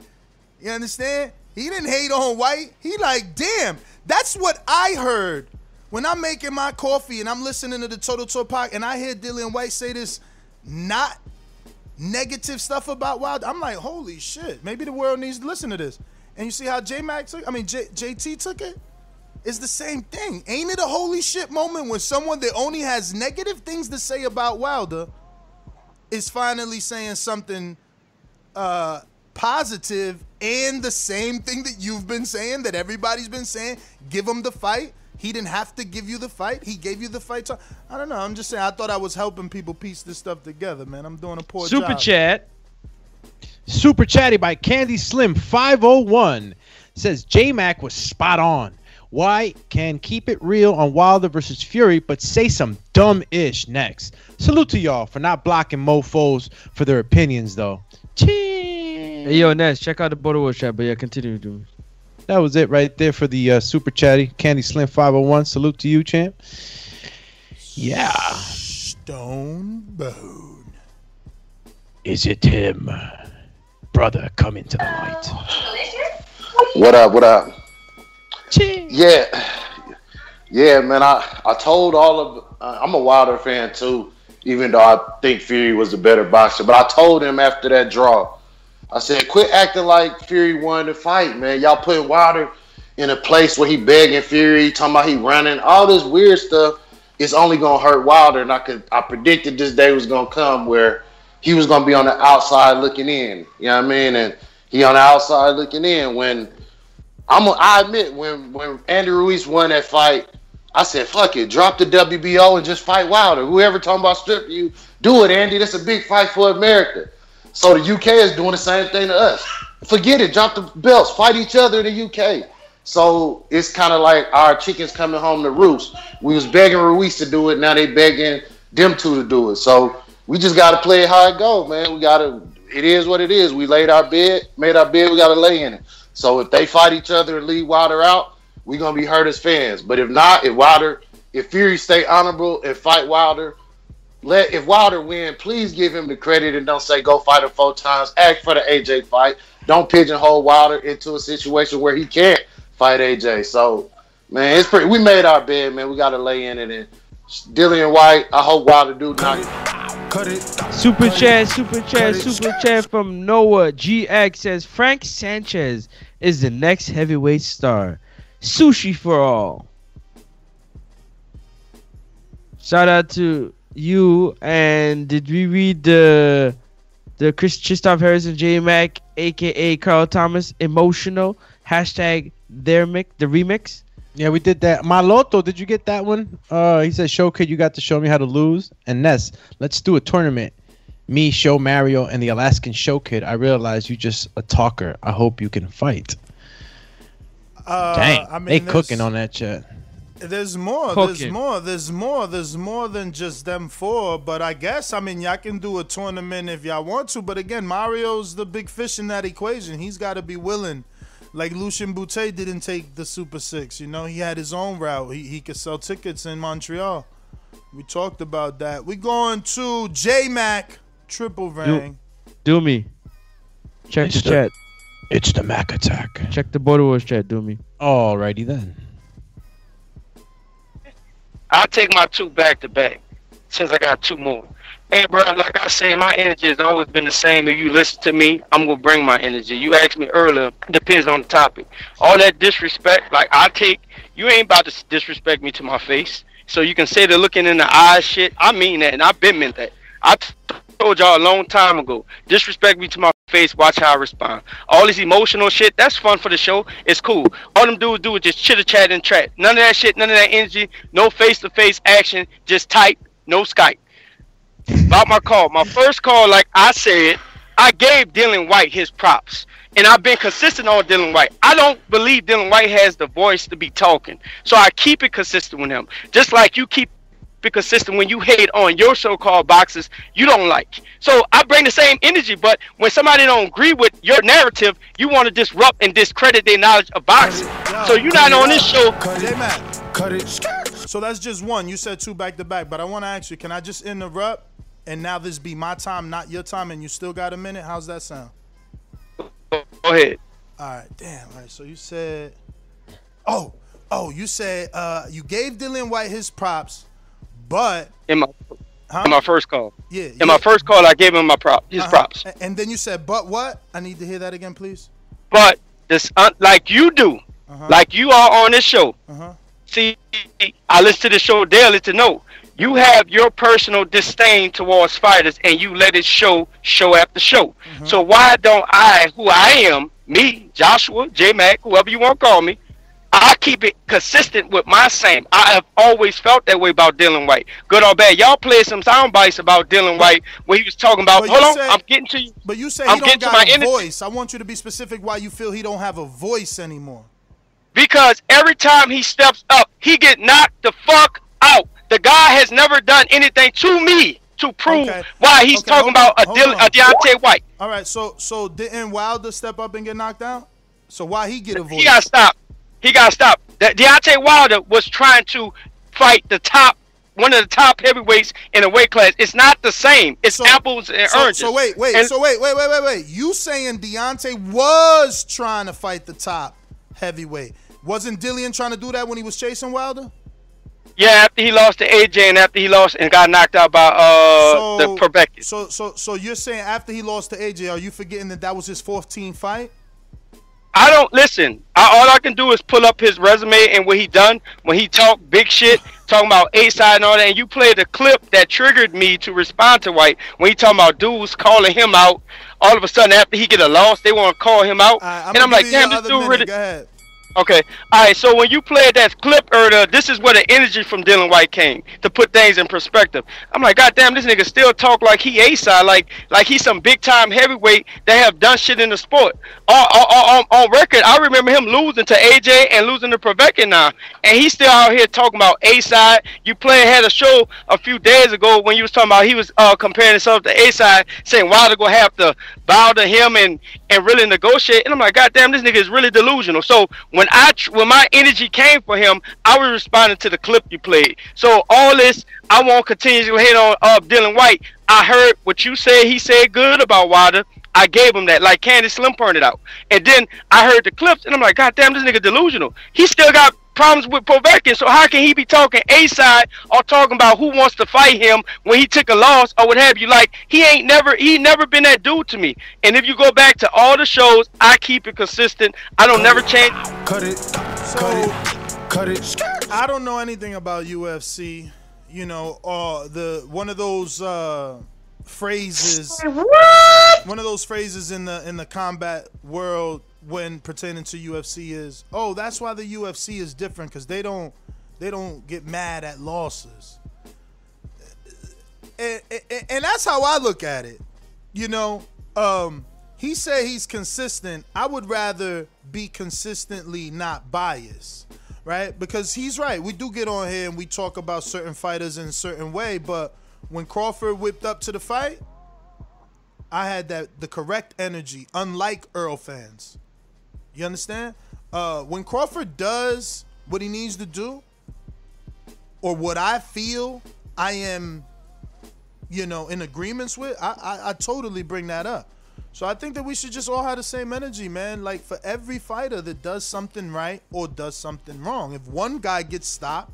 You understand? He didn't hate on Whyte. He like, damn. That's what I heard when I'm making my coffee and I'm listening to the Toe to Toe podcast, and I hear Dillian Whyte say this not negative stuff about Wild. I'm like, holy shit. Maybe the world needs to listen to this. And you see how J Mac took? I mean, J- JT took it. It's the same thing. Ain't it a holy shit moment when someone that only has negative things to say about Wilder is finally saying something uh, positive and the same thing that you've been saying that everybody's been saying? Give him the fight. He didn't have to give you the fight. He gave you the fight. So, I don't know. I'm just saying. I thought I was helping people piece this stuff together, man. I'm doing a poor Super job. chat. Super chatty by Candy Slim 501 says J Mac was spot on. Why can keep it real on Wilder versus Fury, but say some dumb ish next. Salute to y'all for not blocking mofos for their opinions though. Hey, yo, Ness, check out the Border Wars chat, but yeah, continue doing. That was it right there for the uh, super chatty Candy Slim 501. Salute to you, champ. Yeah. Stone Bone. Is it him? Brother, come into the light. What up? What up? Yeah, yeah, man. I I told all of uh, I'm a Wilder fan too, even though I think Fury was the better boxer. But I told him after that draw, I said, quit acting like Fury won the fight, man. Y'all putting Wilder in a place where he begging Fury, talking about he running, all this weird stuff. It's only gonna hurt Wilder, and I could I predicted this day was gonna come where he was gonna be on the outside looking in. You know what I mean? And he on the outside looking in when I'm a, I admit when when Andy Ruiz won that fight, I said, "Fuck it, drop the WBO and just fight Wilder." Whoever talking about strip you, do it, Andy. That's a big fight for America. So the UK is doing the same thing to us. Forget it, drop the belts, fight each other in the UK. So it's kind of like our chickens coming home to roost. We was begging Ruiz to do it, now they begging them two to do it. So we just got to play it how it man. We got to. It is what it is. We laid our bed, made our bed. We got to lay in it. So if they fight each other and leave Wilder out, we're gonna be hurt as fans. But if not, if Wilder, if Fury stay honorable and fight Wilder, let if Wilder win, please give him the credit and don't say go fight him four times. Act for the AJ fight. Don't pigeonhole Wilder into a situation where he can't fight AJ. So man, it's pretty. We made our bed, man. We got to lay in it. And Dillian Whyte, I hope Wilder do not. Cut it. Super chat, super chat, super chat from Noah GX says Frank Sanchez is the next heavyweight star. Sushi for all. Shout out to you. And did we read the the Chris Christoph Harrison J Mac, aka Carl Thomas, emotional hashtag their mix, the remix? Yeah, we did that. Maloto, did you get that one? Uh, he said, "Show kid, you got to show me how to lose." And Ness, let's do a tournament. Me, Show Mario, and the Alaskan Show Kid. I realize you just a talker. I hope you can fight. Uh, Dang, I mean, they there's- cooking on that chat. There's more. Cooking. There's more. There's more. There's more than just them four. But I guess I mean y'all can do a tournament if y'all want to. But again, Mario's the big fish in that equation. He's got to be willing. Like Lucian Bute didn't take the Super Six. You know, he had his own route. He he could sell tickets in Montreal. We talked about that. We going to J Mac triple ring. Do me. Check It's the the- chat. It's the Mac attack. Check the Border Wars chat. Do me. Alrighty then. I'll take my two back to back since I got two more. Hey, bro, like I say, my energy has always been the same. If you listen to me, I'm gonna bring my energy. You asked me earlier, depends on the topic. All that disrespect, like I take, you ain't about to disrespect me to my face. So you can say the looking in the eyes shit. I mean that, and I've been meant that. I t- told y'all a long time ago. Disrespect me to my face. Watch how I respond. All this emotional shit, that's fun for the show. It's cool. All them dudes do is just chitter chat and chat. None of that shit. None of that energy. No face to face action. Just type. No Skype about my call. My first call, like I said, I gave Dillian Whyte his props. And I've been consistent on Dillian Whyte. I don't believe Dillian Whyte has the voice to be talking. So I keep it consistent with him. Just like you keep it consistent when you hate on your so-called boxes you don't like. So I bring the same energy, but when somebody don't agree with your narrative, you want to disrupt and discredit their knowledge of boxing. So you're not on this show. Cut it. So that's just one. You said two back to back, but I want to ask you, can I just interrupt and now this be my time, not your time, and you still got a minute? How's that sound? Go ahead. All right, damn. All right, so you said, oh, oh, you said uh, you gave Dillian Whyte his props, but In my in my first call. Yeah, In yeah. my first call, I gave him my prop, his Uh-huh. props. And then you said, but what? I need to hear that again, please. But this, uh, like you do, like you are on this show. Uh-huh. See, I listen to the show daily to know you have your personal disdain towards fighters, and you let it show, show after show. Mm-hmm. So why don't I, who I am, me, Joshua, J Mac, whoever you want to call me, I keep it consistent with my same. I have always felt that way about Dillian Whyte, good or bad. Y'all played some sound bites about Dillian Whyte where he was talking about. Hold on, said- I'm getting to you. But you say I'm he don't got a energy. voice. I want you to be specific why you feel he don't have a voice anymore. because every time he steps up, he get knocked the fuck out. The guy has never done anything to me to prove Okay. why he's Okay, talking about a, on, Dylan, hold a Deontay White. All right, so so didn't Wilder step up and get knocked out? So why he get a voice? He got to stop. He got to stop. That Deontay Wilder was trying to fight the top, one of the top heavyweights in a weight class. It's not the same. It's apples and So, oranges. so wait, wait, And- so wait, wait, wait, wait, wait. You saying Deontay was trying to fight the top heavyweight? Wasn't Dillian trying to do that when he was chasing Wilder? yeah, after he lost to AJ and after he lost and got knocked out by uh the Povetkin. So, so, so you're saying after he lost to AJ, are you forgetting that that was his 14th fight? I don't listen. I, all I can do is pull up his resume and what he done when he talked big shit, talking about A side and all that. And you played a clip that triggered me to respond to Whyte when he talking about dudes calling him out. All of a sudden, after he get a loss, they want to call him out, and I'm like, damn, this dude really. Okay. All right. So when you played that clip earlier, this is where the energy from Dillian Whyte came to put things in perspective. I'm like, God damn, this nigga still talk like he A side, like like he's some big time heavyweight that have done shit in the sport. On, on, on, on record, I remember him losing to AJ and losing to Povetkin now, and he's still out here talking about A side. You played had a show a few days ago when you was talking about he was uh, comparing himself to A side, saying Wilder gonna have to bow to him and and really negotiate. And I'm like, God damn, this nigga is really delusional. So when I when my energy came for him, I was responding to the clip you played. So all this, I won't continue to hit on uh, Dillian Whyte. I heard what you said. He said good about Wilder. I gave him that, like Candy Slim pointed out. And then I heard the clips, and I'm like, God damn, this nigga delusional. He still got problems with Povetkin, so how can he be talking A side or talking about who wants to fight him when he took a loss or what have you? Like he ain't never he never been that dude to me. And if you go back to all the shows, I keep it consistent. I don't never change. Cut it. So, cut it. I don't know anything about UFC. You know, uh, the one of those uh, phrases. One of those phrases in the in the combat world when pertaining to UFC is, oh, that's why the UFC is different because they don't they don't get mad at losses. And, and, and that's how I look at it. You know, um, he said he's consistent. I would rather be consistently not biased, right? Because he's right. We do get on here and we talk about certain fighters in a certain way, but when Crawford whipped up to the fight, I had that the correct energy, unlike Errol fans. You understand? Uh, when Crawford does what he needs to do, or what I feel I am, you know, in agreements with, I, I I totally bring that up. So I think that we should just all have the same energy, man. Like for every fighter that does something right or does something wrong, if one guy gets stopped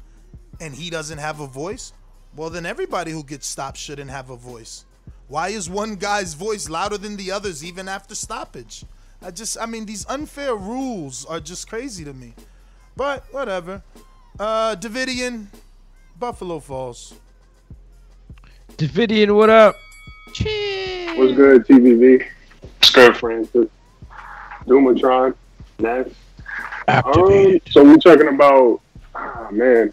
and he doesn't have a voice, Well, then everybody who gets stopped shouldn't have a voice. Why is one guy's voice louder than the others even after stoppage? I just, I mean, these unfair rules are just crazy to me. But whatever. Uh, Davidian, Buffalo Falls. Davidian, what up? What's good, TBV? What's good, Francis? Dumatron, Ness. Um, so we're talking about, ah, man,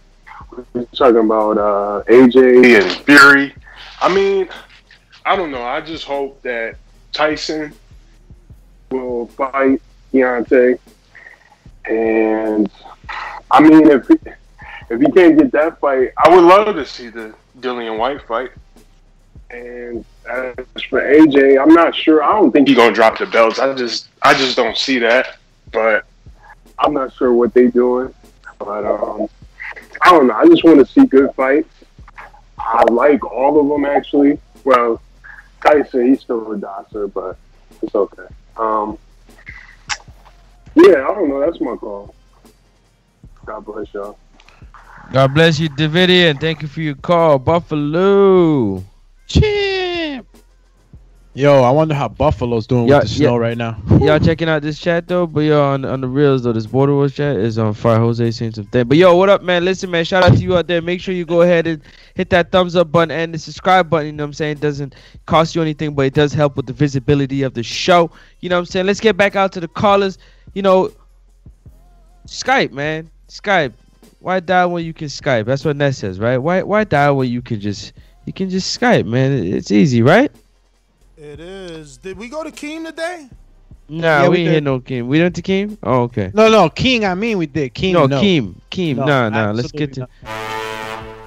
we're talking about uh, AJ and Fury. I mean, I don't know. I just hope that Tyson will fight Deontay, and I mean, if if he can't get that fight, I would love to see the Dillian Whyte fight. And as for AJ, I'm not sure. I don't think he's gonna drop the belts. I just, I just don't see that. But I'm not sure what they're doing. But um, I don't know. I just want to see good fights. I like all of them actually. Well, Tyson, he's still a doctor, but it's okay. Um, yeah, I don't know. That's my call. God bless y'all. God bless you, Davidian. Thank you for your call, Buffalo. Champ. Yo, I wonder how Buffalo's doing Yeah, with the snow right now. Y'all checking out this chat though, but yo on on the reels though, this border wars chat is on fire. Jose saying something. But yo, what up, man? Listen, man, shout out to you out there. Make sure you go ahead and hit that thumbs up button and the subscribe button. You know what I'm saying? It doesn't cost you anything, but it does help with the visibility of the show. You know what I'm saying? Let's get back out to the callers. You know, Skype, man. Skype. Why dial when you can Skype? That's what Ness says, right? Why why dial when you can just you can just Skype, man? It's easy, right? It is. Did we go to Keem today? Nah, Yeah, we, we ain't did. hit no Keem. We went to Keem? Oh, okay. No, no, King. I mean, we did King. No, no, Keem. Keem. No, nah, nah. Let's get absolutely to.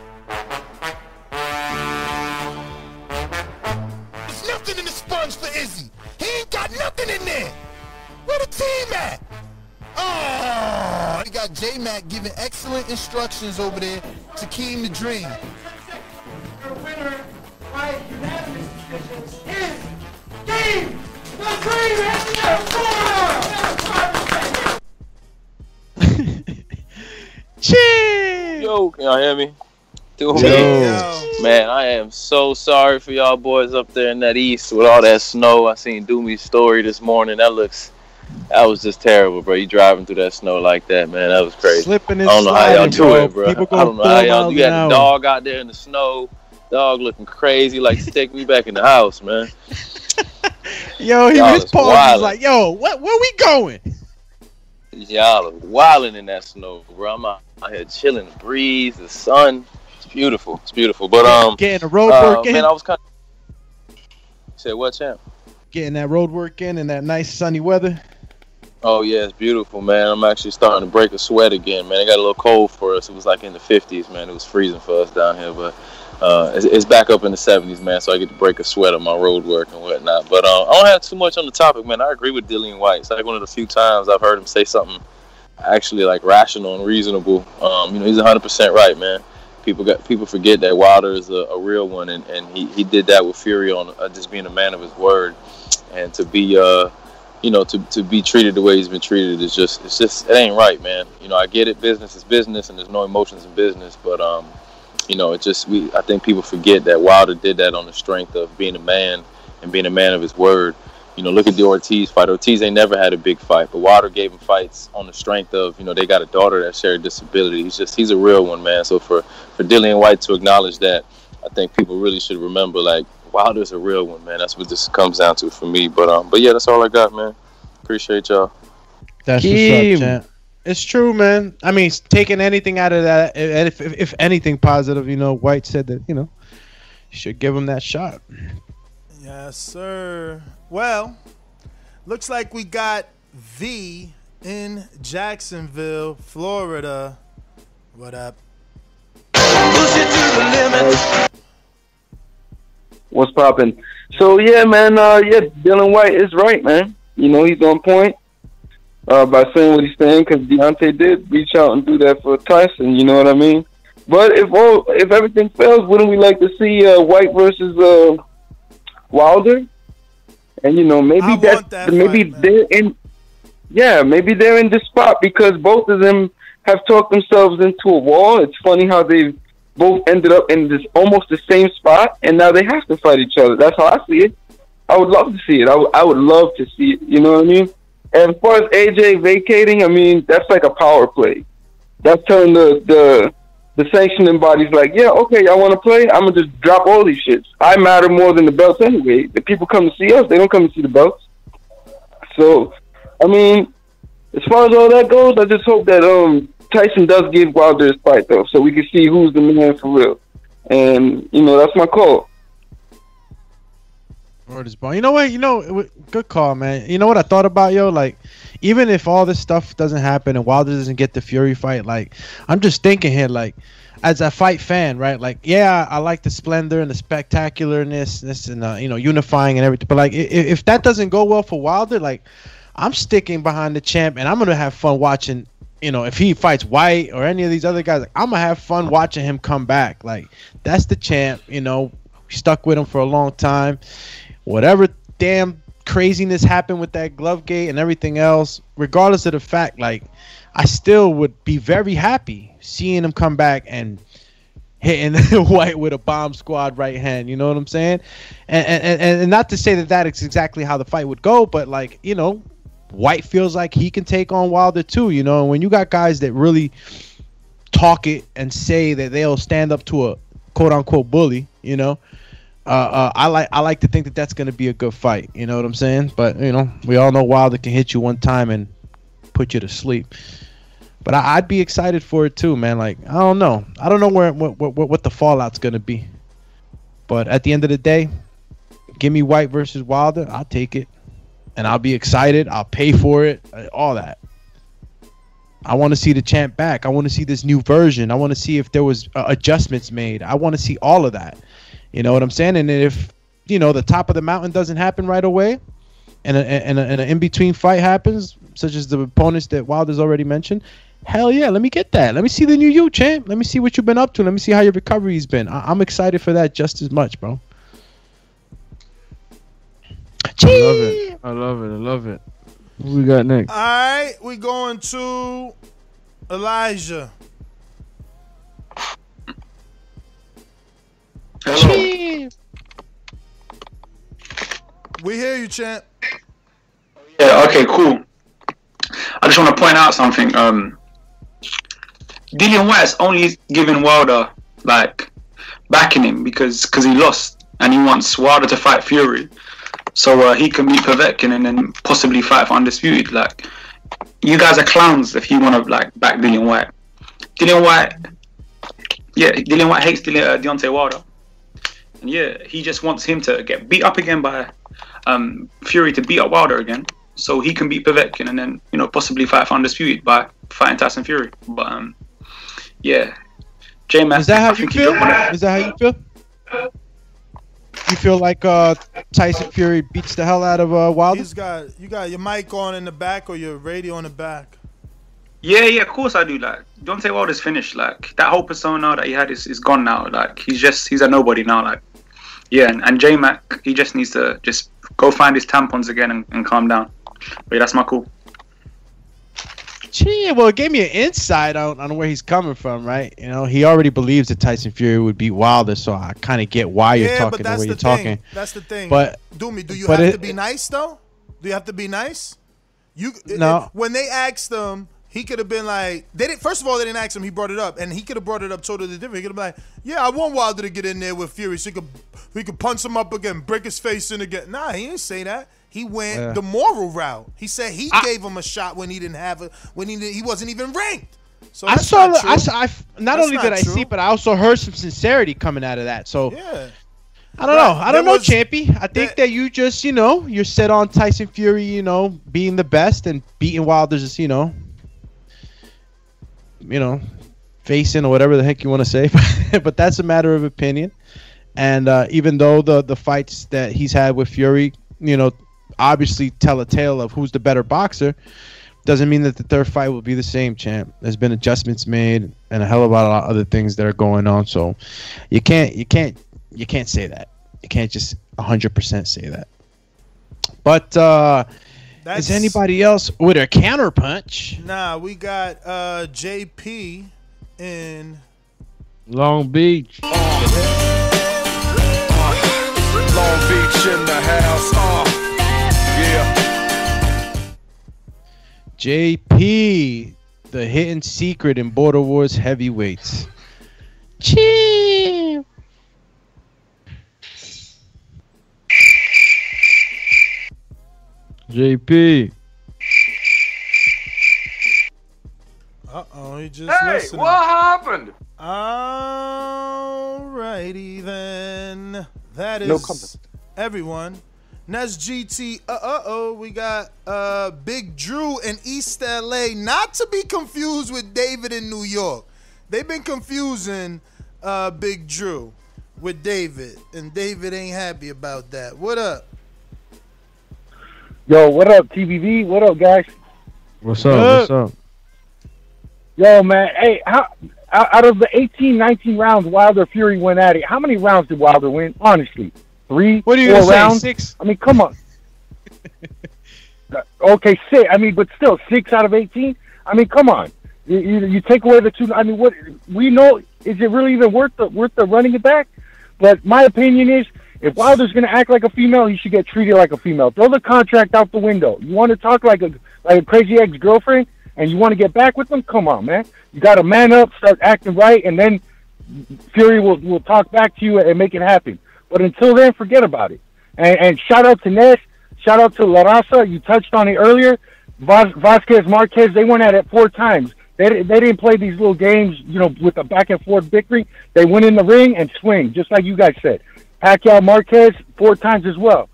There's nothing in the sponge for Izzy. He ain't got nothing in there. Where the team at? Oh, we got J Mac giving excellent instructions over there to Keem the Dream. Your winner by unanimous decisions is the Dream Yo, can y'all hear me? Doing Yo. Man, I am so sorry for y'all boys up there in that east with all that snow. I seen Doomy's story this morning. That looks, that was just terrible, bro. You driving through that snow like that, man. That was crazy. Slipping and I don't know how y'all do bro. it, bro. People I don't know going how four y'all. You got an the dog out there in the snow. Dog looking crazy, like take me back in the house, man. Yo, he his pause was like, "Yo, what? Where we going?" Y'all are wilding in that snow, bro. I'm out, out here chilling, the breeze, the sun. It's beautiful. It's beautiful. But um, Getting the road uh, work in. Man, I was kind of. Say what, champ? Getting that road work in and that nice sunny weather. Oh yeah, it's beautiful, man. I'm actually starting to break a sweat again, man. It got a little cold for us. It was like in the 50s, man. It was freezing for us down here, but uh, it's, back up in the 70s, man. So I get to break a sweat on my road work and whatnot. But uh, I don't have too much on the topic, man. I agree with Dillian Whyte. It's like one of the few times I've heard him say something actually like rational and reasonable. Um, you know, he's 100% right, man. People got people forget that Wilder is a, a real one, and, and he, he did that with Fury on uh, just being a man of his word, and to be uh you know, to, to be treated the way he's been treated is just it's just it ain't right, man. You know, I get it, business is business, and there's no emotions in business, but um, you know, it just we I think people forget that Wilder did that on the strength of being a man and being a man of his word. You know, look at the Ortiz fight. Ortiz ain't never had a big fight, but Wilder gave him fights on the strength of you know they got a daughter that shared a disability. He's just he's a real one, man. So for for Dillian Whyte to acknowledge that, I think people really should remember like Wilder's a real one, man. That's what this comes down to for me. But um, but yeah, that's all I got, man. Appreciate y'all. That's Keem. what's up, champ. It's true, man. I mean, taking anything out of that, if, if, if anything positive, you know, Whyte said that, you know, you should give him that shot. Yes, sir. Well, looks like we got V in Jacksonville, Florida. What up? What's poppin'? So yeah, man. Uh, yeah, Dillian Whyte is right, man. You know he's on point uh, by saying what he's saying because Deontay did reach out and do that for Tyson. You know what I mean? But if all if everything fails, wouldn't we like to see uh, Whyte versus uh, Wilder? And you know maybe that, maybe they're in. Yeah, maybe they're in the spot because both of them have talked themselves into a wall. It's funny how they've both ended up in this almost the same spot, and now they have to fight each other. That's how I see it. I would love to see it. I would- I would love to see it. You know what I mean? And as far as AJ vacating, I mean that's like a power play. That's telling the the the sanctioning bodies like, yeah, okay, y'all want to play? I'm gonna just drop all these shits. I matter more than the belts anyway. The people come to see us; they don't come to see the belts. So, I mean, as far as all that goes, I just hope that um Tyson does give Wilder his fight though, so we can see who's the man for real. And you know, that's my call. Word is. You know what? You know, good call, man. You know what I thought about yo? Like, even if all this stuff doesn't happen and Wilder doesn't get the Fury fight, like, I'm just thinking here, like, as a fight fan, right? Like, yeah, I like the splendor and the spectacularness, this and uh, you know, unifying and everything. But like, if, if that doesn't go well for Wilder, like, I'm sticking behind the champ and I'm gonna have fun watching. You know, if he fights Whyte or any of these other guys, like, I'm gonna have fun watching him come back. Like, that's the champ. You know, we stuck with him for a long time whatever damn craziness happened with that glove gate and everything else, regardless of the fact, like I still would be very happy seeing him come back and hitting Whyte with a bomb squad right hand. You know what I'm saying? And and, and, not to say that that is exactly how the fight would go, but like you know, Whyte feels like he can take on Wilder too. You know, and when you got guys that really talk it and say that they'll stand up to a quote unquote bully, you know. Uh, uh, I like I like to think that that's going to be a good fight. You know what I'm saying? But you know, we all know Wilder can hit you one time and put you to sleep. But I, I'd be excited for it too, man. Like I don't know, I don't know where what what, what the fallout's going to be. But at the end of the day, give me Whyte versus Wilder. I'll take it, and I'll be excited. I'll pay for it. uh, All that. I want to see the champ back. I want to see this new version. I want to see if there was uh, adjustments made. I want to see all of that. You know what I'm saying? And if you know the top of the mountain doesn't happen right away, and a, and, a, and an in between fight happens, such as the opponents that Wilder's already mentioned, hell yeah, let me get that. Let me see the new you, champ. Let me see what you've been up to. Let me see how your recovery's been. I- I'm excited for that just as much, bro. I love it. I love it. I love it. What we got next? All right, we going to Elijah. Hello. We hear you, champ. Yeah, okay, cool. I just want to point out something. Um, Dillian Whyte's only giving Wilder like backing him because cause he lost and he wants Wilder to fight Fury, so uh, he can beat Povetkin and then possibly fight for undisputed. Like, you guys are clowns if you want to like back Dillian Whyte. Dillian Whyte, yeah, Dillian Whyte hates Dillian, uh, Deontay Wilder, and yeah, he just wants him to get beat up again by um, Fury to beat up Wilder again, so he can beat Povetkin and then you know possibly fight for undisputed by fighting Tyson Fury. But um, yeah, J Mac. Is that how you feel? Is that how you feel? You feel like uh, Tyson Fury beats the hell out of uh, Wilder? He's got you got your mic on in the back or your radio in the back. Yeah, yeah, of course I do. Like Deontay Wilder's finished. Like that whole persona that he had is, is gone now. Like he's just he's a nobody now. Like yeah, and, and J Mac he just needs to just go find his tampons again and, and calm down. But yeah, that's my call. Gee, well, it gave me an insight on, on where he's coming from, right? You know, he already believes that Tyson Fury would beat Wilder, so I kind of get why you're yeah, talking but the way the you're thing. talking. That's the thing. But do me, do you have it- to be nice though? Do you have to be nice? You it- No. it- when they asked him, he could have been like, they didn't. First of all, they didn't ask him. He brought it up, and he could have brought it up totally different. He could have been like, "Yeah, I want Wilder to get in there with Fury, so he could he could punch him up again, break his face in again." Nah, he didn't say that. He went Yeah. the moral route. He said he gave him a shot when he didn't have it, when he he wasn't even ranked. So I saw, not. I, saw, I f- not That's only not did I true. see, but I also heard some sincerity coming out of that. So Yeah. I don't Right, know. I don't there know, Champy. I think that you just, you know, you're set on Tyson Fury, you know, being the best and beating Wilder's, you know, you know, facing or whatever the heck you want to say. but that's a matter of opinion. And uh, even though the the fights that he's had with Fury, you know, obviously tell a tale of who's the better boxer, doesn't mean that the third fight will be the same, champ. There's been adjustments made and a hell of a lot of other things that are going on. So you can't you can't you can't say that. You can't just 100% say that. But uh That's- is anybody else with a counterpunch? Nah, we got uh JP in Long Beach. Long Beach in the house. Uh, yeah. JP, the hidden secret in Border Wars heavyweights. Chill. JP. Uh oh, he just Hey, listening. what happened? Alrighty then. That is No comment. everyone. Next GT. Uh uh oh, we got uh Big Drew in East LA. Not to be confused with David in New York. They've been confusing uh Big Drew with David, and David ain't happy about that. What up? Yo, what up, TBV? What up, guys? What's up? What's up? Yo, man. Hey, how out out of the 18, 19 rounds Wilder Fury went at it, how many rounds did Wilder win? Honestly, three, What are you four gonna say, rounds? six? I mean, come on. Okay, six. I mean, but still, six out of eighteen. I mean, come on. You, you, you take away the two. I mean, what we know is it really even worth the worth the running it back? But my opinion is, if Wilder's going to act like a female, he should get treated like a female. Throw the contract out the window. You want to talk like a like a crazy ex girlfriend, and you want to get back with them? Come on, man. You got to man up, start acting right, and then Fury will will talk back to you and make it happen. But until then, forget about it. And, and shout out to Ness. Shout out to La Raza. You touched on it earlier. Vaz, Vazquez Marquez. They went at it four times. They they didn't play these little games, you know, with a back and forth bickering. They went in the ring and swing, just like you guys said. Pacquiao Marquez four times as well.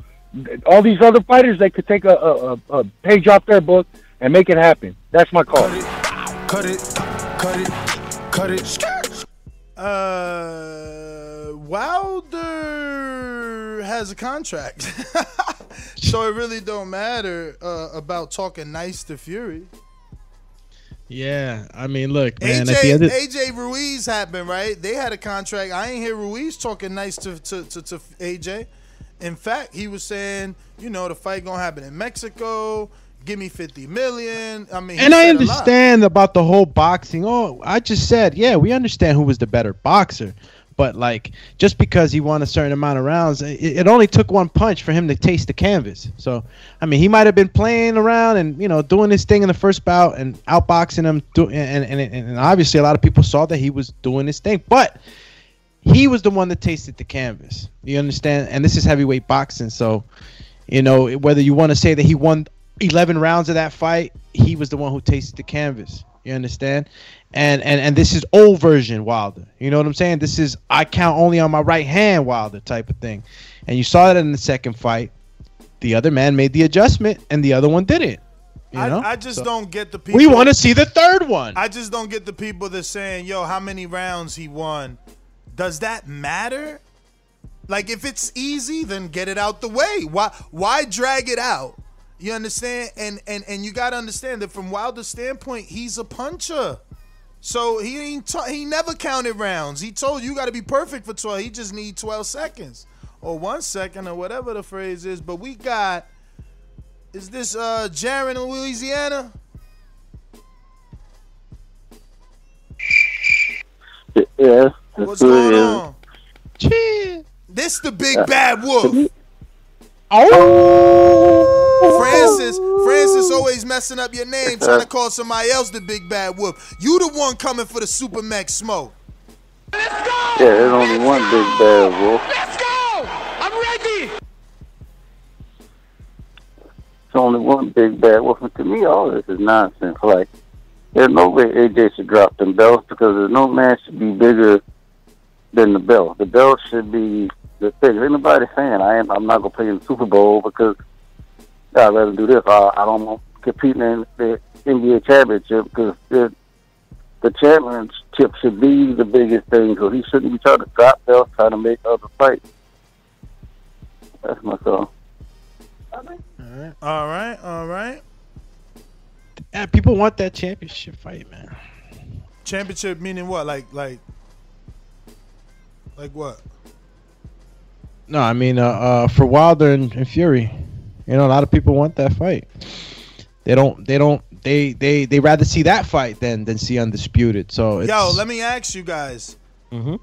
All these other fighters, they could take a, a, a, a page off their book and make it happen. That's my call. Cut it, cut it, cut it. Uh, Wilder has a contract, so it really don't matter uh, about talking nice to Fury. Yeah, I mean, look, man. at the AJ, of, AJ Ruiz happened, right? They had a contract. I ain't hear Ruiz talking nice to, to, to, to AJ. In fact, he was saying, you know, the fight gonna happen in Mexico. Give me fifty million. I mean, and I said a lot. understand about the whole boxing. Oh, I just said, yeah, we understand who was the better boxer. But like, just because he won a certain amount of rounds, it, it only took one punch for him to taste the canvas. So, I mean, he might have been playing around and you know doing his thing in the first bout and outboxing him, do, and, and and obviously a lot of people saw that he was doing his thing. But he was the one that tasted the canvas. You understand? And this is heavyweight boxing, so you know whether you want to say that he won 11 rounds of that fight, he was the one who tasted the canvas. You understand? And and and this is old version Wilder. You know what I'm saying? This is I count only on my right hand Wilder type of thing. And you saw that in the second fight. The other man made the adjustment, and the other one didn't. You know? I, I just So- don't get the people. We want to see the third one. I just don't get the people that saying, "Yo, how many rounds he won?" Does that matter? Like, if it's easy, then get it out the way. Why? Why drag it out? You understand? And and and you got to understand that from Wilder's standpoint, he's a puncher. So he ain't t- he never counted rounds. He told you you got to be perfect for 12. He just need 12 seconds or 1 second or whatever the phrase is. But we got is this uh Jaron in Louisiana? Yeah. What's going on? This the big bad wolf. Oh, Francis, Francis always messing up your name, trying to call somebody else the big bad wolf. You the one coming for the super max smoke. Let's go! Yeah, there's only one big bad wolf. Let's go! I'm ready! There's only one big bad wolf. And to me, all this is nonsense. Like, there's no way AJ should drop them belts because there's no man should be bigger than the belt. The belt should be the thing. Ain't nobody saying I am. I'm not gonna play in the Super Bowl because I'd rather do this. I, I don't want to compete in the NBA championship because the the championship should be the biggest thing. So he shouldn't be trying to drop belts, trying to make other fights. That's my thought. All right, all right. Yeah, people want that championship fight, man. Championship meaning what? Like like like what? No, I mean, uh, uh, for Wilder and, and Fury, you know, a lot of people want that fight. They don't. They don't. They they they rather see that fight than than see undisputed. So it's, Yo, let me ask you guys. Mm-hmm.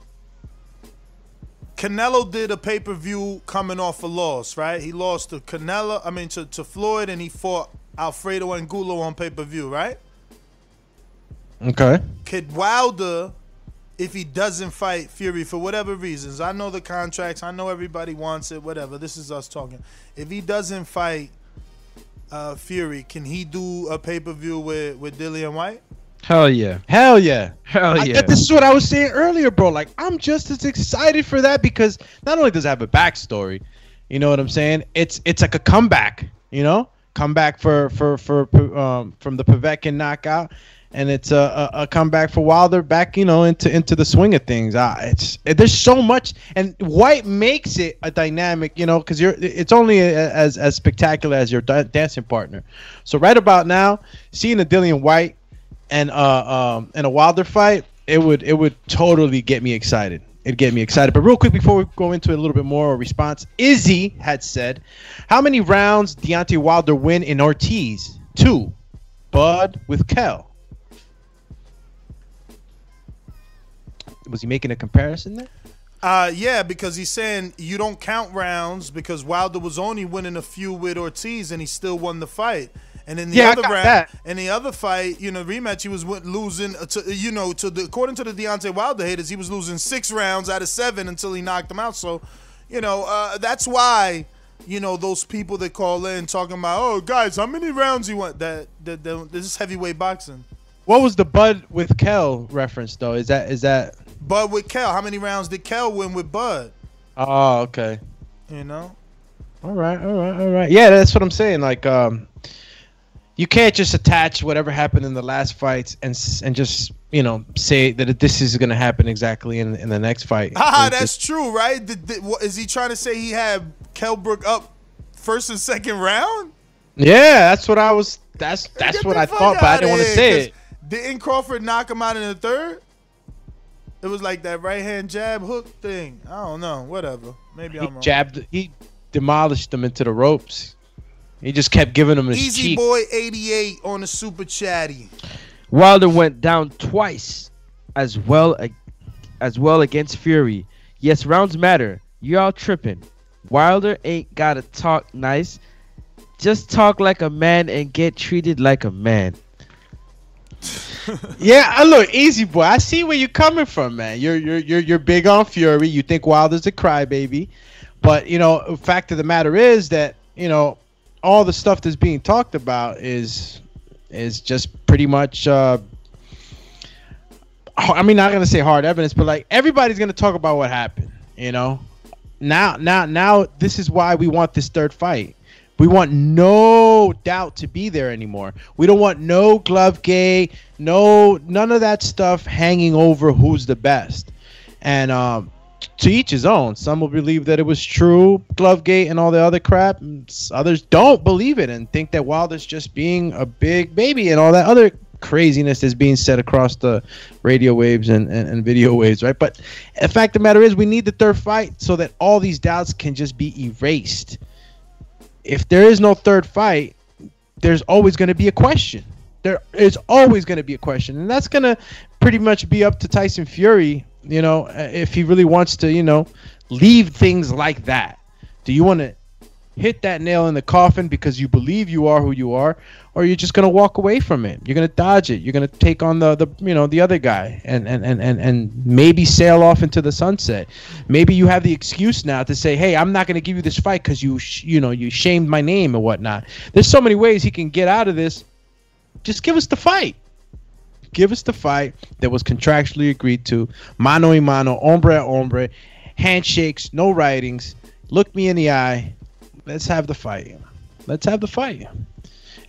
Canelo did a pay per view coming off a loss, right? He lost to Canelo, I mean to, to Floyd, and he fought Alfredo Angulo on pay per view, right? Okay. Could Wilder, if he doesn't fight Fury for whatever reasons, I know the contracts, I know everybody wants it, whatever. This is us talking. If he doesn't fight uh, Fury, can he do a pay per view with with Dillian Whyte? Hell yeah. Hell yeah. Hell I- yeah. this is what I was saying earlier, bro. Like, I'm just as excited for that because not only does it have a backstory, you know what I'm saying? It's it's like a comeback, you know, comeback for for for um, from the Povetkin knockout, and it's a, a, a comeback for Wilder back, you know, into into the swing of things. Uh, it's it, there's so much, and Whyte makes it a dynamic, you know, because you're it's only a, as as spectacular as your da- dancing partner. So right about now, seeing a Dillian Whyte and uh um and a Wilder fight, it would it would totally get me excited. It'd get me excited. But real quick before we go into a little bit more, of a response. Izzy had said, "How many rounds Deontay Wilder win in Ortiz? Two. Bud with Kell. Was he making a comparison there? Uh, yeah, because he's saying you don't count rounds because Wilder was only winning a few with Ortiz and he still won the fight. And in the Yeah, other round, that. in the other fight, you know, rematch, he was losing. To, you know, to the according to the Deontay Wilder haters, he was losing six rounds out of seven until he knocked him out. So, you know, uh, that's why, you know, those people that call in talking about, oh, guys, how many rounds you want? That, that, that this is heavyweight boxing. What was the Bud with Kell reference though? Is that is that? Bud with Kell, how many rounds did Kell win with Bud? Oh, okay. You know. All right, all right, all right. Yeah, that's what I'm saying. Like, um, you can't just attach whatever happened in the last fights and and just you know say that this is going to happen exactly in in the next fight. Ah, It's that's just- true, right? Did, did, what, is he trying to say he had Kell Brook up first and second round? yeah, that's what I was. That's that's what I thought, but I didn't want to say it. Didn't Crawford knock him out in the third? It was like that right hand jab hook thing. I don't know. Whatever. Maybe He I'm wrong. jabbed. He demolished them into the ropes. He just kept giving them his Easy cheek. boy 88 on the super chatty. Wilder went down twice, as well as well against Fury. Yes, rounds matter. Y'all tripping. Wilder ain't gotta talk nice. Just talk like a man and get treated like a man. Yeah, I look easy boy. I see where you're coming from, man. You're you're you're you're big on Fury. You think Wilder's a crybaby, but you know, fact of the matter is that you know all the stuff that's being talked about is is just pretty much. Uh, I mean, not gonna say hard evidence, but like everybody's gonna talk about what happened. You know, now now now this is why we want this third fight. We want no doubt to be there anymore. We don't want no glove gay, no none of that stuff hanging over who's the best. And um, to each his own. Some will believe that it was true, glove gate and all the other crap. Others don't believe it and think that Wilder's just being a big baby and all that other craziness is being said across the radio waves and, and, and video waves, right? But the fact of the matter is, we need the third fight so that all these doubts can just be erased if there is no third fight, there's always going to be a question. There is always going to be a question, and that's going to pretty much be up to Tyson Fury. You know, uh, if he really wants to, you know, leave things like that. Do you want to hit that nail in the coffin because you believe you are who you are, or you're just going to walk away from it? You're going to dodge it. You're going to take on the the you know the other guy and and and and and maybe sail off into the sunset. Maybe you have the excuse now to say, "Hey, I'm not going to give you this fight because you sh- you know you shamed my name and whatnot." There's so many ways he can get out of this. Just give us the fight. Give us the fight that was contractually agreed to, mano a mano, hombre a hombre, handshakes, no writings. Look me in the eye. Let's have the fight. Let's have the fight.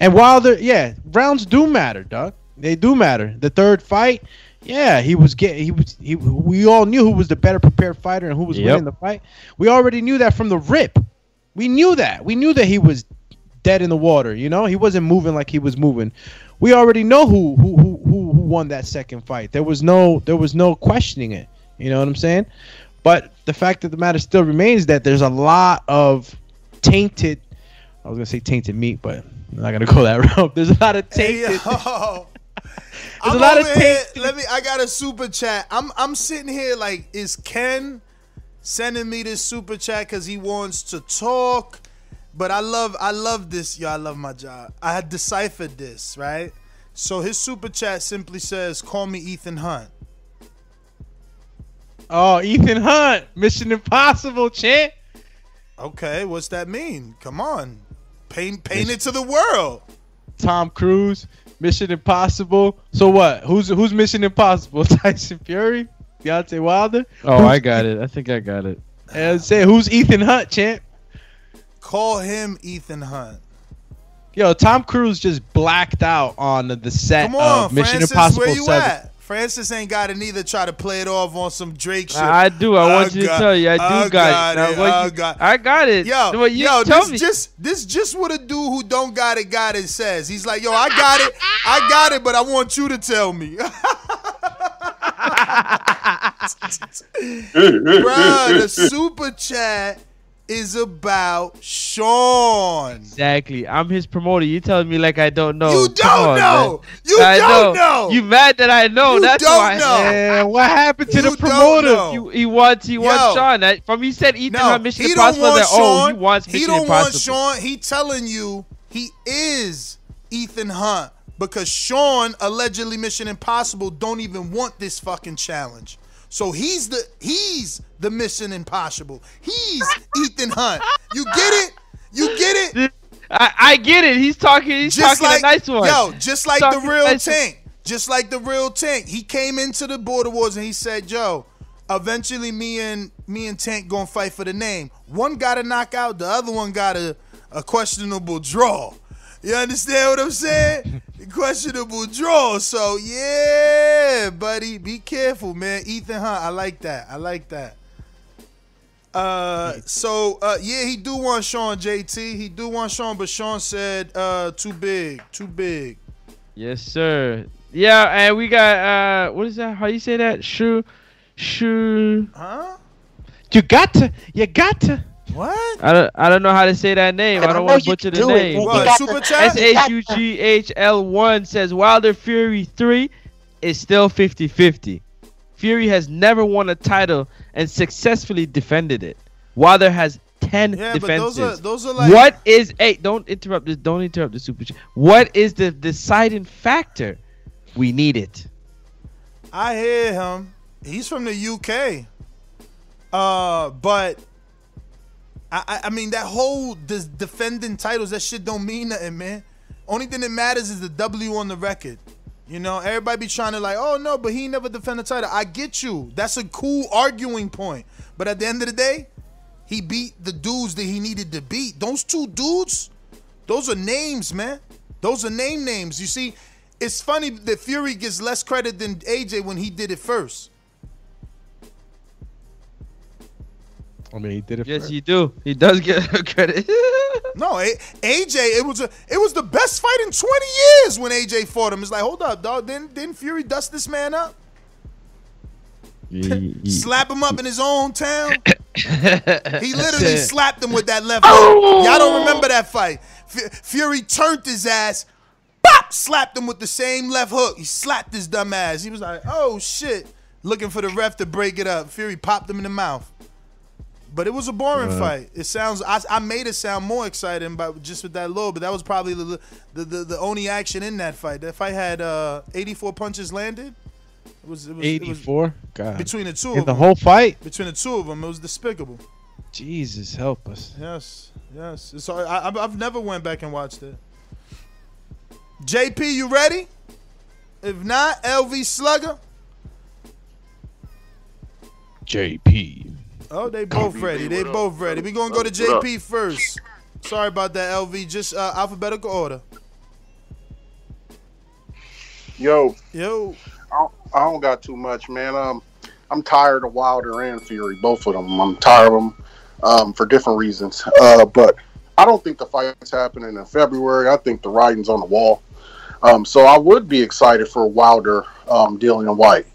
And while the yeah, rounds do matter, Doug. They do matter. The third fight, yeah, he was getting he was he we all knew who was the better prepared fighter and who was Yep. winning the fight. We already knew that from the rip. We knew that. We knew that he was dead in the water, you know? He wasn't moving like he was moving. We already know who who who who, who won that second fight. There was no there was no questioning it. You know what I'm saying? But the fact of the matter still remains that there's a lot of tainted I was gonna say tainted meat, but I'm not gonna go that route. There's a lot of tainted Hey, yo. I'm a lot of here- Let me. I got a super chat. I'm I'm sitting here like, is Ken sending me this super chat because he wants to talk? But I love I love this. Yo, I love my job. I had deciphered this right. So his super chat simply says, "Call me Ethan Hunt." Oh, Ethan Hunt, Mission Impossible, champ. Okay, what's that mean? Come on, paint paint it to the world. Tom Cruise, Mission Impossible. So what? Who's who's Mission Impossible? Tyson Fury, Deontay Wilder. Oh, Who's- I got it. I think I got it. And say who's Ethan Hunt, champ? Call him Ethan Hunt. Yo, Tom Cruise just blacked out on the, the set on, of Mission Francis, Impossible where you 7. at? Francis ain't got it neither. Try to play it off on some Drake shit. I do. I want you to tell you. I do I got, it. it. Now, what I you- got- I got it. Yo, Well, you yo, tell this me. just this just what a dude who don't got it got it says. He's like, yo, I got it, I got it, but I want you to tell me. Bruh, the super chat is about Sean. Exactly. I'm his promoter. You telling me like I don't know. You don't on, know. man. You I don't know. You mad that I know? You That's don't why. know. Yeah, what happened to You the promoter? know. He, he wants. He Yo. wants Sean. That, from he said Ethan No, Hunt Mission he Impossible. That, oh, he wants He Mission don't Impossible. want Sean. He telling you he is Ethan Hunt because Sean allegedly Mission Impossible don't even want this fucking challenge. So he's the he's the Mission Impossible. He's Ethan Hunt. You get it? You get it? I, I get it. He's talking. He's just talking like nice one. Yo, just like the real nice- tank. Just like the real tank. He came into the border wars and he said, "Yo, eventually me and me and Tank gonna fight for the name. One got a knockout, the other one got a, a questionable draw. You understand what I'm saying? questionable draw. So yeah, buddy, be careful, man. Ethan Hunt, I like that. I like that. Uh, so uh, yeah, he do want Sean JT. He do want Sean, but Sean said uh, too big, too big. Yes, sir. Yeah, and we got uh, what is that? How you say that? Shu, shu. Huh? You got to. You got to. What? I don't. I don't know how to say that name. I don't want to butcher the name. What, super chat? S H U G H L one says Wilder Fury three is still 50-50. Fury has never won a title and successfully defended it. Wilder has ten Yeah, but defenses. those are those are like what is hey? Don't interrupt this. Don't interrupt the super chat. What is the deciding factor? We need it. I hear him. He's from the UK. Uh, but I, I, mean that whole this defending titles, that shit don't mean nothing, man. Only thing that matters is the W on the record. You know, everybody be trying to like, oh no, but he never defended the title. I get you. That's a cool arguing point. But at the end of the day, he beat the dudes that he needed to beat. Those two dudes, those are names, man. Those are name names. You see, it's funny that Fury gets less credit than AJ when he did it first. I mean, he did it. Yes, first. he do. He does get credit. No, A- AJ, it was a, it was the best fight in 20 years when AJ fought him. It's like, hold up, dog. Didn't didn't Fury dust this man up? Slap him up in his own town. He literally slapped him with that left oh! hook. Y'all don't remember that fight. Fu- Fury turned his ass, bop, slapped him with the same left hook. He slapped his dumb ass. He was like, oh shit, looking for the ref to break it up. Fury popped him in the mouth. But it was a boring Right. fight. It sounds I, I made it sound more exciting, but just with that low. But that was probably the the, the the only action in that fight. That fight had uh, 84 punches landed. It was it was 84. God. between the two In of the them. whole fight. Between the two of them, it was despicable. Jesus help us. Yes, yes. It's all, I, I've- I've never went back and watched it. JP, you ready? If not, LV Slugger. JP. Oh, they both ready. They both ready. We gonna go to JP first. Sorry about that, LV. Just uh, alphabetical order. Yo, yo, I don't, I don't got too much, man. Um, I'm tired of Wilder and Fury, both of them. I'm tired of them um, for different reasons. Uh, but I don't think the fight's happening in February. I think the writing's on the wall. Um, so I would be excited for Wilder, um, in Whyte.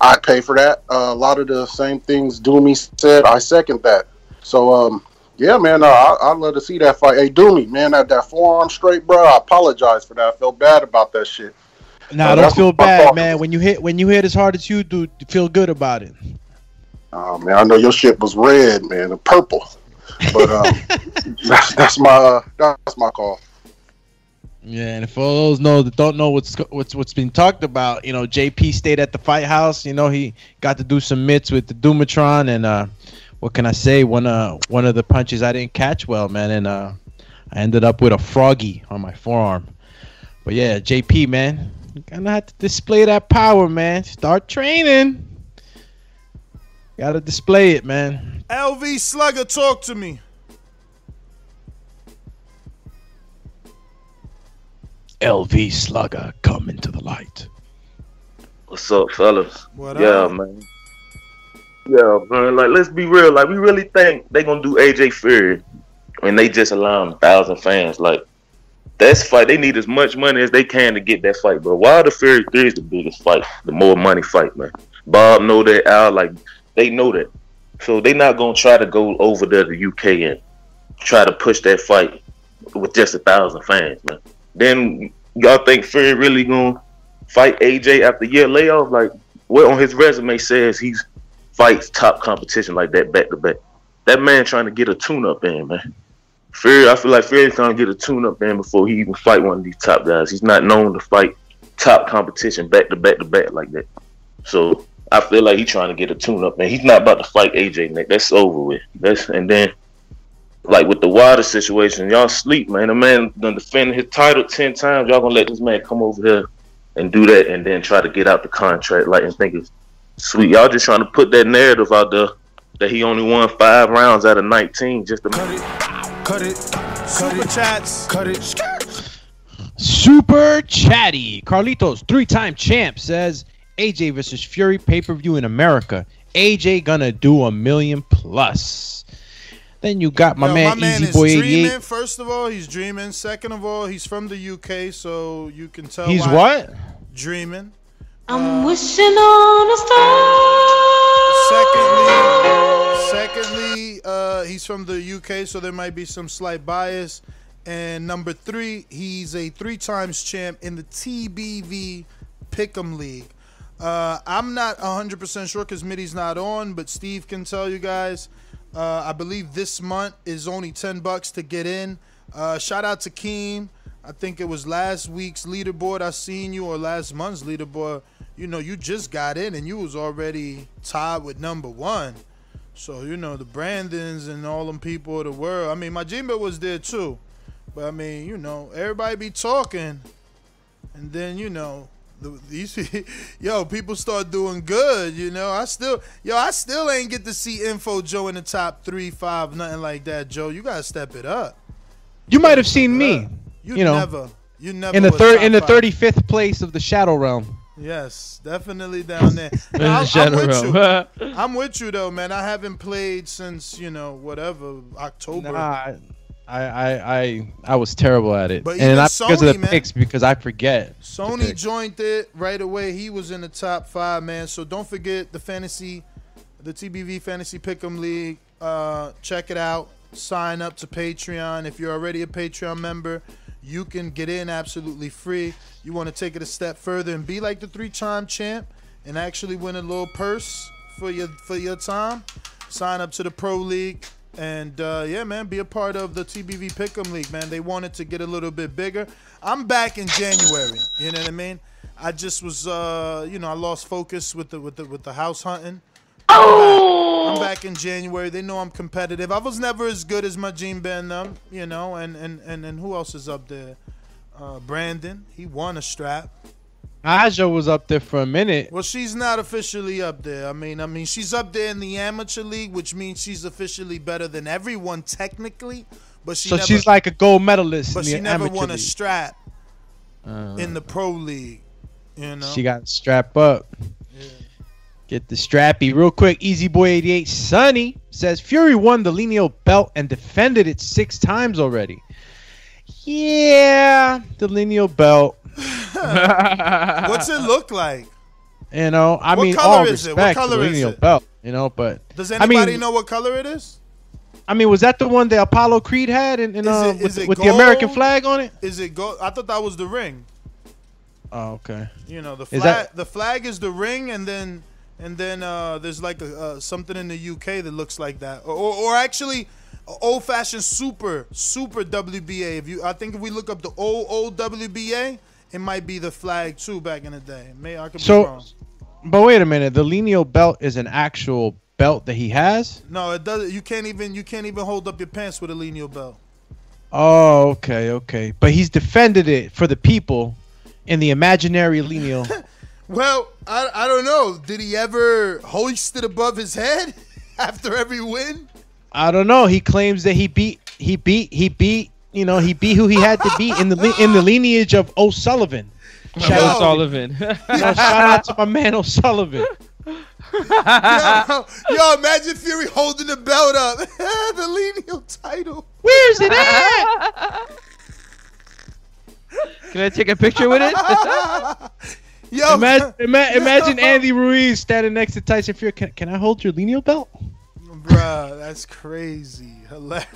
I'd pay for that. Uh, a lot of the same things Doomy said. I second that. So um, yeah, man, uh, I, I'd love to see that fight. Hey, Doomy, man, that that forearm straight, bro. I apologize for that. I felt bad about that shit. Nah, Uh, don't feel bad, man. When you hit when you hit as hard as you do, feel good about it. Oh man, I know your shit was red, man, and purple. But um, that's that's my uh, that's my call. Yeah, and for those know that don't know what's what's what's been talked about, you know, JP stayed at the fight house. You know, he got to do some mitts with the Dumatron, and uh, what can I say? One uh one of the punches I didn't catch well, man, and uh, I ended up with a froggy on my forearm. But yeah, JP, man, you gonna have to display that power, man. Start training. Gotta display it, man. LV Slugger, talk to me. LV Slugger, come into the light. What's up, fellas? What yeah, up? man. Yeah, man. Like, let's be real. Like, we really think they gonna do AJ Fury, and they just allowing a thousand fans. Like, that's fight. They need as much money as they can to get that fight. But Wilder Fury three is the biggest fight, the more money fight, man. Bob know that. Al, like, they know that. So they not gonna try to go over there to UK and try to push that fight with just a thousand fans, man. Then y'all think Fury really gonna fight AJ after year layoff? Like what on his resume says he's fights top competition like that back to back. That man trying to get a tune up in, man. Fury, I feel like Fury's trying to get a tune up in before he even fight one of these top guys. He's not known to fight top competition back to back to back like that. So I feel like he's trying to get a tune up, man. he's not about to fight AJ. Nick, that's over with. That's and then like with the Wilder situation, y'all sleep, man. The man done defended his title ten times. Y'all gonna let this man come over here and do that, and then try to get out the contract, like and think it's sweet. Y'all just trying to put that narrative out there that he only won five rounds out of nineteen. Just to Cut it. Super chats. Cut it. Super chatty. Carlitos, three time champ, says AJ versus Fury pay per view in America. AJ gonna do a million plus. Then you got my Yo, man, my man Easy is Boy dreaming. 88. First of all, he's dreaming. Second of all, he's from the UK, so you can tell. He's why- what? Dreaming. I'm wishing on a star. Secondly, secondly, uh, he's from the UK, so there might be some slight bias. And number three, he's a three times champ in the TBV Pick'em League. Uh, I'm not 100% sure because Mitty's not on, but Steve can tell you guys. Uh, I believe this month is only 10 bucks to get in. Uh, shout out to Keem. I think it was last week's leaderboard I seen you or last month's leaderboard. You know, you just got in and you was already tied with number one. So, you know, the Brandons and all them people of the world. I mean, my Jimba was there too. But I mean, you know, everybody be talking. And then, you know, these yo, people start doing good, you know. I still yo, I still ain't get to see info Joe in the top three, five, nothing like that, Joe. You gotta step it up. You might have seen me. You, You know, never you never in the third in the five. thirty fifth place of the Shadow Realm. Yes, definitely down there. In I'm, the shadow I'm with realm. you. I'm with you though, man. I haven't played since you know whatever October. Nah, I, I I I was terrible at it, But and not because of the man. picks, because I forget. Sony joined it right away. He was in the top five, man. So don't forget the fantasy, the TBV Fantasy Pick'em League. Uh, check it out. Sign up to Patreon. If you're already a Patreon member, you can get in absolutely free. You want to take it a step further and be like the three-time champ and actually win a little purse for your for your time. Sign up to the Pro League. And uh, yeah, man, be a part of the TBV Pick'em League, man. They wanted to get a little bit bigger. I'm back in January. You know what I mean? I just was, uh, you know, I lost focus with the with the with the house hunting. I'm back. I'm back in January. They know I'm competitive. I was never as good as my Gene Ben, them, you know. And and and and who else is up there? Uh, Brandon. He won a strap. Aja was up there for a minute. Well, she's not officially up there. I mean, I mean, she's up there in the amateur league, which means she's officially better than everyone technically. But she so never, she's like a gold medalist. but in the she never won a strap Uh, in the pro league. You know, She got strap up. Get the strappy real quick. Easy boy 88 Sunny says Fury won the lineal belt and defended it six times already. Yeah, the lineal belt. What's it look like? You know, I mean, What mean, color all is it? What respect to color is it? belt. You know, but Does I anybody mean, know what color it is? I mean, was that the one that Apollo Creed had, in, in, uh, it- with, with the American flag on it? Is it gold? I thought that was the ring. Oh, okay. You know, the flag. that- the flag is the ring, and then and then uh, there's like a, uh, something in the UK that looks like that, or, or, or actually, old fashioned super super WBA. If you, I think if we look up the old old WBA, it might be the flag too back in the day. May I could be So, wrong. but wait a minute. The lineal belt is an actual belt that he has. No, it doesn't. You can't even you can't even hold up your pants with a lineal belt. Oh, okay, okay. But he's defended it for the people in the imaginary lineal. Well, I, I don't know. Did he ever hoist it above his head after every win? I don't know. He claims that he beat, he beat, he beat. You know, he be who he had to be in the li- in the lineage of O'Sullivan. Shout out- O'Sullivan. No, shout out to my man O'Sullivan. yo, yo, imagine Fury holding the belt up, the lineal title. Where's it at? Can I take a picture with it? Yo, imagine, ima- imagine Andy Ruiz standing next to Tyson Fury. Can, can I hold your lineal belt? Bruh, that's crazy. Hilarious.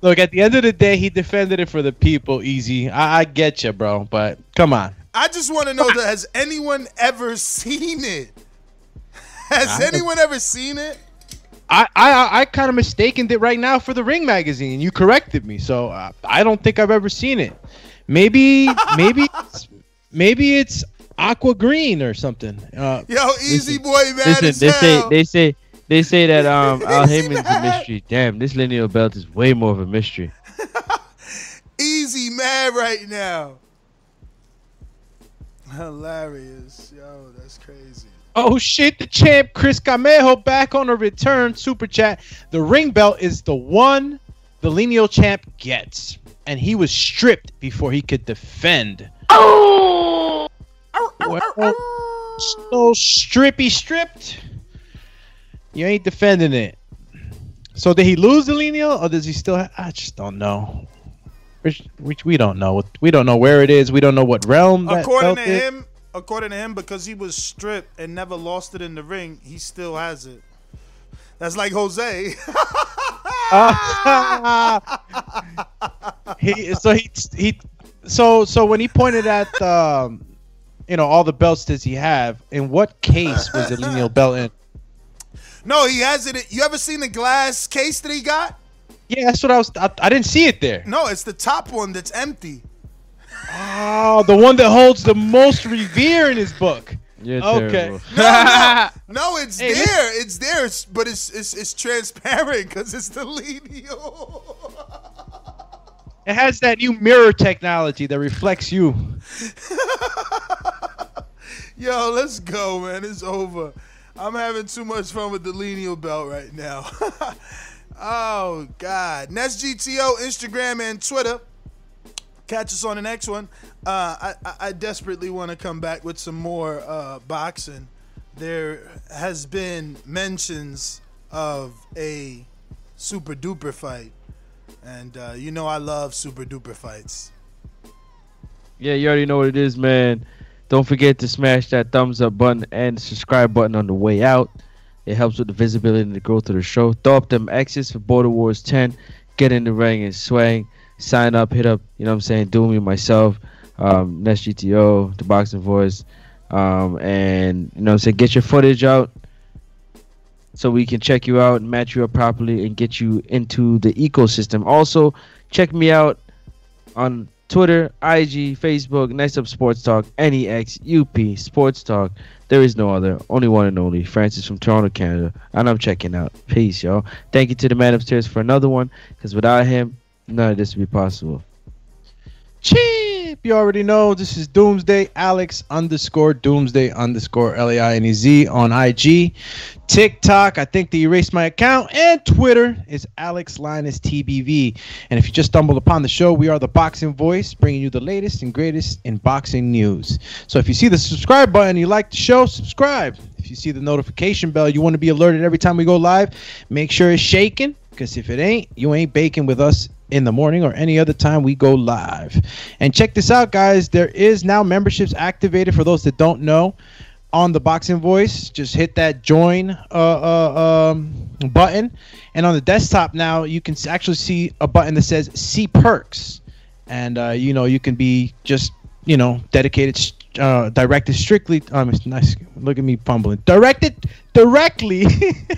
Look, at the end of the day, he defended it for the people. Easy, I, I get you, bro. But come on, I just want to know that has anyone ever seen it? Has I- anyone ever seen it? I I, I kind of mistaken it right now for the Ring magazine. You corrected me, so uh, I don't think I've ever seen it. Maybe maybe it's- maybe it's aqua green or something. Uh, Yo, Easy Boy mad Listen, they say they say they say that um Al Is Haymon's a mystery. Damn, this lineal belt is way more of a mystery. Easy mad right now. Hilarious. Yo, that's crazy. Oh shit, the champ Chris Camejo back on a return super chat. The ring belt is the one the lineal champ gets. And he was stripped before he could defend. Oh well, so strippy stripped. You ain't defending it. So did he lose the lineal or does he still I just don't know. Which, which we don't know. We don't know where it is. We don't know what realm that according to is. him, according to him, because he was stripped and never lost it in the ring, he still has it. That's like Jose. he so he he so so when he pointed at um you know all the belts does he have in what case was the lineal belt in no, he has it. You ever seen the glass case that he got? yeah that's what i was i, I didn't see it there No, it's the top one that's empty. oh the one that holds the most revere in his book You're okay. No, no, no it's Hey, there. It's there, it's, but it's it's, it's transparent because it's the lineal. it has that new mirror technology that reflects you Yo, let's go, man. It's over. I'm having too much fun with the lineal belt right now. oh God. Nest GTO, Instagram and Twitter. Catch us on the next one. Uh, I, I, desperately want to come back with some more uh, boxing. There has been mentions of a super duper fight, and uh, you know I love super duper fights. Yeah, you already know what it is, man. Don't forget to smash that thumbs up button and subscribe button on the way out. It helps with the visibility and the growth of the show. Throw up them X's for Border Wars 10. Get in the ring and swing. Sign up, hit up, you know what I'm saying, do me myself, um, Nest GTO, The Boxing Voice. Um, and, you know what I'm saying, get your footage out so we can check you out and match you up properly and get you into the ecosystem. Also, check me out on Twitter, IG, Facebook, Nice Up Sports Talk, NEX, UP, Sports Talk. There is no other, only one and only. Francis from Toronto, Canada. And I'm checking out. Peace, y'all. Thank you to the man upstairs for another one, because without him, none of this would be possible. Cheap. You already know this is Doomsday Alex underscore Doomsday underscore L A I N E Z on IG, TikTok. I think they erased my account and Twitter is Alex Lainez TBV. And if you just stumbled upon the show, we are the Boxing Voice, bringing you the latest and greatest in boxing news. So if you see the subscribe button, you like the show, subscribe. If you see the notification bell, you want to be alerted every time we go live. Make sure it's shaking because if it ain't, you ain't baking with us in the morning or any other time we go live. And check this out, guys. There is now memberships activated for those that don't know on the Boxing Voice. Just hit that join uh, uh, um, button. And on the desktop now, you can actually see a button that says see perks. and uh, you know you can be just you know dedicated, uh, directed strictly. Um, it's nice. Look at me fumbling. Directed directly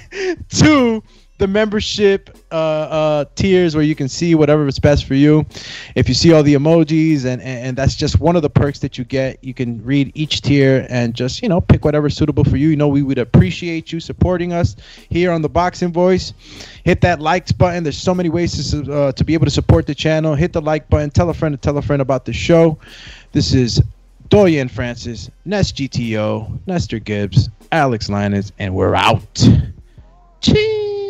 to the membership uh, uh, tiers where you can see whatever is best for you. If you see all the emojis, and, and that's just one of the perks that you get. You can read each tier and just you know pick whatever's suitable for you. You know we would appreciate you supporting us here on the Boxing Voice. Hit that likes button. There's so many ways to uh, to be able to support the channel. Hit the like button. Tell a friend to tell a friend about the show. This is Dorian Francis, Nest GTO, Nestor Gibbs, Alex Lainez, and we're out. Cheers.